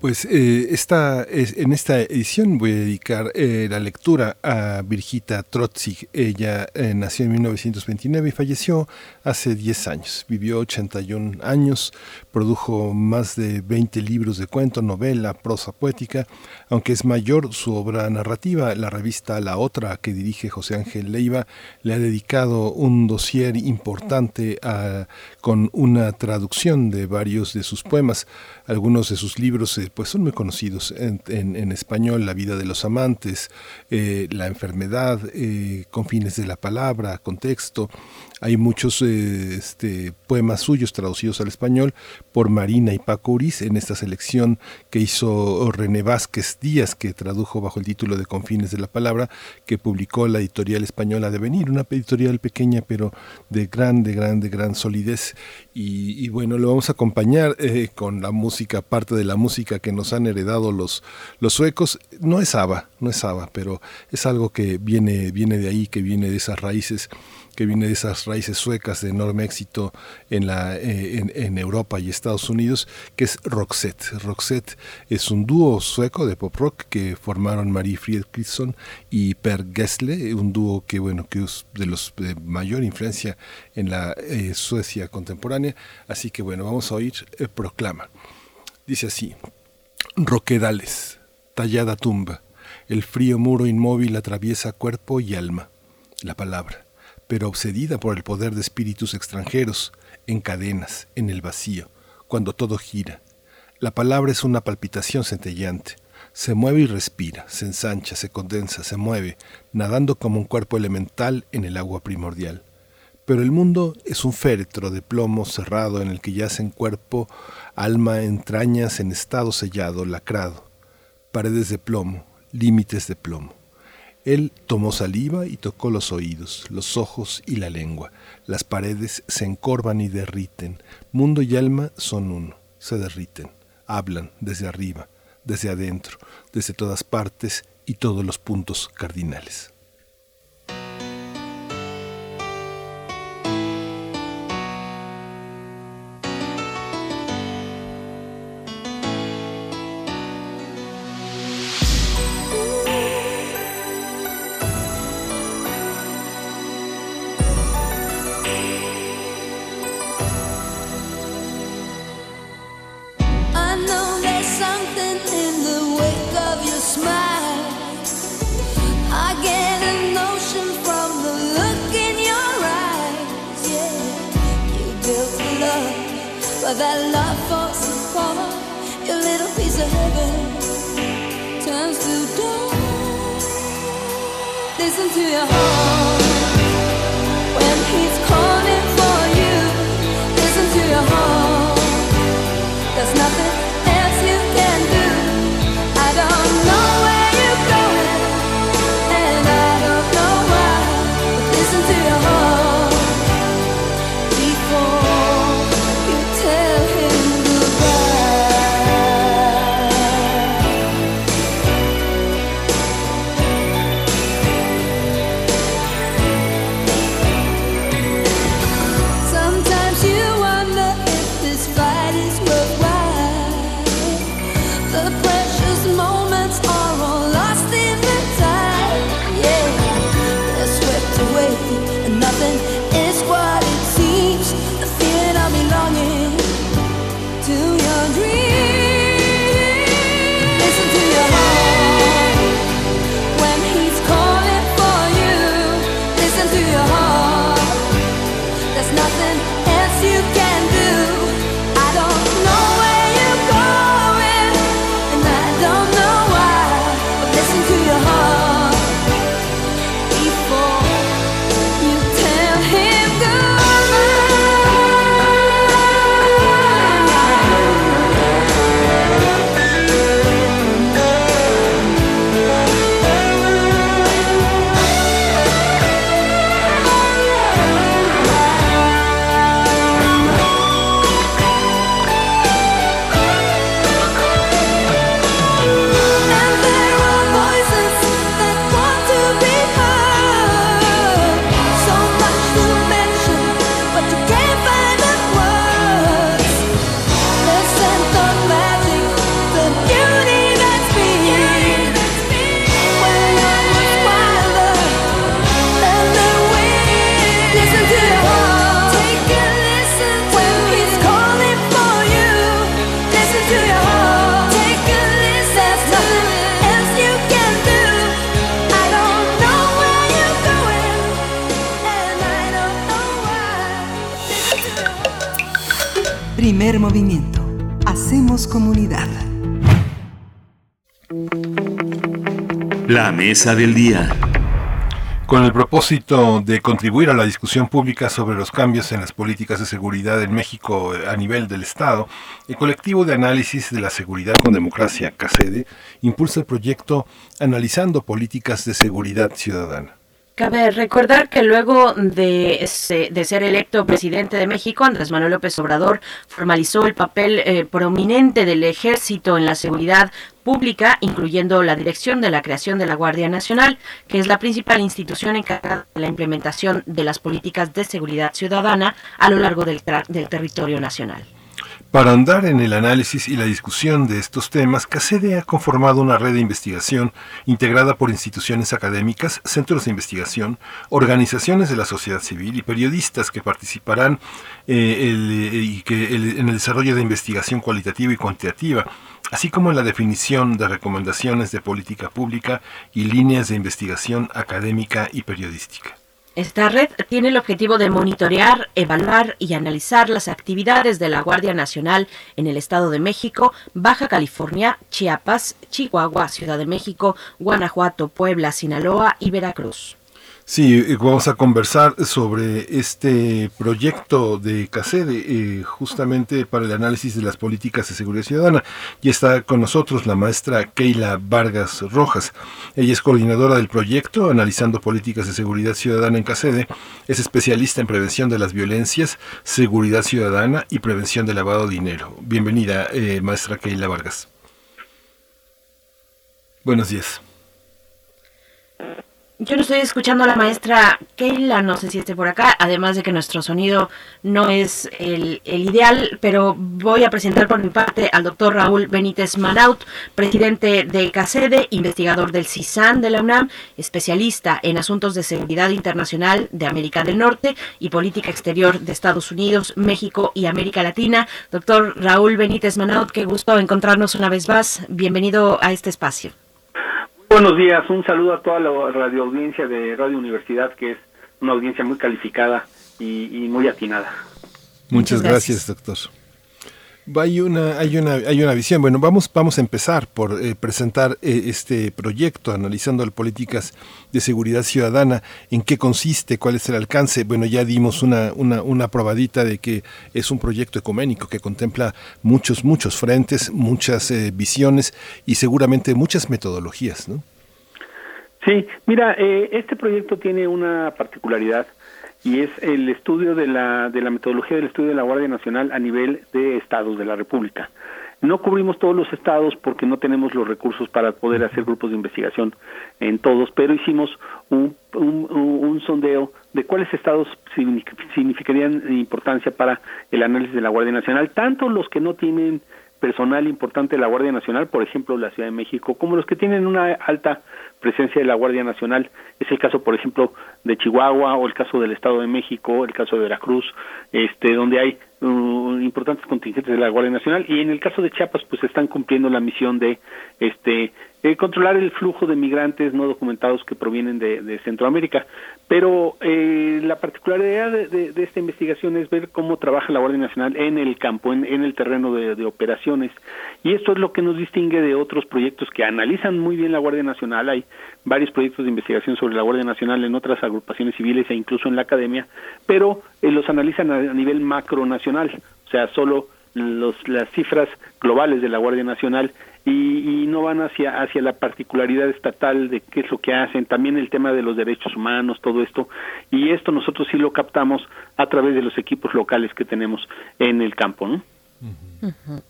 Pues eh, esta, es, en esta edición voy a dedicar eh, la lectura a Virgita Trotzig. Ella eh, nació en 1929 y falleció hace 10 años. Vivió 81 años, produjo más de 20 libros de cuento, novela, prosa poética. Aunque es mayor su obra narrativa, la revista La Otra, que dirige José Ángel Leiva, le ha dedicado un dossier importante con una traducción de varios de sus poemas. Algunos de sus libros eh, pues son muy conocidos en, en, español, La vida de los amantes, eh, La enfermedad, eh, Con fines de la palabra, Contexto. Hay muchos eh, este, poemas suyos traducidos al español por Marina y Paco Uriz en esta selección que hizo René Vázquez Díaz, que tradujo bajo el título de Confines de la Palabra, que publicó la editorial española de Venir, una editorial pequeña pero de grande, grande, gran solidez. Y, bueno, lo vamos a acompañar eh, con la música, parte de la música que nos han heredado los, los suecos. No es ABBA, no es ABBA, pero es algo que viene, viene de ahí, que viene de esas raíces que viene de esas raíces suecas de enorme éxito en, la, eh, en, Europa y Estados Unidos, que es Roxette. Roxette es un dúo sueco de pop rock que formaron Marie Fredriksson y Per Gessle, un dúo que, bueno, que es de los de mayor influencia en la eh, Suecia contemporánea. Así que, bueno, vamos a oír eh, Proclama. Dice así, Roquedales, tallada tumba, el frío muro inmóvil atraviesa cuerpo y alma. La palabra pero obsedida por el poder de espíritus extranjeros, en cadenas, en el vacío, cuando todo gira. La palabra es una palpitación centellante. Se mueve y respira, se ensancha, se condensa, se mueve, nadando como un cuerpo elemental en el agua primordial. Pero el mundo es un féretro de plomo cerrado en el que yacen cuerpo, alma, entrañas en estado sellado, lacrado. Paredes de plomo, límites de plomo. Él tomó saliva y tocó los oídos, los ojos y la lengua. Las paredes se encorvan y derriten. Mundo y alma son uno, se derriten. Hablan desde arriba, desde adentro, desde todas partes y todos los puntos cardinales. Listen to your heart La mesa del día. Con el propósito de contribuir a la discusión pública sobre los cambios en las políticas de seguridad en México eh, a nivel del Estado, el colectivo de análisis de la seguridad con democracia, CACEDE, impulsa el proyecto Analizando Políticas de Seguridad Ciudadana. Cabe recordar que luego de, se- de ser electo presidente de México, Andrés Manuel López Obrador formalizó el papel eh, prominente del ejército en la seguridad pública, incluyendo la dirección de la creación de la Guardia Nacional, que es la principal institución encargada de la implementación de las políticas de seguridad ciudadana a lo largo del, del territorio nacional. Para andar en el análisis y la discusión de estos temas, CACEDE ha conformado una red de investigación integrada por instituciones académicas, centros de investigación, organizaciones de la sociedad civil y periodistas que participarán eh, eh, en el desarrollo de investigación cualitativa y cuantitativa, así como en la definición de recomendaciones de política pública y líneas de investigación académica y periodística. Esta red tiene el objetivo de monitorear, evaluar y analizar las actividades de la Guardia Nacional en el Estado de México, Baja California, Chiapas, Chihuahua, Ciudad de México, Guanajuato, Puebla, Sinaloa y Veracruz. Sí, vamos a conversar sobre este proyecto de CACEDE, eh, justamente para el análisis de las políticas de seguridad ciudadana. Y está con nosotros la maestra Keila Vargas Rojas. Ella es coordinadora del proyecto Analizando Políticas de Seguridad Ciudadana en CACEDE. Es especialista en prevención de las violencias, seguridad ciudadana y prevención de lavado de dinero. Bienvenida, eh, maestra Keila Vargas. Buenos días. Yo no estoy escuchando a la maestra Keila, no sé si esté por acá, además de que nuestro sonido no es el, el ideal, pero voy a presentar por mi parte al doctor Raúl Benítez Manaut, presidente de CACEDE, investigador del CISAN de la UNAM, especialista en asuntos de seguridad internacional de América del Norte y política exterior de Estados Unidos, México y América Latina. Doctor Raúl Benítez Manaut, qué gusto encontrarnos una vez más. Bienvenido a este espacio. Buenos días, un saludo a toda la radio audiencia de Radio Universidad, que es una audiencia muy calificada y, y muy atinada. Muchas gracias, doctor. Hay una, hay una, hay una visión. Bueno, vamos, vamos a empezar por eh, presentar eh, este proyecto, analizando las políticas de seguridad ciudadana, en qué consiste, cuál es el alcance. Bueno, ya dimos una, una, una probadita de que es un proyecto ecuménico que contempla muchos, muchos frentes, muchas eh, visiones y seguramente muchas metodologías, ¿no? Sí, mira, este proyecto tiene una particularidad y es el estudio de la, de la metodología del estudio de la Guardia Nacional a nivel de estados de la República. No cubrimos todos los estados porque no tenemos los recursos para poder hacer grupos de investigación en todos, pero hicimos un, un, un sondeo de cuáles estados significarían importancia para el análisis de la Guardia Nacional, tanto los que no tienen personal importante de la Guardia Nacional, por ejemplo, la Ciudad de México, como los que tienen una alta presencia de la Guardia Nacional. Es el caso, por ejemplo, de Chihuahua o el caso del Estado de México, el caso de Veracruz, este, donde hay uh, importantes contingentes de la Guardia Nacional y en el caso de Chiapas, pues están cumpliendo la misión de este eh, controlar el flujo de migrantes no documentados que provienen de, Centroamérica. Pero eh, la particularidad de, de, esta investigación es ver cómo trabaja la Guardia Nacional en el campo, en, el terreno de, de, operaciones. Y esto es lo que nos distingue de otros proyectos que analizan muy bien la Guardia Nacional. Hay varios proyectos de investigación sobre la Guardia Nacional en otras agrupaciones civiles e incluso en la academia, pero eh, los analizan a, a nivel macronacional, o sea, solo los, las cifras globales de la Guardia Nacional y, y, no van hacia hacia la particularidad estatal de qué es lo que hacen, también el tema de los derechos humanos, todo esto, y esto nosotros sí lo captamos a través de los equipos locales que tenemos en el campo, ¿no? Uh -huh.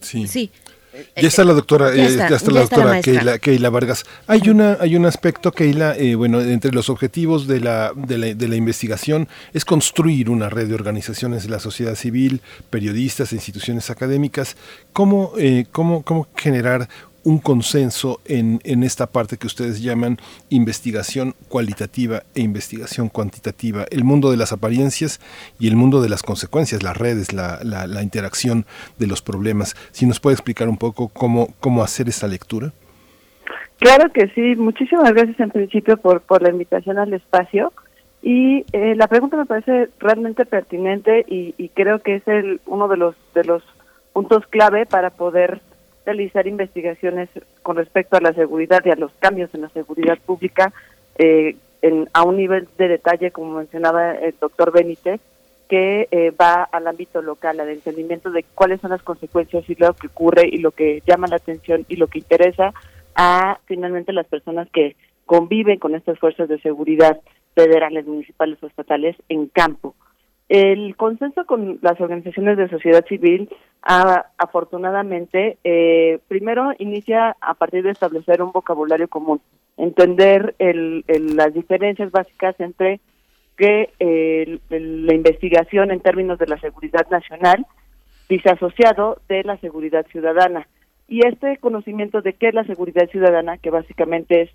Sí. sí. Ya está la doctora, ya está, ya está la doctora está la Keila, Keila, Vargas. Hay una, hay un aspecto, Keila, eh, bueno, entre los objetivos de la, de la, de la investigación es construir una red de organizaciones de la sociedad civil, periodistas, instituciones académicas. ¿Cómo, eh, cómo, cómo generar un consenso en, en, esta parte que ustedes llaman investigación cualitativa e investigación cuantitativa, el mundo de las apariencias y el mundo de las consecuencias, las redes, la, la, la interacción de los problemas. Si nos puede explicar un poco cómo, cómo hacer esta lectura. Claro que sí, muchísimas gracias en principio por, por la invitación al espacio. Y eh, la pregunta me parece realmente pertinente y, y creo que es el, uno de los, de los puntos clave para poder realizar investigaciones con respecto a la seguridad y a los cambios en la seguridad pública eh, en, a un nivel de detalle, como mencionaba el doctor Benítez, que eh, va al ámbito local, al entendimiento de cuáles son las consecuencias y lo que ocurre y lo que llama la atención y lo que interesa a finalmente las personas que conviven con estas fuerzas de seguridad federales, municipales o estatales en campo. El consenso con las organizaciones de sociedad civil, ha, afortunadamente, eh, primero inicia a partir de establecer un vocabulario común, entender el, el, las diferencias básicas entre que eh, el, la investigación en términos de la seguridad nacional disasociado de la seguridad ciudadana. Y este conocimiento de qué es la seguridad ciudadana, que básicamente es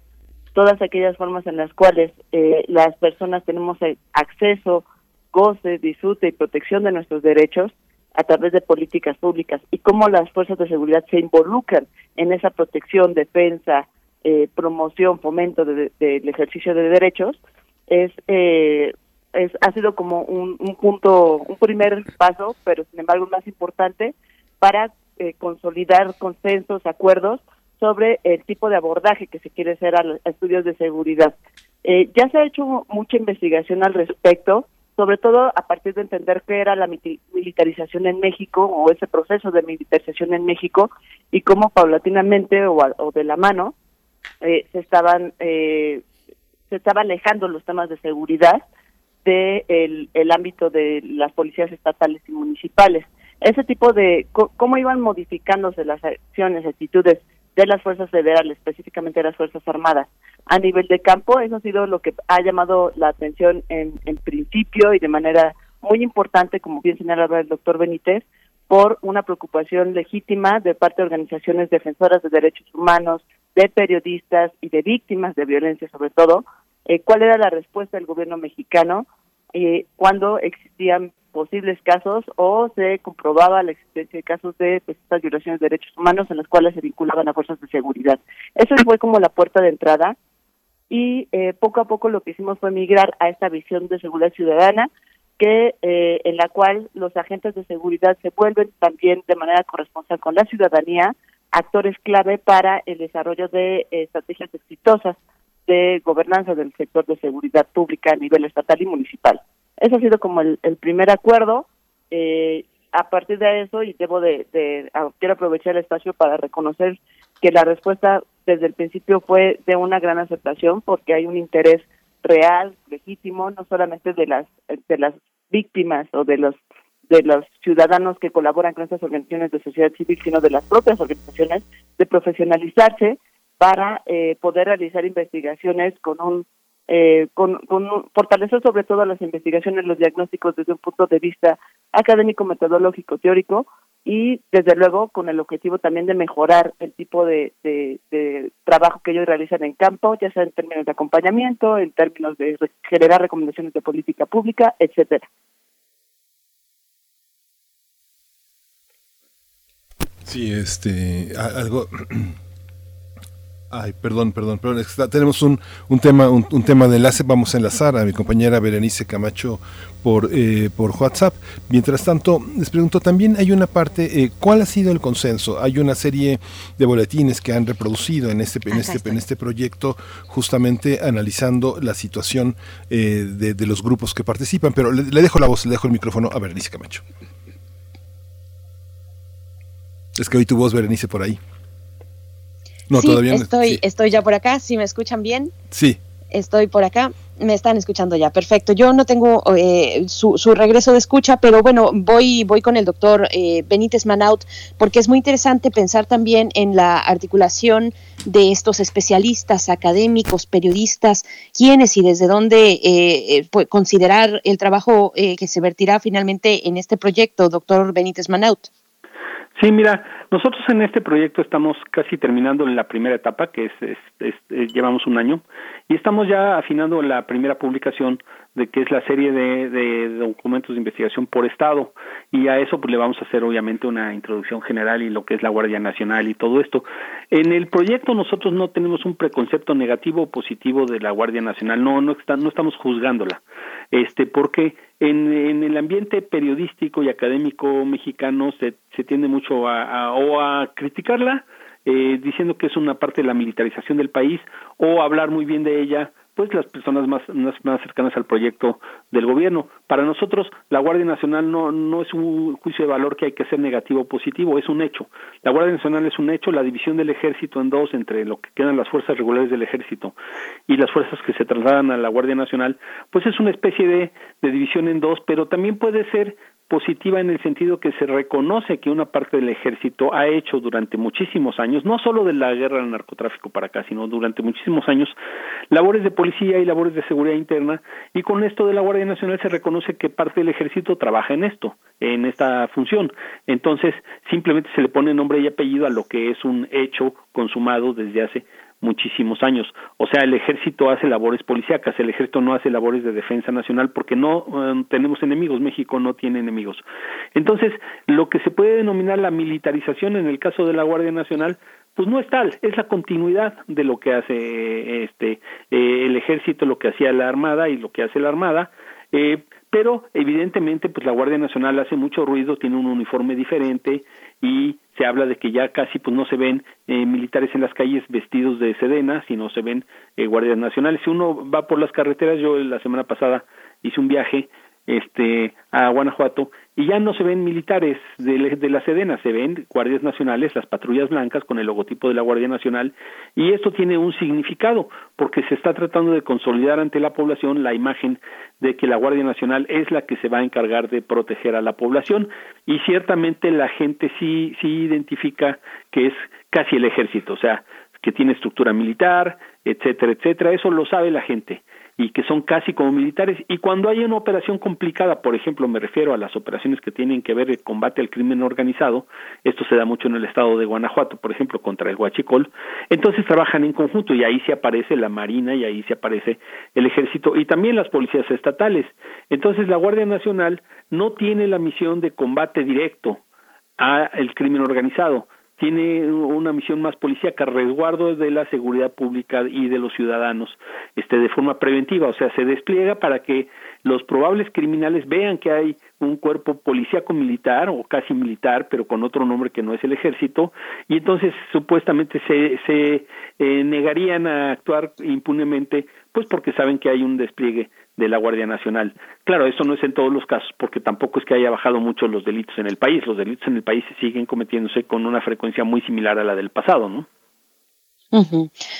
todas aquellas formas en las cuales eh, las personas tenemos acceso goce, disfrute y protección de nuestros derechos a través de políticas públicas y cómo las fuerzas de seguridad se involucran en esa protección, defensa, eh, promoción, fomento del de, ejercicio de derechos, es, eh, es ha sido como un, un, punto, un primer paso, pero sin embargo más importante para eh, consolidar consensos, acuerdos sobre el tipo de abordaje que se quiere hacer a, a estudios de seguridad. Eh, ya se ha hecho mucha investigación al respecto, sobre todo a partir de entender qué era la militarización en México o ese proceso de militarización en México y cómo paulatinamente o, o de la mano eh, se estaban eh, se estaban alejando los temas de seguridad de el, el ámbito de las policías estatales y municipales. Ese tipo de cómo iban modificándose las acciones, actitudes de las fuerzas federales, específicamente de las fuerzas armadas, a nivel de campo, eso ha sido lo que ha llamado la atención en, en principio y de manera muy importante, como bien señalaba el doctor Benítez, por una preocupación legítima de parte de organizaciones defensoras de derechos humanos, de periodistas y de víctimas de violencia sobre todo, eh, cuál era la respuesta del gobierno mexicano eh, cuando existían posibles casos o se comprobaba la existencia de casos de pues, estas violaciones de derechos humanos en las cuales se vinculaban a fuerzas de seguridad. Eso fue como la puerta de entrada y eh, poco a poco lo que hicimos fue migrar a esta visión de seguridad ciudadana que eh, en la cual los agentes de seguridad se vuelven también de manera corresponsal con la ciudadanía actores clave para el desarrollo de estrategias exitosas de gobernanza del sector de seguridad pública a nivel estatal y municipal. Ese ha sido como el, primer acuerdo. Eh, a partir de eso, y debo de, de, quiero aprovechar el espacio para reconocer que la respuesta desde el principio fue de una gran aceptación porque hay un interés real, legítimo, no solamente de las de las víctimas o de los de los ciudadanos que colaboran con estas organizaciones de sociedad civil, sino de las propias organizaciones, de profesionalizarse para eh, poder realizar investigaciones con un eh, con, con fortalecer sobre todo las investigaciones, los diagnósticos desde un punto de vista académico, metodológico, teórico y desde luego con el objetivo también de mejorar el tipo de, de, trabajo que ellos realizan en campo, ya sea en términos de acompañamiento, en términos de generar recomendaciones de política pública, etcétera. Sí, este, algo Ay, perdón, perdón, perdón. tenemos un, un tema, un, tema de enlace. Vamos a enlazar a mi compañera Berenice Camacho por, eh, por WhatsApp. Mientras tanto, les pregunto, también hay una parte, eh, ¿cuál ha sido el consenso? Hay una serie de boletines que han reproducido en este, en este, en este proyecto, justamente analizando la situación eh, de, los grupos que participan. Pero le, le dejo la voz, le dejo el micrófono a Berenice Camacho. Es que hoy tu voz, Berenice, por ahí. No, sí, todavía no. Estoy, estoy ya por acá. ¿Sí me escuchan bien? Sí. Estoy por acá. Me están escuchando ya. Perfecto. Yo no tengo eh, su, su, regreso de escucha, pero bueno, voy, voy con el doctor eh, Benítez Manaut, porque es muy interesante pensar también en la articulación de estos especialistas, académicos, periodistas, quiénes y desde dónde eh, considerar el trabajo que se vertirá finalmente en este proyecto, doctor Benítez Manaut. Sí, mira, nosotros en este proyecto estamos casi terminando la primera etapa, que es, llevamos un año, y estamos ya afinando la primera publicación de que es la serie de, documentos de investigación por estado. Y a eso pues le vamos a hacer obviamente una introducción general y lo que es la Guardia Nacional y todo esto. En el proyecto nosotros no tenemos un preconcepto negativo o positivo de la Guardia Nacional, no no, no estamos juzgándola, este porque en, en el ambiente periodístico y académico mexicano se, se tiende mucho a, o a criticarla eh, diciendo que es una parte de la militarización del país o hablar muy bien de ella pues las personas más, más, cercanas al proyecto del gobierno. Para nosotros, la Guardia Nacional no, no es un juicio de valor que hay que hacer negativo o positivo, es un hecho. La Guardia Nacional es un hecho, la división del ejército en dos, entre lo que quedan las fuerzas regulares del ejército y las fuerzas que se trasladan a la Guardia Nacional, pues es una especie de, de división en dos, pero también puede ser positiva en el sentido que se reconoce que una parte del ejército ha hecho durante muchísimos años, no solo de la guerra al narcotráfico para acá, sino durante muchísimos años, labores de policía y labores de seguridad interna, y con esto de la Guardia Nacional se reconoce que parte del ejército trabaja en esto, en esta función. Entonces, simplemente se le pone nombre y apellido a lo que es un hecho consumado desde hace muchísimos años. O sea, el ejército hace labores policíacas, el ejército no hace labores de defensa nacional porque no eh, tenemos enemigos, México no tiene enemigos. Entonces, lo que se puede denominar la militarización en el caso de la Guardia Nacional, pues no es tal, es la continuidad de lo que hace este eh, el ejército, lo que hacía la Armada y lo que hace la Armada. Eh, pero evidentemente pues la Guardia Nacional hace mucho ruido, tiene un uniforme diferente y se habla de que ya casi pues no se ven eh, militares en las calles vestidos de sedena, sino se ven eh, guardias nacionales. Si uno va por las carreteras, yo la semana pasada hice un viaje este a Guanajuato y ya no se ven militares de, de, la Sedena, se ven guardias nacionales, las patrullas blancas con el logotipo de la Guardia Nacional y esto tiene un significado porque se está tratando de consolidar ante la población la imagen de que la Guardia Nacional es la que se va a encargar de proteger a la población y ciertamente la gente sí sí identifica que es casi el ejército, o sea, que tiene estructura militar, etcétera, etcétera, eso lo sabe la gente y que son casi como militares. Y cuando hay una operación complicada, por ejemplo, me refiero a las operaciones que tienen que ver el combate al crimen organizado, esto se da mucho en el estado de Guanajuato, por ejemplo, contra el Huachicol, entonces trabajan en conjunto y ahí se aparece la Marina y ahí se aparece el Ejército y también las policías estatales. Entonces la Guardia Nacional no tiene la misión de combate directo al crimen organizado, tiene una misión más policíaca, resguardo de la seguridad pública y de los ciudadanos, este, de forma preventiva, o sea, se despliega para que los probables criminales vean que hay un cuerpo policíaco militar o casi militar, pero con otro nombre que no es el ejército, y entonces supuestamente se, se eh, negarían a actuar impunemente, pues porque saben que hay un despliegue de la Guardia Nacional. Claro, eso no es en todos los casos, porque tampoco es que haya bajado mucho los delitos en el país. Los delitos en el país siguen cometiéndose con una frecuencia muy similar a la del pasado, ¿no?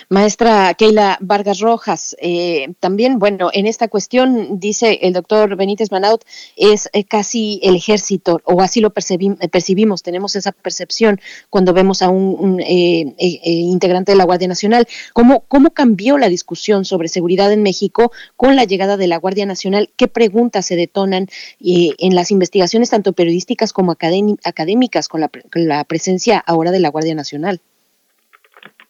Maestra Keila Vargas Rojas, eh, también, bueno, en esta cuestión, dice el doctor Benítez Manaut, es eh, casi el ejército, o así lo percibimos, tenemos esa percepción cuando vemos a un, eh, integrante de la Guardia Nacional. ¿Cómo, ¿Cómo cambió la discusión sobre seguridad en México con la llegada de la Guardia Nacional? ¿Qué preguntas se detonan en las investigaciones, tanto periodísticas como académicas, con la, con la presencia ahora de la Guardia Nacional?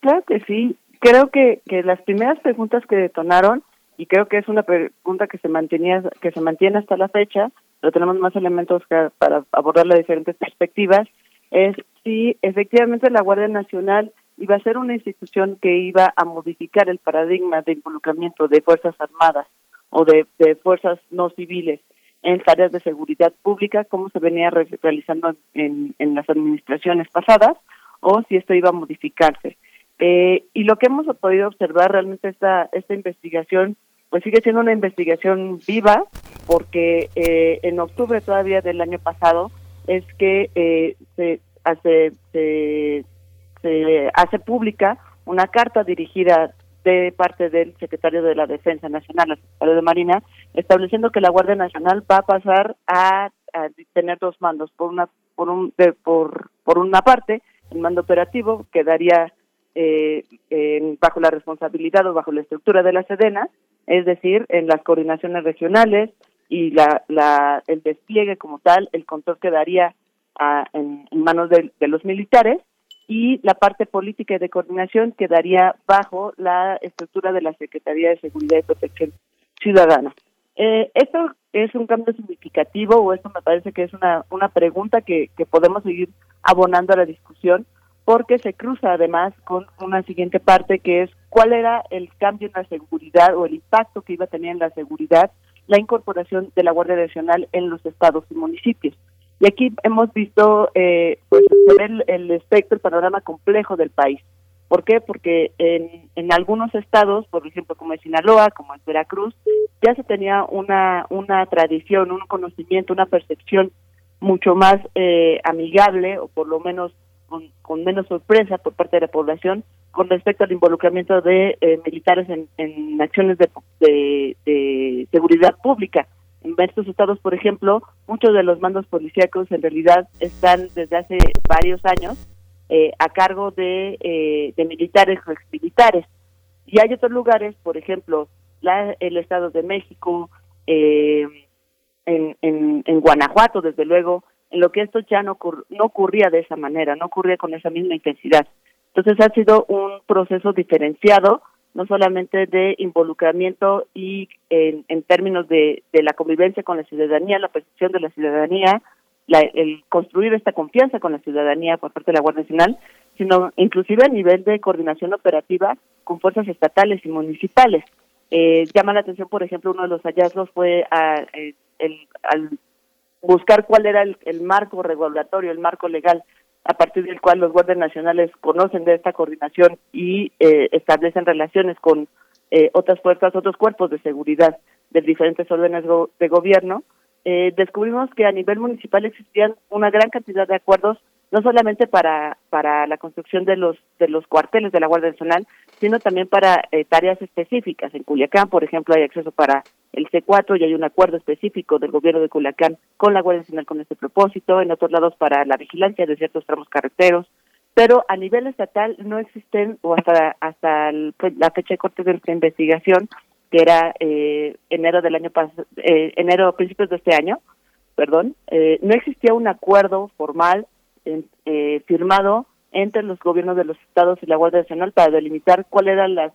Claro que sí. Creo que, las primeras preguntas que detonaron, y creo que es una pregunta que se mantenía, que se mantiene hasta la fecha, pero tenemos más elementos para abordar las diferentes perspectivas, es si efectivamente la Guardia Nacional iba a ser una institución que iba a modificar el paradigma de involucramiento de Fuerzas Armadas o de, fuerzas no civiles en tareas de seguridad pública, como se venía realizando en las administraciones pasadas, o si esto iba a modificarse. Eh, y lo que hemos podido observar realmente esta, esta investigación, pues sigue siendo una investigación viva, porque eh, en octubre todavía del año pasado es que eh, se hace se, se hace pública una carta dirigida de parte del secretario de la Defensa Nacional, el secretario de Marina, estableciendo que la Guardia Nacional va a pasar a, tener dos mandos, por una por un por por una parte el mando operativo que eh, bajo la responsabilidad o bajo la estructura de la Sedena, es decir, en las coordinaciones regionales y la, la, el despliegue como tal, el control quedaría a, en, manos de, los militares y la parte política y de coordinación quedaría bajo la estructura de la Secretaría de Seguridad y Protección Ciudadana. Eh, esto es un cambio significativo o esto me parece que es una, una pregunta que, que podemos seguir abonando a la discusión porque se cruza además con una siguiente parte que es cuál era el cambio en la seguridad o el impacto que iba a tener en la seguridad la incorporación de la Guardia Nacional en los estados y municipios. Y aquí hemos visto eh, pues, el, el espectro, el panorama complejo del país. ¿Por qué? Porque en, en algunos estados, por ejemplo, como en Sinaloa, como en Veracruz, ya se tenía una, una tradición, un conocimiento, una percepción mucho más eh, amigable, o por lo menos con, menos sorpresa por parte de la población con respecto al involucramiento de eh, militares en, acciones de, de, seguridad pública. En estos estados, por ejemplo, muchos de los mandos policíacos en realidad están desde hace varios años eh, a cargo de, eh, de militares o exmilitares. Y hay otros lugares, por ejemplo, la, el Estado de México, en, en, en Guanajuato, desde luego, en lo que esto ya no, no ocurría de esa manera, no ocurría con esa misma intensidad. Entonces ha sido un proceso diferenciado, no solamente de involucramiento y en, en términos de, de, la convivencia con la ciudadanía, la percepción de la ciudadanía, la, el construir esta confianza con la ciudadanía por parte de la Guardia Nacional, sino inclusive a nivel de coordinación operativa con fuerzas estatales y municipales. Eh, llama la atención, por ejemplo, uno de los hallazgos fue a, eh, el, al buscar cuál era el, marco regulatorio, el marco legal a partir del cual los guardias nacionales conocen de esta coordinación y eh, establecen relaciones con eh, otras fuerzas, otros cuerpos de seguridad de diferentes órdenes de gobierno, eh, descubrimos que a nivel municipal existían una gran cantidad de acuerdos no solamente para para la construcción de los de los cuarteles de la Guardia Nacional, sino también para eh, tareas específicas. En Culiacán, por ejemplo, hay acceso para el C4 y hay un acuerdo específico del gobierno de Culiacán con la Guardia Nacional con este propósito. En otros lados para la vigilancia de ciertos tramos carreteros. Pero a nivel estatal no existen, o hasta hasta pues, la fecha de corte de esta investigación, que era eh, enero del año pasado, eh, enero, principios de este año, perdón, eh, no existía un acuerdo formal eh, firmado entre los gobiernos de los estados y la Guardia Nacional para delimitar cuáles eran las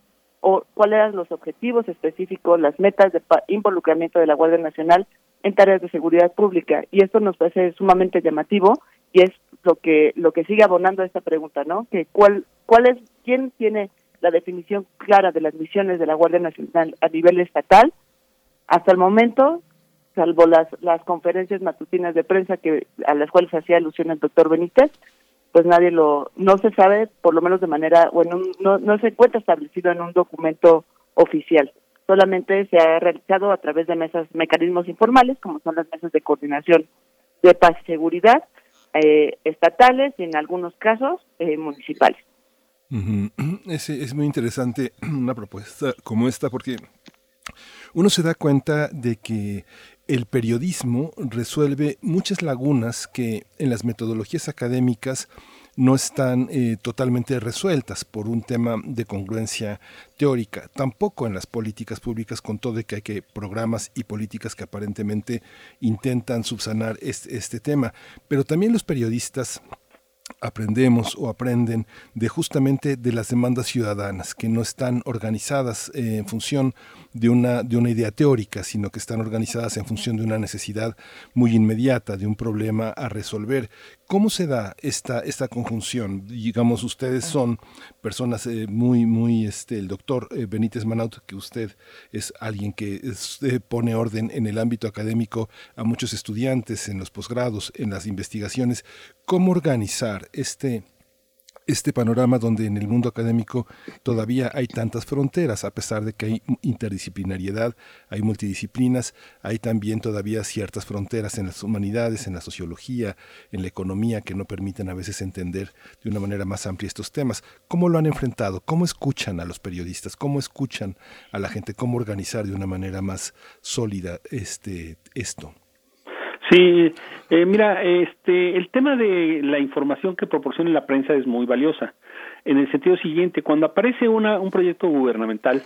o cuáles eran los objetivos específicos, las metas de involucramiento de la Guardia Nacional en tareas de seguridad pública. Y esto nos parece sumamente llamativo y es lo que lo que sigue abonando a esta pregunta, ¿no? Que cuál cuál es quién tiene la definición clara de las misiones de la Guardia Nacional a nivel estatal. Hasta el momento, salvo las las conferencias matutinas de prensa que a las cuales hacía alusión el doctor Benítez, pues nadie lo no se sabe, por lo menos de manera bueno, no no se encuentra establecido en un documento oficial. Solamente se ha realizado a través de mesas mecanismos informales, como son las mesas de coordinación de paz y seguridad eh, estatales y en algunos casos eh, municipales. es, es muy interesante una propuesta como esta porque uno se da cuenta de que el periodismo resuelve muchas lagunas que en las metodologías académicas no están eh, totalmente resueltas por un tema de congruencia teórica, tampoco en las políticas públicas con todo de que hay que programas y políticas que aparentemente intentan subsanar este, este tema, pero también los periodistas aprendemos o aprenden de justamente de las demandas ciudadanas que no están organizadas eh, en función de una de una idea teórica sino que están organizadas en función de una necesidad muy inmediata de un problema a resolver ¿Cómo se da esta, esta conjunción? Digamos, ustedes son personas eh, muy, muy, este, el doctor eh, Benítez Manaut, que usted es alguien que pone orden en el ámbito académico a muchos estudiantes, en los posgrados, en las investigaciones. ¿Cómo organizar este, este panorama donde en el mundo académico todavía hay tantas fronteras, a pesar de que hay interdisciplinariedad, hay multidisciplinas, hay también todavía ciertas fronteras en las humanidades, en la sociología, en la economía, que no permiten a veces entender de una manera más amplia estos temas. ¿Cómo lo han enfrentado? ¿Cómo escuchan a los periodistas? ¿Cómo escuchan a la gente? ¿Cómo organizar de una manera más sólida este, esto? Sí, eh, mira, este, el tema de la información que proporciona la prensa es muy valiosa. En el sentido siguiente, cuando aparece una, un proyecto gubernamental,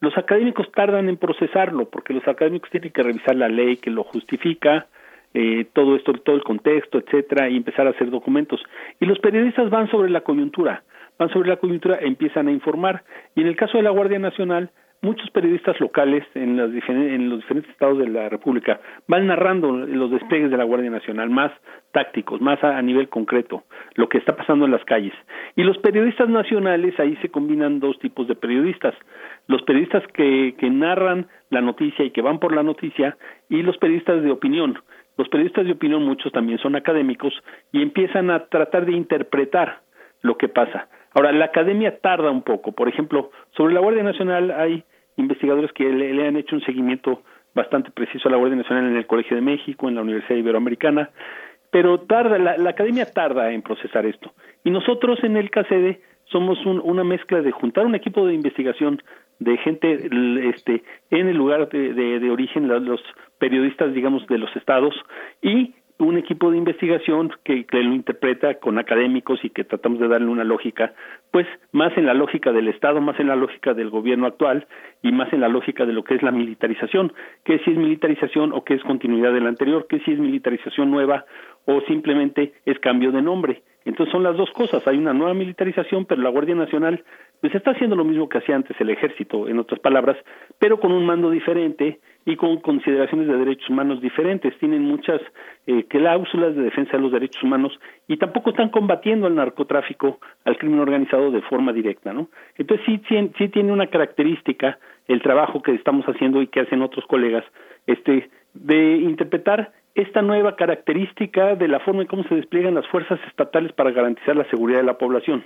los académicos tardan en procesarlo, porque los académicos tienen que revisar la ley que lo justifica, eh, todo esto, todo el contexto, etcétera, y empezar a hacer documentos. Y los periodistas van sobre la coyuntura, van sobre la coyuntura, empiezan a informar. Y en el caso de la Guardia Nacional, muchos periodistas locales en, las en los diferentes estados de la República van narrando los despegues de la Guardia Nacional, más tácticos, más a, nivel concreto, lo que está pasando en las calles. Y los periodistas nacionales, ahí se combinan dos tipos de periodistas. Los periodistas que, que narran la noticia y que van por la noticia y los periodistas de opinión. Los periodistas de opinión, muchos también son académicos y empiezan a tratar de interpretar lo que pasa. Ahora, la academia tarda un poco. Por ejemplo, sobre la Guardia Nacional hay investigadores que le, han hecho un seguimiento bastante preciso a la Guardia Nacional en el Colegio de México, en la Universidad Iberoamericana, pero tarda, la, academia tarda en procesar esto. Y nosotros en el CACEDE somos una mezcla de juntar un equipo de investigación de gente este, en el lugar de, de origen, los periodistas, digamos, de los estados, y un equipo de investigación que, lo interpreta con académicos y que tratamos de darle una lógica, pues más en la lógica del Estado, más en la lógica del gobierno actual y más en la lógica de lo que es la militarización, que si es militarización o que es continuidad de la anterior, que si es militarización nueva o simplemente es cambio de nombre. Entonces son las dos cosas, hay una nueva militarización, pero la Guardia Nacional pues está haciendo lo mismo que hacía antes el ejército, en otras palabras, pero con un mando diferente y con consideraciones de derechos humanos diferentes. Tienen muchas eh, cláusulas de defensa de los derechos humanos y tampoco están combatiendo al narcotráfico, al crimen organizado de forma directa, ¿no? Entonces sí, sí, sí tiene una característica el trabajo que estamos haciendo y que hacen otros colegas, este, de interpretar esta nueva característica de la forma en cómo se despliegan las fuerzas estatales para garantizar la seguridad de la población.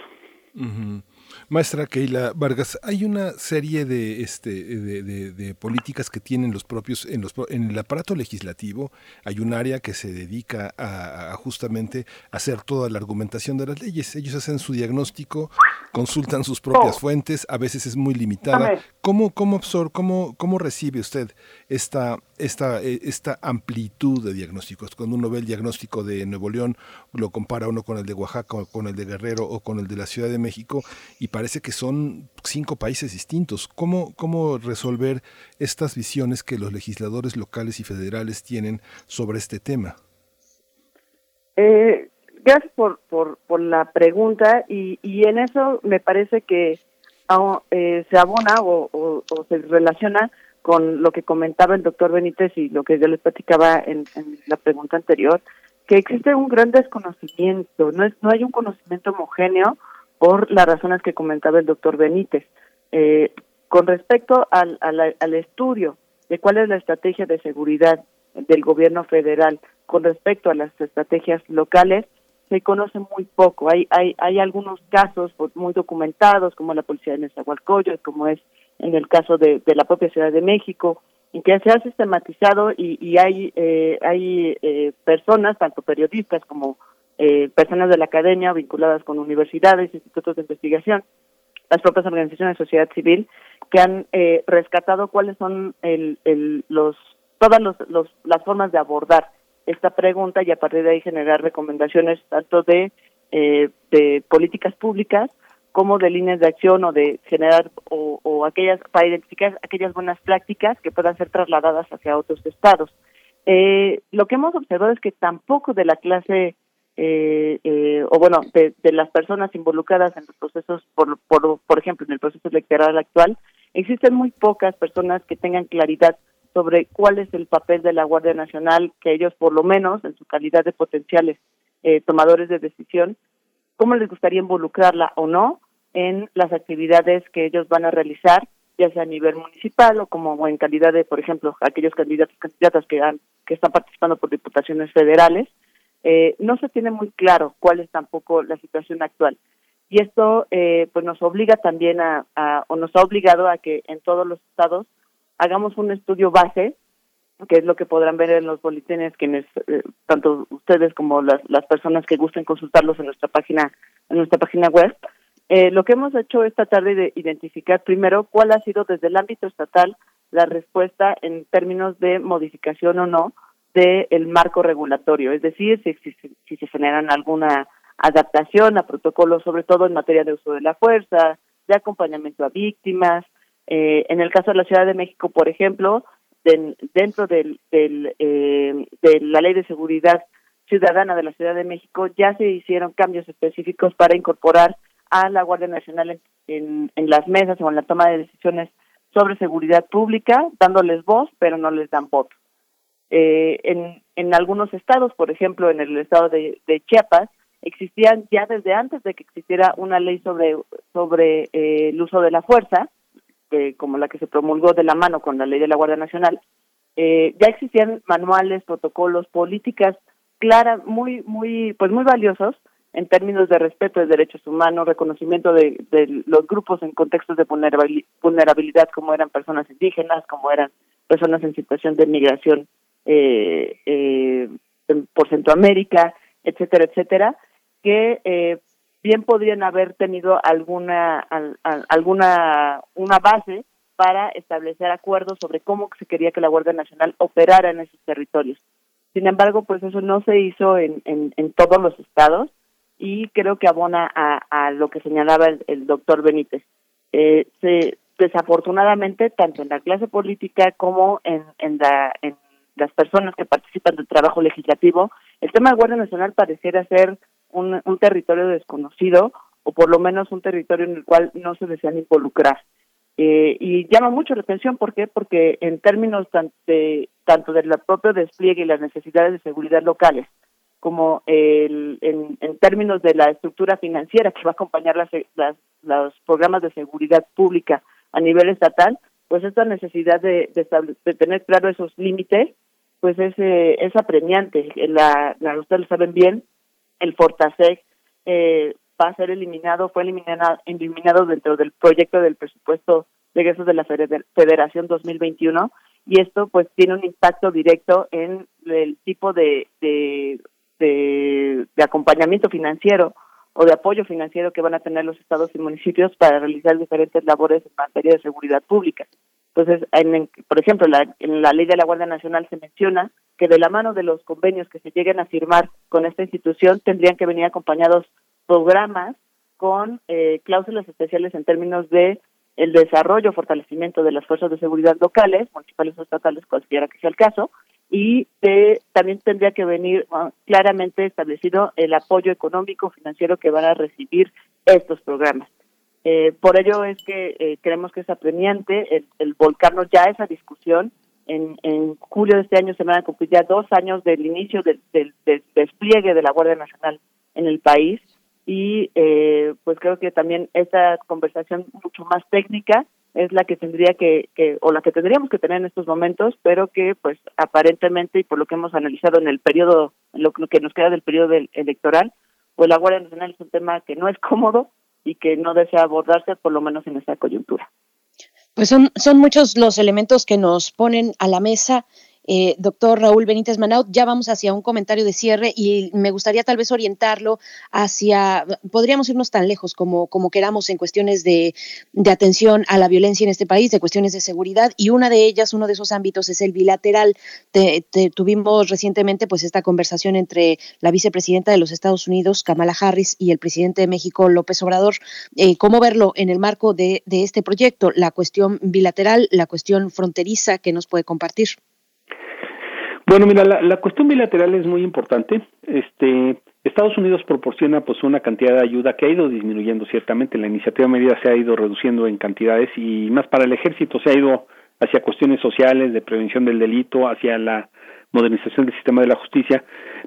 Maestra Keila Vargas, hay una serie de, este, de, políticas que tienen los propios, en, los, en el aparato legislativo, hay un área que se dedica a, justamente hacer toda la argumentación de las leyes. Ellos hacen su diagnóstico, consultan sus propias oh. fuentes, a veces es muy limitada. ¿Cómo, cómo, cómo, cómo recibe usted esta, esta, eh, esta amplitud de diagnósticos? Cuando uno ve el diagnóstico de Nuevo León, lo compara uno con el de Oaxaca, con el de Guerrero o con el de la Ciudad de México, y parece que son cinco países distintos. ¿Cómo, cómo resolver estas visiones que los legisladores locales y federales tienen sobre este tema? Eh, gracias por, por, por, la pregunta y, y en eso me parece que ah, eh, se abona o, o, se relaciona con lo que comentaba el doctor Benítez y lo que yo les platicaba en, la pregunta anterior, que existe un gran desconocimiento, no, es, no hay un conocimiento homogéneo por las razones que comentaba el doctor Benítez. Eh, con respecto al, al, estudio de cuál es la estrategia de seguridad del gobierno federal con respecto a las estrategias locales, se conoce muy poco. Hay, hay, hay algunos casos muy documentados, como la policía de Nezahualcóyotl, como es en el caso de, de la propia Ciudad de México, en que se ha sistematizado y, y hay, eh, hay eh, personas, tanto periodistas como eh, personas de la academia vinculadas con universidades, institutos de investigación, las propias organizaciones de sociedad civil, que han eh, rescatado cuáles son el, el, los todas los, los, las formas de abordar esta pregunta y a partir de ahí generar recomendaciones tanto de, eh, de políticas públicas como de líneas de acción o de generar o, aquellas para identificar aquellas buenas prácticas que puedan ser trasladadas hacia otros estados. Eh, lo que hemos observado es que tampoco de la clase eh, eh, o bueno, de, de, las personas involucradas en los procesos, por, por, por ejemplo, en el proceso electoral actual, existen muy pocas personas que tengan claridad sobre cuál es el papel de la Guardia Nacional, que ellos por lo menos, en su calidad de potenciales eh, tomadores de decisión, cómo les gustaría involucrarla o no en las actividades que ellos van a realizar, ya sea a nivel municipal o como en calidad de, por ejemplo, aquellos candidatos candidatas que, han, que están participando por diputaciones federales eh, no se tiene muy claro cuál es tampoco la situación actual. Y esto eh, pues nos obliga también a, o nos ha obligado a que en todos los estados hagamos un estudio base, que es lo que podrán ver en los boletines, quienes, eh, tanto ustedes como las, las personas que gusten consultarlos en nuestra página, en nuestra página web. Eh, lo que hemos hecho esta tarde de identificar primero cuál ha sido desde el ámbito estatal la respuesta en términos de modificación o no del marco regulatorio, es decir, si, si, se generan alguna adaptación a protocolos, sobre todo en materia de uso de la fuerza, de acompañamiento a víctimas. Eh, en el caso de la Ciudad de México, por ejemplo, dentro del, del, eh, de la Ley de Seguridad Ciudadana de la Ciudad de México, ya se hicieron cambios específicos para incorporar a la Guardia Nacional en, en las mesas o en la toma de decisiones sobre seguridad pública, dándoles voz, pero no les dan voto. Eh, en, en algunos estados, por ejemplo, en el estado de, Chiapas, existían ya desde antes de que existiera una ley sobre, sobre eh, el uso de la fuerza, como la que se promulgó de la mano con la ley de la Guardia Nacional, eh, ya existían manuales, protocolos, políticas claras, muy, muy, pues muy valiosos en términos de respeto de derechos humanos, reconocimiento de, los grupos en contextos de vulnerabilidad, como eran personas indígenas, como eran personas en situación de migración eh, eh, por Centroamérica, etcétera, etcétera, que eh, bien podrían haber tenido alguna alguna una base para establecer acuerdos sobre cómo se quería que la Guardia Nacional operara en esos territorios. Sin embargo, pues eso no se hizo en, en, todos los estados y creo que abona a, a lo que señalaba el, doctor Benítez. Eh, se, desafortunadamente, tanto en la clase política como en, la, en las personas que participan del trabajo legislativo, el tema de Guardia Nacional pareciera ser un, un territorio desconocido o por lo menos un territorio en el cual no se desean involucrar. Eh, y llama mucho la atención, ¿por qué? Porque en términos de, tanto del propio despliegue y las necesidades de seguridad locales, como el, en, términos de la estructura financiera que va a acompañar las, las, los programas de seguridad pública a nivel estatal, pues esta necesidad de, de, tener claro esos límites pues es, eh, es apremiante. La, la, ustedes lo saben bien, el Fortasec eh, va a ser eliminado, fue eliminado, eliminado dentro del proyecto del presupuesto de egresos de la Federación 2021 y esto pues tiene un impacto directo en el tipo de, de, de, acompañamiento financiero o de apoyo financiero que van a tener los estados y municipios para realizar diferentes labores en materia de seguridad pública. Entonces, en, por ejemplo, la, en la ley de la Guardia Nacional se menciona que de la mano de los convenios que se lleguen a firmar con esta institución tendrían que venir acompañados programas con eh, cláusulas especiales en términos de el desarrollo, fortalecimiento de las fuerzas de seguridad locales, municipales o estatales, cualquiera que sea el caso, y de, también tendría que venir ah, claramente establecido el apoyo económico financiero que van a recibir estos programas. Eh, por ello es que eh, creemos que es apremiante el, volcarnos ya a esa discusión en, julio de este año se van a cumplir ya dos años del inicio del despliegue de la Guardia Nacional en el país y eh, pues creo que también esta conversación mucho más técnica es la que tendría que, que, o la que tendríamos que tener en estos momentos, pero que pues aparentemente y por lo que hemos analizado en el periodo, lo, que nos queda del periodo del, electoral, pues la Guardia Nacional es un tema que no es cómodo y que no desea abordarse por lo menos en esta coyuntura. Pues son, son muchos los elementos que nos ponen a la mesa eh, doctor Raúl Benítez Manaut, ya vamos hacia un comentario de cierre y me gustaría tal vez orientarlo hacia, podríamos irnos tan lejos como, queramos en cuestiones de, atención a la violencia en este país, de cuestiones de seguridad y una de ellas, uno de esos ámbitos es el bilateral. tuvimos recientemente pues esta conversación entre la vicepresidenta de los Estados Unidos, Kamala Harris, y el presidente de México, López Obrador. Eh, ¿Cómo verlo en el marco de, de este proyecto? La cuestión bilateral, la cuestión fronteriza que nos puede compartir. Bueno, mira, la, cuestión bilateral es muy importante. Este, Estados Unidos proporciona pues una cantidad de ayuda que ha ido disminuyendo ciertamente. La iniciativa medida se ha ido reduciendo en cantidades y más para el ejército se ha ido hacia cuestiones sociales, de prevención del delito, hacia la modernización del sistema de la justicia,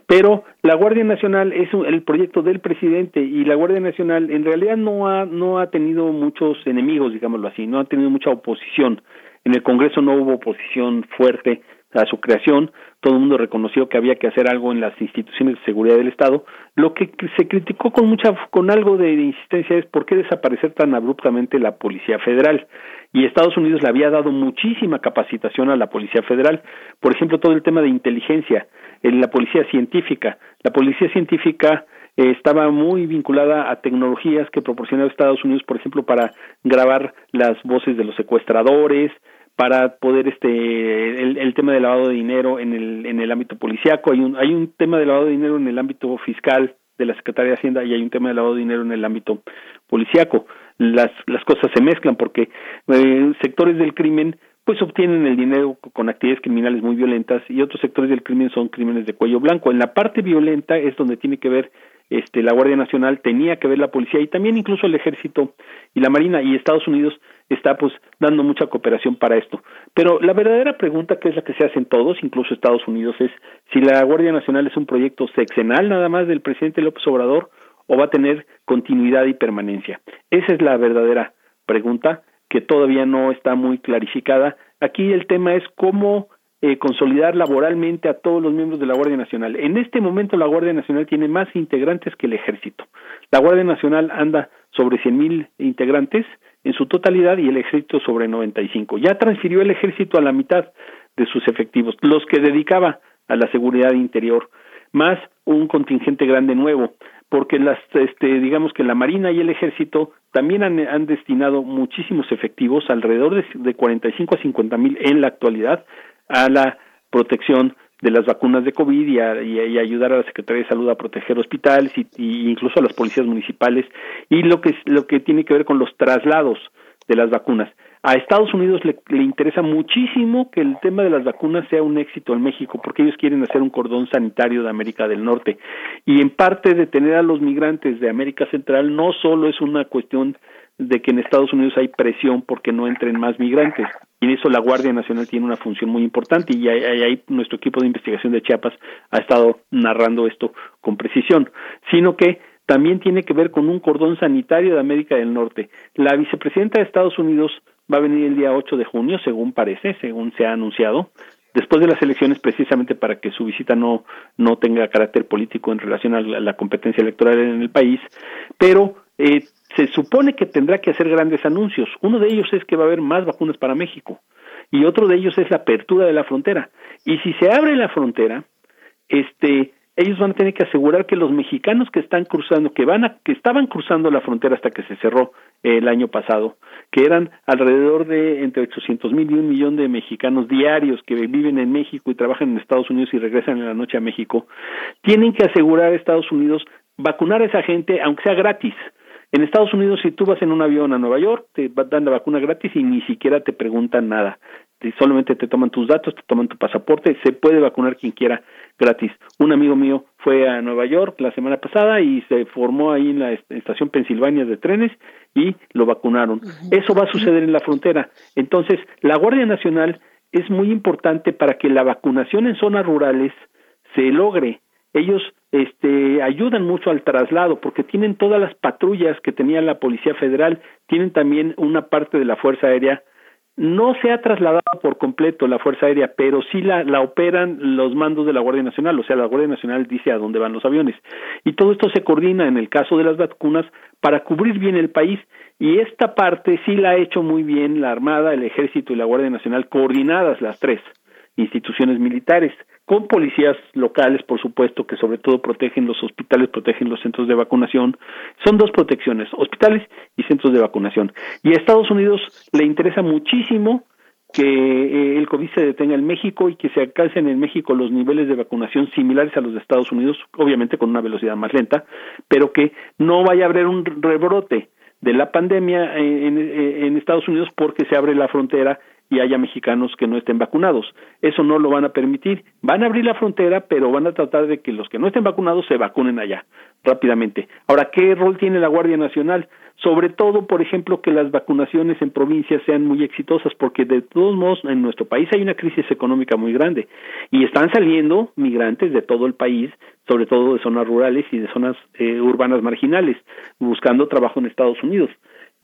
pero la Guardia Nacional es el proyecto del presidente y la Guardia Nacional en realidad no ha no ha tenido muchos enemigos, digámoslo así, no ha tenido mucha oposición. En el Congreso no hubo oposición fuerte a su creación, todo el mundo reconoció que había que hacer algo en las instituciones de seguridad del Estado. Lo que se criticó con mucha, con algo de insistencia es por qué desaparecer tan abruptamente la Policía Federal. Y Estados Unidos le había dado muchísima capacitación a la Policía Federal. Por ejemplo, todo el tema de inteligencia, en la Policía Científica. La Policía Científica eh, estaba muy vinculada a tecnologías que proporcionaba Estados Unidos, por ejemplo, para grabar las voces de los secuestradores, para poder este el, el, tema del lavado de dinero en el en el ámbito policiaco. Hay un hay un tema de lavado de dinero en el ámbito fiscal de la Secretaría de Hacienda y hay un tema de lavado de dinero en el ámbito policiaco. Las las cosas se mezclan porque eh, sectores del crimen pues obtienen el dinero con actividades criminales muy violentas y otros sectores del crimen son crímenes de cuello blanco. En la parte violenta es donde tiene que ver este la Guardia Nacional tenía que ver la policía y también incluso el ejército y la marina y Estados Unidos está pues dando mucha cooperación para esto. Pero la verdadera pregunta que es la que se hacen todos, incluso Estados Unidos, es si la Guardia Nacional es un proyecto sexenal nada más del presidente López Obrador o va a tener continuidad y permanencia. Esa es la verdadera pregunta que todavía no está muy clarificada. Aquí el tema es cómo eh, consolidar laboralmente a todos los miembros de la Guardia Nacional. En este momento la Guardia Nacional tiene más integrantes que el Ejército. La Guardia Nacional anda sobre cien mil integrantes, en su totalidad y el ejército sobre 95. Ya transfirió el ejército a la mitad de sus efectivos, los que dedicaba a la seguridad interior, más un contingente grande nuevo, porque las, este, digamos que la Marina y el Ejército también han, destinado muchísimos efectivos, alrededor de, de 45 a 50 mil en la actualidad, a la protección de las vacunas de COVID y, ayudar a la Secretaría de Salud a proteger hospitales y, y, incluso a las policías municipales y lo que lo que tiene que ver con los traslados de las vacunas. A Estados Unidos le, le, interesa muchísimo que el tema de las vacunas sea un éxito en México, porque ellos quieren hacer un cordón sanitario de América del Norte. Y en parte detener a los migrantes de América Central no solo es una cuestión de que en Estados Unidos hay presión porque no entren más migrantes. Y en eso la Guardia Nacional tiene una función muy importante y ahí, nuestro equipo de investigación de Chiapas ha estado narrando esto con precisión, sino que también tiene que ver con un cordón sanitario de América del Norte. La vicepresidenta de Estados Unidos va a venir el día 8 de junio, según parece, según se ha anunciado, después de las elecciones precisamente para que su visita no no tenga carácter político en relación a la, la competencia electoral en el país, pero eh, se supone que tendrá que hacer grandes anuncios. Uno de ellos es que va a haber más vacunas para México y otro de ellos es la apertura de la frontera. Y si se abre la frontera, este ellos van a tener que asegurar que los mexicanos que están cruzando, que van a, que estaban cruzando la frontera hasta que se cerró el año pasado, que eran alrededor de entre 800 mil y un millón de mexicanos diarios que viven en México y trabajan en Estados Unidos y regresan en la noche a México, tienen que asegurar a Estados Unidos vacunar a esa gente, aunque sea gratis, en Estados Unidos, si tú vas en un avión a Nueva York, te dan la vacuna gratis y ni siquiera te preguntan nada. Solamente te toman tus datos, te toman tu pasaporte, se puede vacunar quien quiera gratis. Un amigo mío fue a Nueva York la semana pasada y se formó ahí en la estación Pensilvania de trenes y lo vacunaron. Eso va a suceder en la frontera. Entonces, la Guardia Nacional es muy importante para que la vacunación en zonas rurales se logre. Ellos este, ayudan mucho al traslado porque tienen todas las patrullas que tenía la Policía Federal, tienen también una parte de la Fuerza Aérea no se ha trasladado por completo la Fuerza Aérea, pero sí la, la operan los mandos de la Guardia Nacional, o sea, la Guardia Nacional dice a dónde van los aviones. Y todo esto se coordina en el caso de las vacunas para cubrir bien el país. Y esta parte sí la ha hecho muy bien la Armada, el Ejército y la Guardia Nacional, coordinadas las tres instituciones militares con policías locales, por supuesto, que sobre todo protegen los hospitales, protegen los centros de vacunación. Son dos protecciones, hospitales y centros de vacunación. Y a Estados Unidos le interesa muchísimo que eh, el COVID se detenga en México y que se alcancen en México los niveles de vacunación similares a los de Estados Unidos, obviamente con una velocidad más lenta, pero que no vaya a haber un rebrote de la pandemia en, en Estados Unidos porque se abre la frontera y haya mexicanos que no estén vacunados. Eso no lo van a permitir. Van a abrir la frontera, pero van a tratar de que los que no estén vacunados se vacunen allá rápidamente. Ahora, ¿qué rol tiene la Guardia Nacional? Sobre todo, por ejemplo, que las vacunaciones en provincias sean muy exitosas, porque de todos modos en nuestro país hay una crisis económica muy grande y están saliendo migrantes de todo el país, sobre todo de zonas rurales y de zonas eh, urbanas marginales, buscando trabajo en Estados Unidos.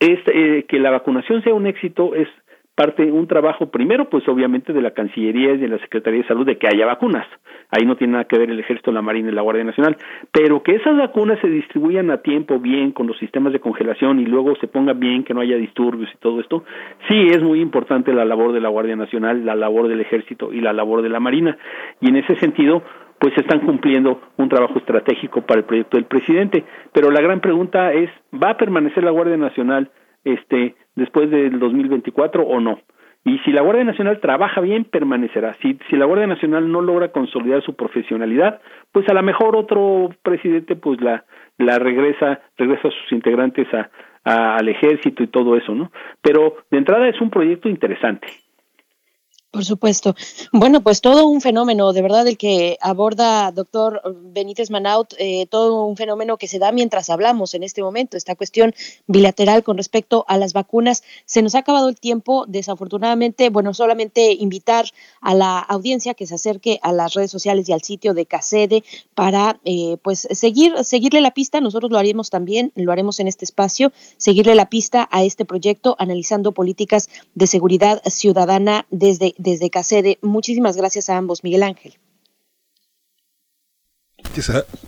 Es, eh, que la vacunación sea un éxito es parte un trabajo primero pues obviamente de la Cancillería y de la Secretaría de Salud de que haya vacunas. Ahí no tiene nada que ver el Ejército, la Marina y la Guardia Nacional. Pero que esas vacunas se distribuyan a tiempo bien con los sistemas de congelación y luego se ponga bien que no haya disturbios y todo esto sí es muy importante la labor de la Guardia Nacional la labor del Ejército y la labor de la Marina. Y en ese sentido pues están cumpliendo un trabajo estratégico para el proyecto del presidente. Pero la gran pregunta es va a permanecer la Guardia Nacional este después del 2024 o no. Y si la Guardia Nacional trabaja bien, permanecerá. Si, si la Guardia Nacional no logra consolidar su profesionalidad, pues a lo mejor otro presidente pues la, la regresa, regresa a sus integrantes a, al ejército y todo eso, ¿no? Pero de entrada es un proyecto interesante. Por supuesto. Bueno, pues todo un fenómeno, de verdad, el que aborda doctor Benítez Manaut, eh, todo un fenómeno que se da mientras hablamos en este momento, esta cuestión bilateral con respecto a las vacunas. Se nos ha acabado el tiempo, desafortunadamente, bueno, solamente invitar a la audiencia que se acerque a las redes sociales y al sitio de CACEDE para, eh, pues, seguir, seguirle la pista, nosotros lo haremos también, lo haremos en este espacio, seguirle la pista a este proyecto, analizando políticas de seguridad ciudadana desde desde Casede. Muchísimas gracias a ambos, Miguel Ángel.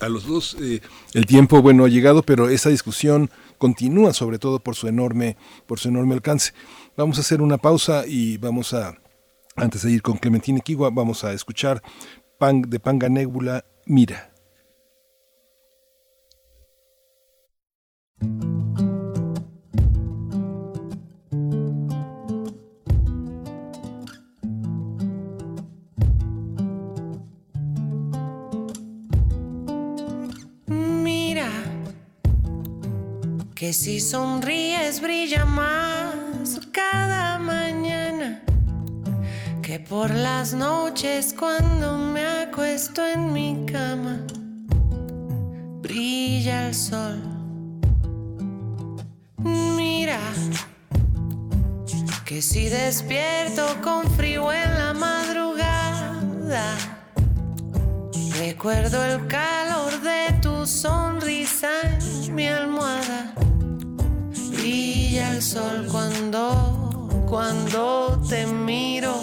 A, los dos, eh, el tiempo bueno ha llegado, pero esa discusión continúa, sobre todo por su enorme, por su enorme alcance. Vamos a hacer una pausa y vamos a, antes de ir con Clementina Kiwa, vamos a escuchar Pan, de Panga Nébula, Mira. Que si sonríes brilla más cada mañana que por las noches cuando me acuesto en mi cama brilla el sol. Mira que si despierto con frío en la madrugada recuerdo el calor de tu sonrisa en mi almohada sol cuando, cuando te miro.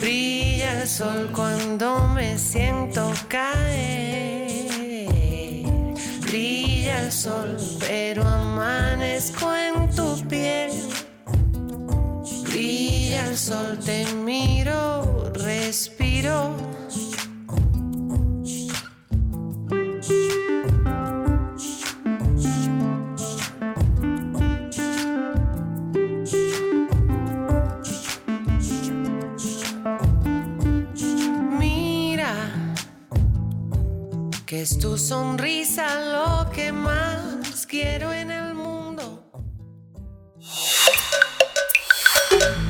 Brilla el sol cuando me siento caer. Brilla el sol, pero amanezco en tu piel. Brilla el sol, te miro, respiro es tu sonrisa lo que más quiero en el mundo.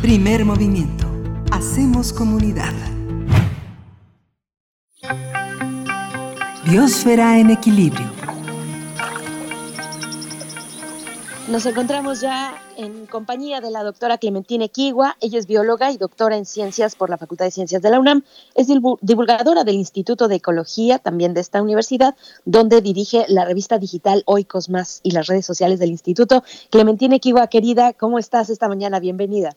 Primer movimiento. Hacemos comunidad. Biosfera en equilibrio. Nos encontramos ya en compañía de la doctora Clementina Equigua. Ella es bióloga y doctora en ciencias por la Facultad de Ciencias de la UNAM. Es divulgadora del Instituto de Ecología, también de esta universidad, donde dirige la revista digital Oikos Más y las redes sociales del instituto. Clementina Equigua, querida, ¿cómo estás esta mañana? Bienvenida.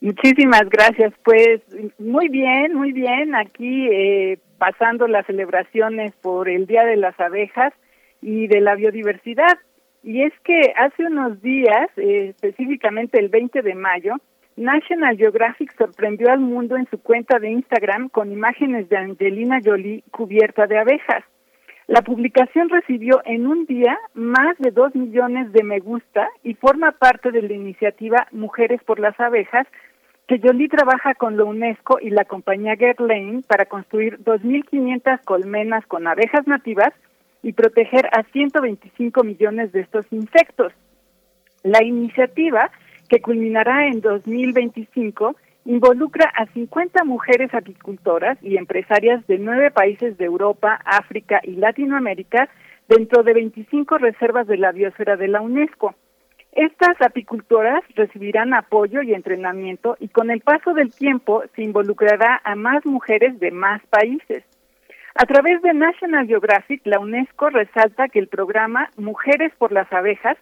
Muchísimas gracias. Pues muy bien, muy bien. Aquí eh, pasando las celebraciones por el Día de las Abejas y de la Biodiversidad. Y es que hace unos días, eh, específicamente el 20 de mayo, National Geographic sorprendió al mundo en su cuenta de Instagram con imágenes de Angelina Jolie cubierta de abejas. La publicación recibió en un día más de dos millones de me gusta y forma parte de la iniciativa Mujeres por las Abejas, que Jolie trabaja con la UNESCO y la compañía Gerlain para construir 2.500 colmenas con abejas nativas y proteger a 125 millones de estos insectos. La iniciativa, que culminará en 2025, involucra a 50 mujeres apicultoras y empresarias de nueve países de Europa, África y Latinoamérica dentro de 25 reservas de la biosfera de la UNESCO. Estas apicultoras recibirán apoyo y entrenamiento y con el paso del tiempo se involucrará a más mujeres de más países. A través de National Geographic, la UNESCO resalta que el programa Mujeres por las Abejas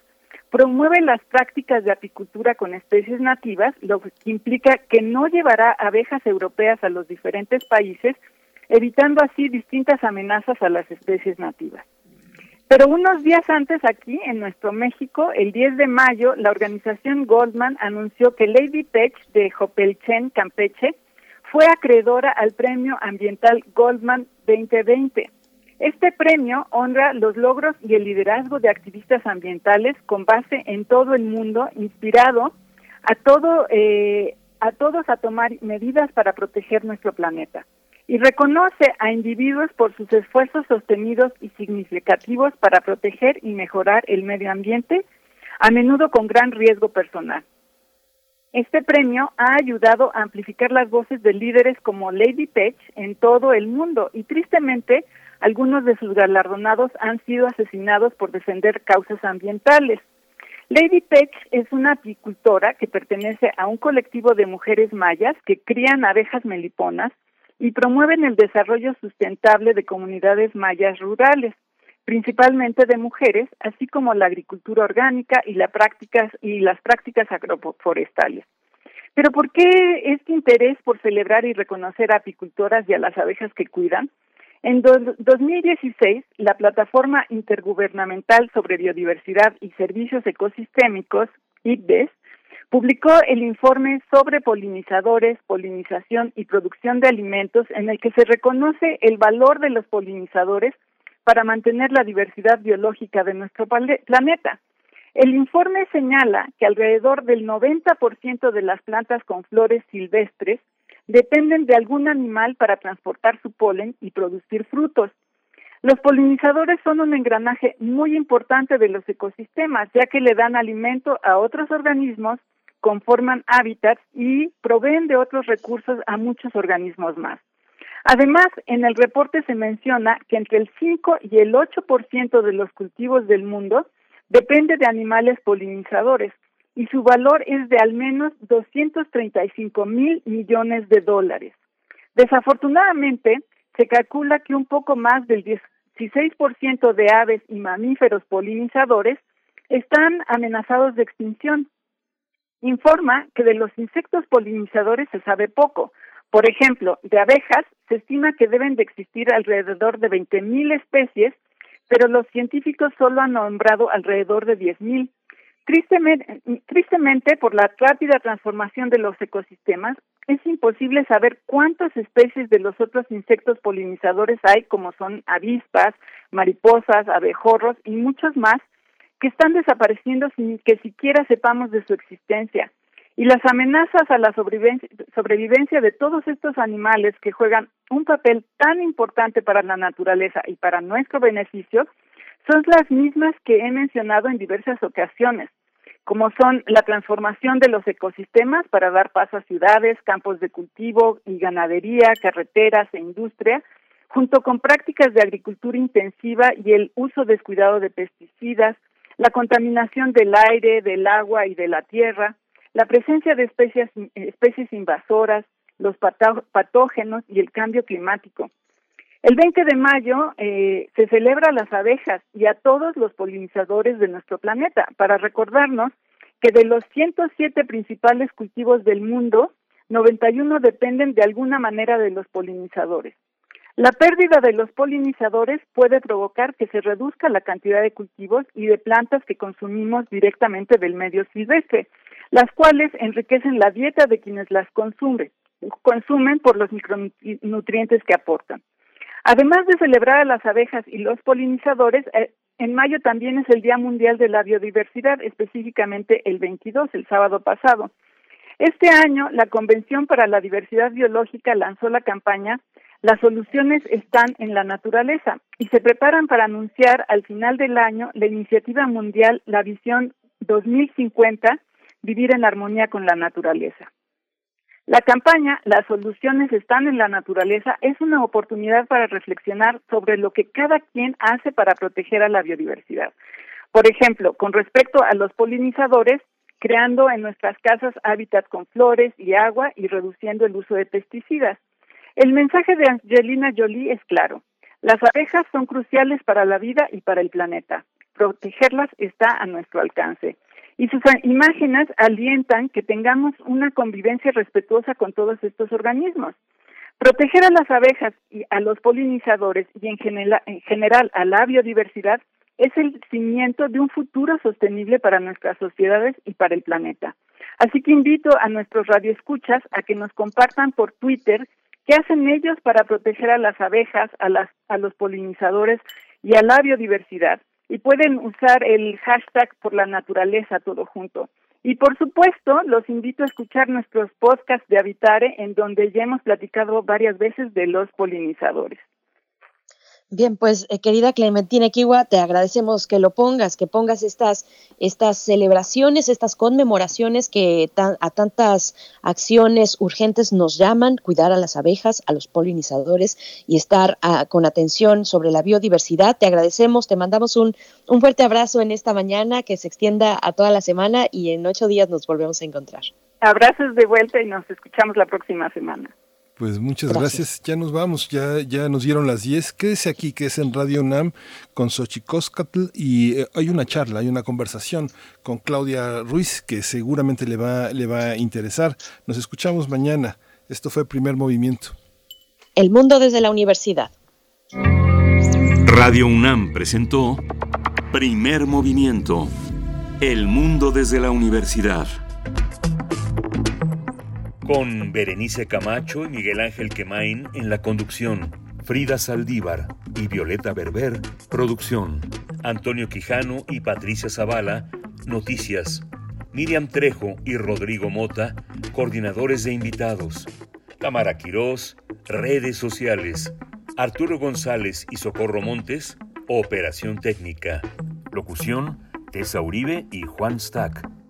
promueve las prácticas de apicultura con especies nativas, lo que implica que no llevará abejas europeas a los diferentes países, evitando así distintas amenazas a las especies nativas. Pero unos días antes aquí, en nuestro México, el 10 de mayo, la organización Goldman anunció que Lady Pech de Jopelchen, Campeche, fue acreedora al Premio Ambiental Goldman 2020. Este premio honra los logros y el liderazgo de activistas ambientales con base en todo el mundo, inspirado a todo eh, a todos a tomar medidas para proteger nuestro planeta y reconoce a individuos por sus esfuerzos sostenidos y significativos para proteger y mejorar el medio ambiente, a menudo con gran riesgo personal. Este premio ha ayudado a amplificar las voces de líderes como Lady Pech en todo el mundo y tristemente algunos de sus galardonados han sido asesinados por defender causas ambientales. Lady Pech es una apicultora que pertenece a un colectivo de mujeres mayas que crían abejas meliponas y promueven el desarrollo sustentable de comunidades mayas rurales principalmente de mujeres, así como la agricultura orgánica y, prácticas, y las prácticas agroforestales. Pero ¿por qué este interés por celebrar y reconocer a apicultoras y a las abejas que cuidan? En 2016, la Plataforma Intergubernamental sobre Biodiversidad y Servicios Ecosistémicos, IPBES, publicó el informe sobre polinizadores, polinización y producción de alimentos en el que se reconoce el valor de los polinizadores para mantener la diversidad biológica de nuestro planeta. El informe señala que alrededor del 90% de las plantas con flores silvestres dependen de algún animal para transportar su polen y producir frutos. Los polinizadores son un engranaje muy importante de los ecosistemas, ya que le dan alimento a otros organismos, conforman hábitats y proveen de otros recursos a muchos organismos más. Además, en el reporte se menciona que entre el 5 y el 8% de los cultivos del mundo depende de animales polinizadores y su valor es de al menos 235 mil millones de dólares. Desafortunadamente, se calcula que un poco más del 16% de aves y mamíferos polinizadores están amenazados de extinción. Informa que de los insectos polinizadores se sabe poco, por ejemplo, de abejas se estima que deben de existir alrededor de 20.000 especies, pero los científicos solo han nombrado alrededor de 10.000. Tristemente, tristemente, por la rápida transformación de los ecosistemas, es imposible saber cuántas especies de los otros insectos polinizadores hay, como son avispas, mariposas, abejorros y muchos más, que están desapareciendo sin que siquiera sepamos de su existencia. Y las amenazas a la sobrevivencia de todos estos animales que juegan un papel tan importante para la naturaleza y para nuestro beneficio son las mismas que he mencionado en diversas ocasiones, como son la transformación de los ecosistemas para dar paso a ciudades, campos de cultivo y ganadería, carreteras e industria, junto con prácticas de agricultura intensiva y el uso descuidado de pesticidas, la contaminación del aire, del agua y de la tierra, la presencia de especies, especies invasoras, los patógenos y el cambio climático. El 20 de mayo eh, se celebra a las abejas y a todos los polinizadores de nuestro planeta para recordarnos que de los 107 principales cultivos del mundo, 91 dependen de alguna manera de los polinizadores. La pérdida de los polinizadores puede provocar que se reduzca la cantidad de cultivos y de plantas que consumimos directamente del medio silvestre, las cuales enriquecen la dieta de quienes las consumen, consumen por los micronutrientes que aportan. Además de celebrar a las abejas y los polinizadores, eh, en mayo también es el Día Mundial de la Biodiversidad, específicamente el 22, el sábado pasado. Este año, la Convención para la Diversidad Biológica lanzó la campaña Las soluciones están en la naturaleza y se preparan para anunciar al final del año la iniciativa mundial La Visión 2050, Vivir en armonía con la naturaleza. La campaña Las soluciones están en la naturaleza es una oportunidad para reflexionar sobre lo que cada quien hace para proteger a la biodiversidad. Por ejemplo, con respecto a los polinizadores, creando en nuestras casas hábitats con flores y agua y reduciendo el uso de pesticidas. El mensaje de Angelina Jolie es claro. Las abejas son cruciales para la vida y para el planeta. Protegerlas está a nuestro alcance y sus imágenes alientan que tengamos una convivencia respetuosa con todos estos organismos. Proteger a las abejas y a los polinizadores y en, en general a la biodiversidad es el cimiento de un futuro sostenible para nuestras sociedades y para el planeta. Así que invito a nuestros radioescuchas a que nos compartan por Twitter qué hacen ellos para proteger a las abejas, a, las, a los polinizadores y a la biodiversidad y pueden usar el hashtag por la naturaleza todo junto. Y por supuesto, los invito a escuchar nuestros podcasts de Habitare, en donde ya hemos platicado varias veces de los polinizadores. Bien, pues eh, querida Clementina Kiwa, te agradecemos que lo pongas, que pongas estas, estas celebraciones, estas conmemoraciones que a tantas acciones urgentes nos llaman, cuidar a las abejas, a los polinizadores y estar ah, con atención sobre la biodiversidad. Te agradecemos, te mandamos un, un fuerte abrazo en esta mañana, que se extienda a toda la semana y en ocho días nos volvemos a encontrar. Abrazos de vuelta y nos escuchamos la próxima semana. Pues muchas gracias. Ya nos vamos, ya, ya nos dieron las 10. Quédese aquí, que es en Radio UNAM con Xochicóscatl y eh, hay una charla, hay una conversación con Claudia Ruiz que seguramente le va, le va a interesar. Nos escuchamos mañana. Esto fue Primer Movimiento. El mundo desde la universidad. Radio UNAM presentó Primer Movimiento. El mundo desde la universidad con Berenice Camacho y Miguel Ángel Quemain en la conducción, Frida Saldívar y Violeta Berber, producción, Antonio Quijano y Patricia Zavala, noticias, Miriam Trejo y Rodrigo Mota, coordinadores de invitados, Tamara Quirós, redes sociales, Arturo González y Socorro Montes, operación técnica, locución, Tessa Uribe y Juan Stack.